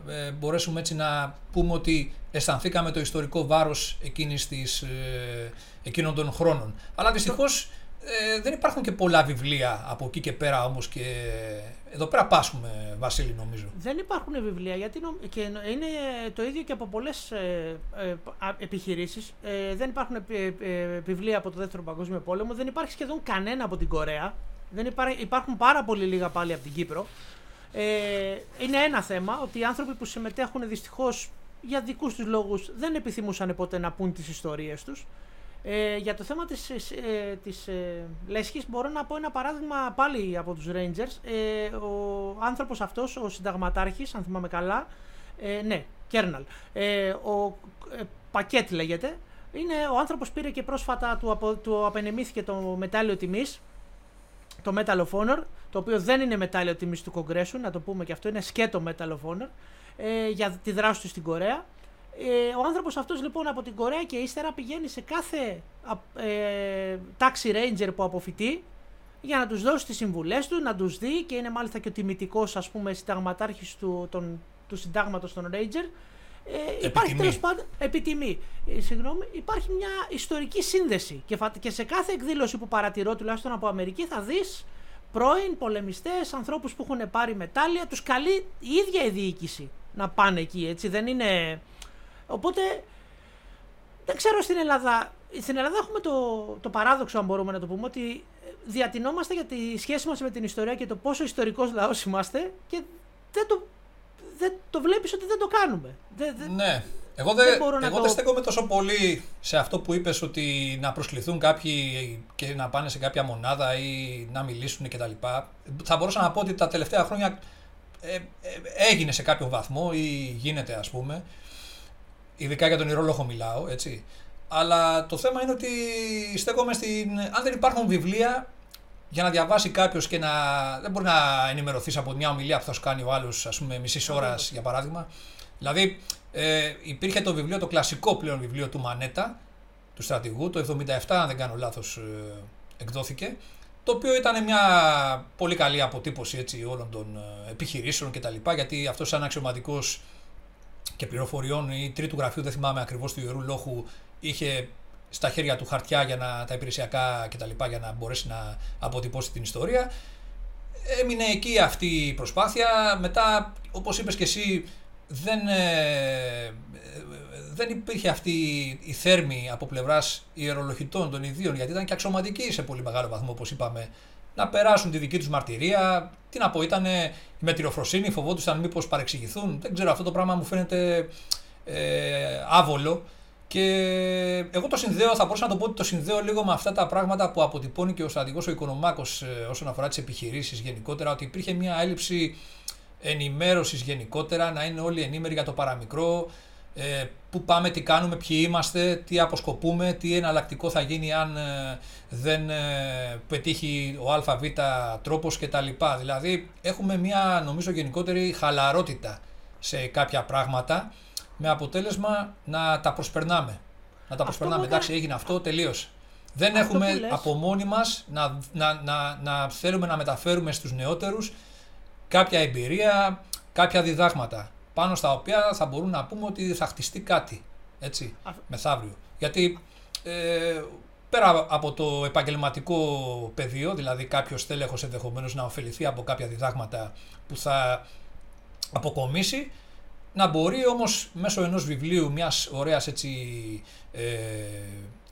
ε, μπορέσουμε έτσι να πούμε ότι αισθανθήκαμε το ιστορικό βάρος εκείνης της, ε, εκείνων των χρόνων. Αλλά δυστυχώς ε, δεν υπάρχουν και πολλά βιβλία από εκεί και πέρα όμως και εδώ πέρα πάσχουμε Βασίλη νομίζω. Δεν υπάρχουν βιβλία γιατί και είναι το ίδιο και από πολλές ε, ε, επιχειρήσεις. Ε, δεν υπάρχουν βιβλία από το δεύτερο παγκόσμιο πόλεμο, δεν υπάρχει σχεδόν κανένα από την Κορέα. Δεν υπάρχουν πάρα πολύ λίγα πάλι από την Κύπρο. Ε, είναι ένα θέμα ότι οι άνθρωποι που συμμετέχουν δυστυχώς για δικούς τους λόγους δεν επιθυμούσαν ποτέ να πούν τις ιστορίες τους. Ε, για το θέμα της, ε, της ε, Λέσχης μπορώ να πω ένα παράδειγμα πάλι από τους Rangers. Ε, ο άνθρωπος αυτός, ο συνταγματάρχης, αν θυμάμαι καλά, ε, ναι, Κέρναλ, ε, ο ε, Πακέτ λέγεται, είναι ο άνθρωπος πήρε και πρόσφατα του, απο, του απενεμήθηκε το μετάλλιο τιμής, το Medal of Honor, το οποίο δεν είναι μετάλλιο τιμής του Κογκρέσου, να το πούμε και αυτό, είναι σκέτο Medal of Honor, ε, για τη δράση του στην Κορέα. Ε, ο άνθρωπος αυτός λοιπόν από την Κορέα και ύστερα πηγαίνει σε κάθε ε, taxi ranger που αποφυτεί για να τους δώσει τις συμβουλές του, να τους δει και είναι μάλιστα και ο τιμητικός ας πούμε συνταγματάρχης του, τον, του συντάγματος των ranger. Ε, υπάρχει τέλος πάντων επιτιμή. Ε, συγγνώμη, υπάρχει μια ιστορική σύνδεση και, και σε κάθε εκδήλωση που παρατηρώ τουλάχιστον από Αμερική θα δεις πρώην πολεμιστές, ανθρώπους που έχουν πάρει μετάλλια, τους καλεί η ίδια η διοίκηση να πάνε εκεί, έτσι δεν είναι Οπότε δεν ξέρω στην Ελλάδα. Στην Ελλάδα έχουμε το, το παράδοξο, αν μπορούμε να το πούμε, ότι διατηνόμαστε για τη σχέση μας με την ιστορία και το πόσο ιστορικός λαός είμαστε και δεν το, δεν το βλέπεις ότι δεν το κάνουμε. ναι. Εγώ δεν, δεν, εγώ δεν στέκομαι τόσο πολύ σε αυτό που είπες ότι να προσκληθούν κάποιοι και να πάνε σε κάποια μονάδα ή να μιλήσουν κτλ. Θα μπορούσα να πω ότι τα τελευταία χρόνια ε, ε, έγινε σε κάποιο βαθμό ή γίνεται ας πούμε. Ειδικά για τον ηρόλογο μιλάω, έτσι. Αλλά το θέμα είναι ότι στέκομαι στην. Αν δεν υπάρχουν βιβλία για να διαβάσει κάποιος και να. Δεν μπορεί να ενημερωθείς από μια ομιλία που θα σου κάνει ο άλλος, ας πούμε, μισής ώρας για παράδειγμα. Δηλαδή, ε, υπήρχε το βιβλίο, το κλασικό πλέον βιβλίο του Μανέτα, του στρατηγού, το 77, αν δεν κάνω λάθος, ε, εκδόθηκε. Το οποίο ήταν μια πολύ καλή αποτύπωση έτσι, όλων των ε, επιχειρήσεων κτλ. Γιατί αυτός, σαν αξιωματικός και πληροφοριών ή τρίτου γραφείου, δεν θυμάμαι ακριβώς του ιερού λόγου, είχε στα χέρια του χαρτιά για να, τα υπηρεσιακά κτλ. για να μπορέσει να αποτυπώσει την ιστορία. Έμεινε εκεί αυτή η προσπάθεια. Μετά, όπως είπες και εσύ, δεν, ε, δεν υπήρχε αυτή η θέρμη από πλευράς ιερολογητών των ιδίων, γιατί ήταν και αξιωματικοί σε πολύ μεγάλο βαθμό, όπως είπαμε, να περάσουν τη δική τους μαρτυρία. Τι να πω, ήταν η μετριοφροσύνη, φοβόντουσαν μήπως παρεξηγηθούν. Δεν ξέρω, αυτό το πράγμα μου φαίνεται ε, άβολο. Και εγώ το συνδέω, θα μπορούσα να το πω ότι το συνδέω λίγο με αυτά τα πράγματα που αποτυπώνει και ο στρατηγός ο Οικονομάκος ε, όσον αφορά τις επιχειρήσεις γενικότερα, ότι υπήρχε μια έλλειψη ενημέρωσης γενικότερα, να είναι όλοι ενήμεροι για το παραμικρό, ε, πού πάμε, τι κάνουμε, ποιοι είμαστε, τι αποσκοπούμε, τι εναλλακτικό θα γίνει αν ε, δεν ε, πετύχει ο ΑΒ τρόπος κτλ. Δηλαδή έχουμε μια νομίζω γενικότερη χαλαρότητα σε κάποια πράγματα με αποτέλεσμα να τα προσπερνάμε. Να τα προσπερνάμε. Εντάξει, έγινε αυτό, τελείωσε. Δεν έχουμε από μόνοι μας να, να, να, να θέλουμε να μεταφέρουμε στους νεότερους κάποια εμπειρία, κάποια διδάγματα πάνω στα οποία θα μπορούν να πούμε ότι θα χτιστεί κάτι, έτσι, μεθαύριο. Γιατί ε, πέρα από το επαγγελματικό πεδίο, δηλαδή κάποιος τέλεχος ενδεχομένως να ωφεληθεί από κάποια διδάγματα που θα αποκομίσει, να μπορεί όμως μέσω ενός βιβλίου, μιας ωραίας έτσι ε,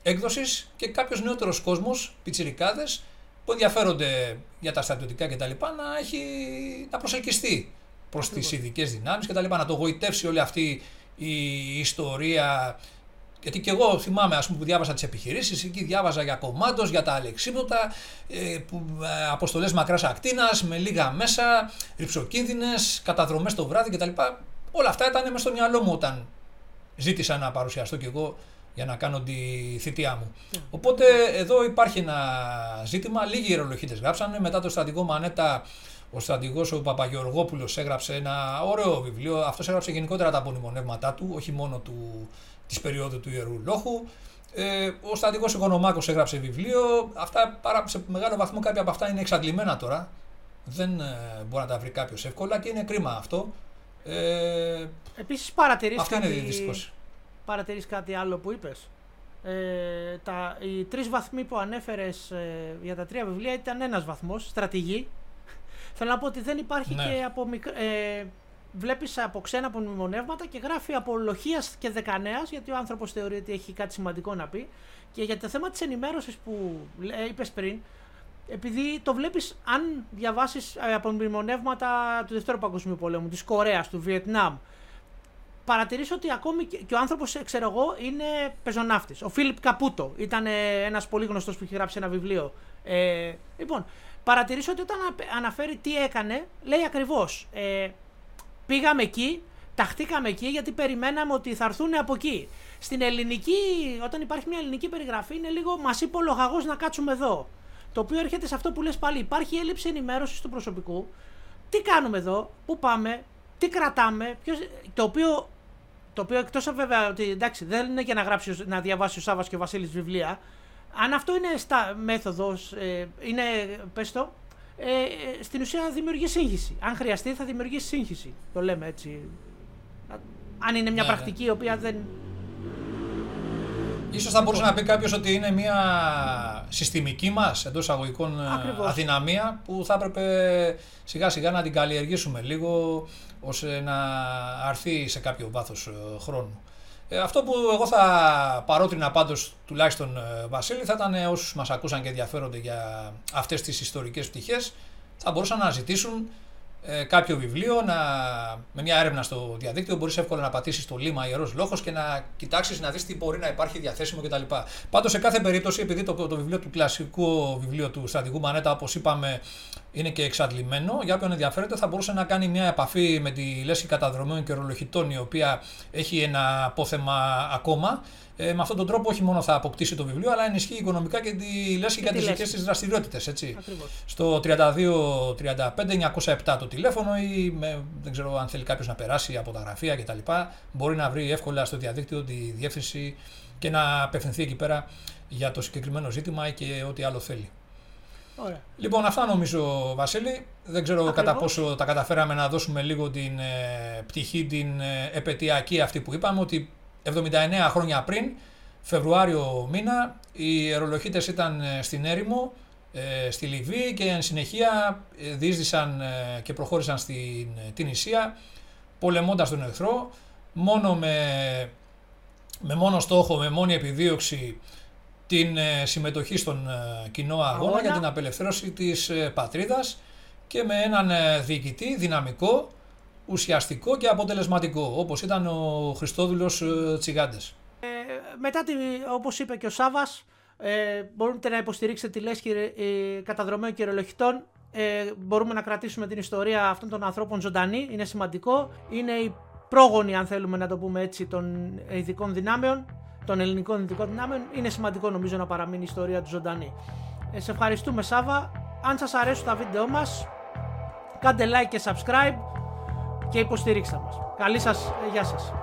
έκδοσης και κάποιος νεότερος κόσμος, πιτσιρικάδες, που ενδιαφέρονται για τα στρατιωτικά κτλ. να, έχει, να προσελκυστεί προς τις ειδικές δυνάμεις κτλ. Να το γοητεύσει όλη αυτή η ιστορία. Γιατί και εγώ θυμάμαι ας πούμε, που διάβαζα τις επιχειρήσεις, εκεί διάβαζα για κομμάτω, για τα αλεξίπτωτα, ε, ε, αποστολές μακράς ακτίνας, με λίγα μέσα, ρηψοκίνδυνες, καταδρομές το βράδυ κτλ. Όλα αυτά ήταν μέσα στο μυαλό μου όταν ζήτησα να παρουσιαστώ κι εγώ για να κάνω τη θητεία μου. Ναι. Οπότε εδώ υπάρχει ένα ζήτημα. Λίγοι ιερολογίτε γράψανε. Μετά το στρατηγό Μανέτα, ο στρατηγός ο Παπαγεωργόπουλος έγραψε ένα ωραίο βιβλίο. Αυτός έγραψε γενικότερα τα απονημονεύματά του, όχι μόνο του, της περίοδου του Ιερού Λόχου. Ε, ο στρατηγός Οικονομάκος έγραψε βιβλίο. Αυτά σε μεγάλο βαθμό κάποια από αυτά είναι εξαντλημένα τώρα. Δεν ε, μπορεί να τα βρει κάποιος εύκολα και είναι κρίμα αυτό. Ε, Επίσης παρατηρήσει. Αυτό είναι δυστυχώς παρατηρείς κάτι άλλο που είπες. Ε, τα, οι τρεις βαθμοί που ανέφερες ε, για τα τρία βιβλία ήταν ένας βαθμός, στρατηγή. Θέλω να πω ότι δεν υπάρχει ναι. και από μικ, ε, βλέπεις από ξένα απομνημονεύματα και γράφει από λοχίας και δεκανέας γιατί ο άνθρωπος θεωρεί ότι έχει κάτι σημαντικό να πει και για το θέμα της ενημέρωσης που ε, είπες πριν επειδή το βλέπεις αν διαβάσεις ε, απομνημονεύματα του Δευτέρου Παγκοσμίου Πολέμου, της Κορέας, του Βιετνάμ, παρατηρήσω ότι ακόμη και, ο άνθρωπος, ξέρω εγώ, είναι πεζοναύτης. Ο Φίλιπ Καπούτο ήταν ένας πολύ γνωστός που έχει γράψει ένα βιβλίο. Ε, λοιπόν, παρατηρήσω ότι όταν αναφέρει τι έκανε, λέει ακριβώς. Ε, πήγαμε εκεί, ταχτήκαμε εκεί γιατί περιμέναμε ότι θα έρθουν από εκεί. Στην ελληνική, όταν υπάρχει μια ελληνική περιγραφή, είναι λίγο μας είπε ο λογαγός να κάτσουμε εδώ. Το οποίο έρχεται σε αυτό που λες πάλι. Υπάρχει έλλειψη ενημέρωσης του προσωπικού. Τι κάνουμε εδώ, πού πάμε, τι κρατάμε, ποιος, το οποίο το οποίο εκτός βέβαια ότι εντάξει δεν είναι για να, γράψει, να διαβάσει ο Σάβα και ο Βασίλης βιβλία. Αν αυτό είναι στα μέθοδος, ε, είναι, πες το, ε, ε, στην ουσία δημιουργεί σύγχυση. Αν χρειαστεί θα δημιουργήσει σύγχυση. Το λέμε έτσι. Αν είναι μια ναι, ναι. πρακτική η οποία δεν Ίσως θα μπορούσε να πει κάποιος ότι είναι μια συστημική μας εντός αγωγικών ε, αδυναμία που θα έπρεπε σιγά σιγά να την καλλιεργήσουμε λίγο ώστε να αρθεί σε κάποιο βάθος ε, χρόνου. Ε, αυτό που εγώ θα παρότρινα πάντως τουλάχιστον Βασίλη θα ήταν όσους μας ακούσαν και ενδιαφέρονται για αυτές τις ιστορικές πτυχές θα μπορούσαν να ζητήσουν ε, κάποιο βιβλίο, να, με μια έρευνα στο διαδίκτυο, μπορείς εύκολα να πατήσεις το λίμα ιερός λόγο και να κοιτάξεις να δεις τι μπορεί να υπάρχει διαθέσιμο κτλ. Πάντως, σε κάθε περίπτωση, επειδή το, το βιβλίο του κλασικού βιβλίου του στρατηγού Μανέτα, όπως είπαμε, είναι και εξαντλημένο, για όποιον ενδιαφέρεται, θα μπορούσε να κάνει μια επαφή με τη λέσχη καταδρομέων και ορολογητών, η οποία έχει ένα απόθεμα ακόμα ε, με αυτόν τον τρόπο όχι μόνο θα αποκτήσει το βιβλίο, αλλά ενισχύει οικονομικά και τη λέσχη για τις δικές της δραστηριότητες. Στο 32-35-907 το τηλέφωνο ή με, δεν ξέρω αν θέλει κάποιος να περάσει από τα γραφεία κτλ. Μπορεί να βρει εύκολα στο διαδίκτυο τη διεύθυνση και να απευθυνθεί εκεί πέρα για το συγκεκριμένο ζήτημα και ό,τι άλλο θέλει. Ωραία. Λοιπόν, αυτά νομίζω, Βασίλη. Δεν ξέρω Ακριβώς. κατά πόσο τα καταφέραμε να δώσουμε λίγο την ε, πτυχή, την ε, επαιτειακή αυτή που είπαμε, ότι 79 χρόνια πριν, Φεβρουάριο μήνα, οι αερολοχίτες ήταν ε, στην έρημο, ε, στη Λιβύη και εν συνεχεία ε, διείσδησαν και προχώρησαν στην την Ισία, πολεμώντας τον εχθρό, μόνο με, με μόνο στόχο, με μόνη επιδίωξη την συμμετοχή στον κοινό αγώνα, για την απελευθέρωση της πατρίδας και με έναν διοικητή δυναμικό, ουσιαστικό και αποτελεσματικό, όπως ήταν ο Χριστόδουλος ε, Τσιγάντες. Ε, μετά, τη, όπως είπε και ο Σάβας, ε, μπορείτε να υποστηρίξετε τη λέσχη ε, καταδρομέων και Ε, μπορούμε να κρατήσουμε την ιστορία αυτών των ανθρώπων ζωντανή, είναι σημαντικό. Είναι η πρόγονοι, αν θέλουμε να το πούμε έτσι, των ειδικών δυνάμεων, των ελληνικών ειδικών δυνάμεων, είναι σημαντικό νομίζω να παραμείνει η ιστορία του ζωντανή. Ε, σε ευχαριστούμε Σάβα. Αν σας αρέσουν τα βίντεο μας, κάντε like και subscribe και υποστηρίξτε μας. Καλή σας, ε, γεια σας.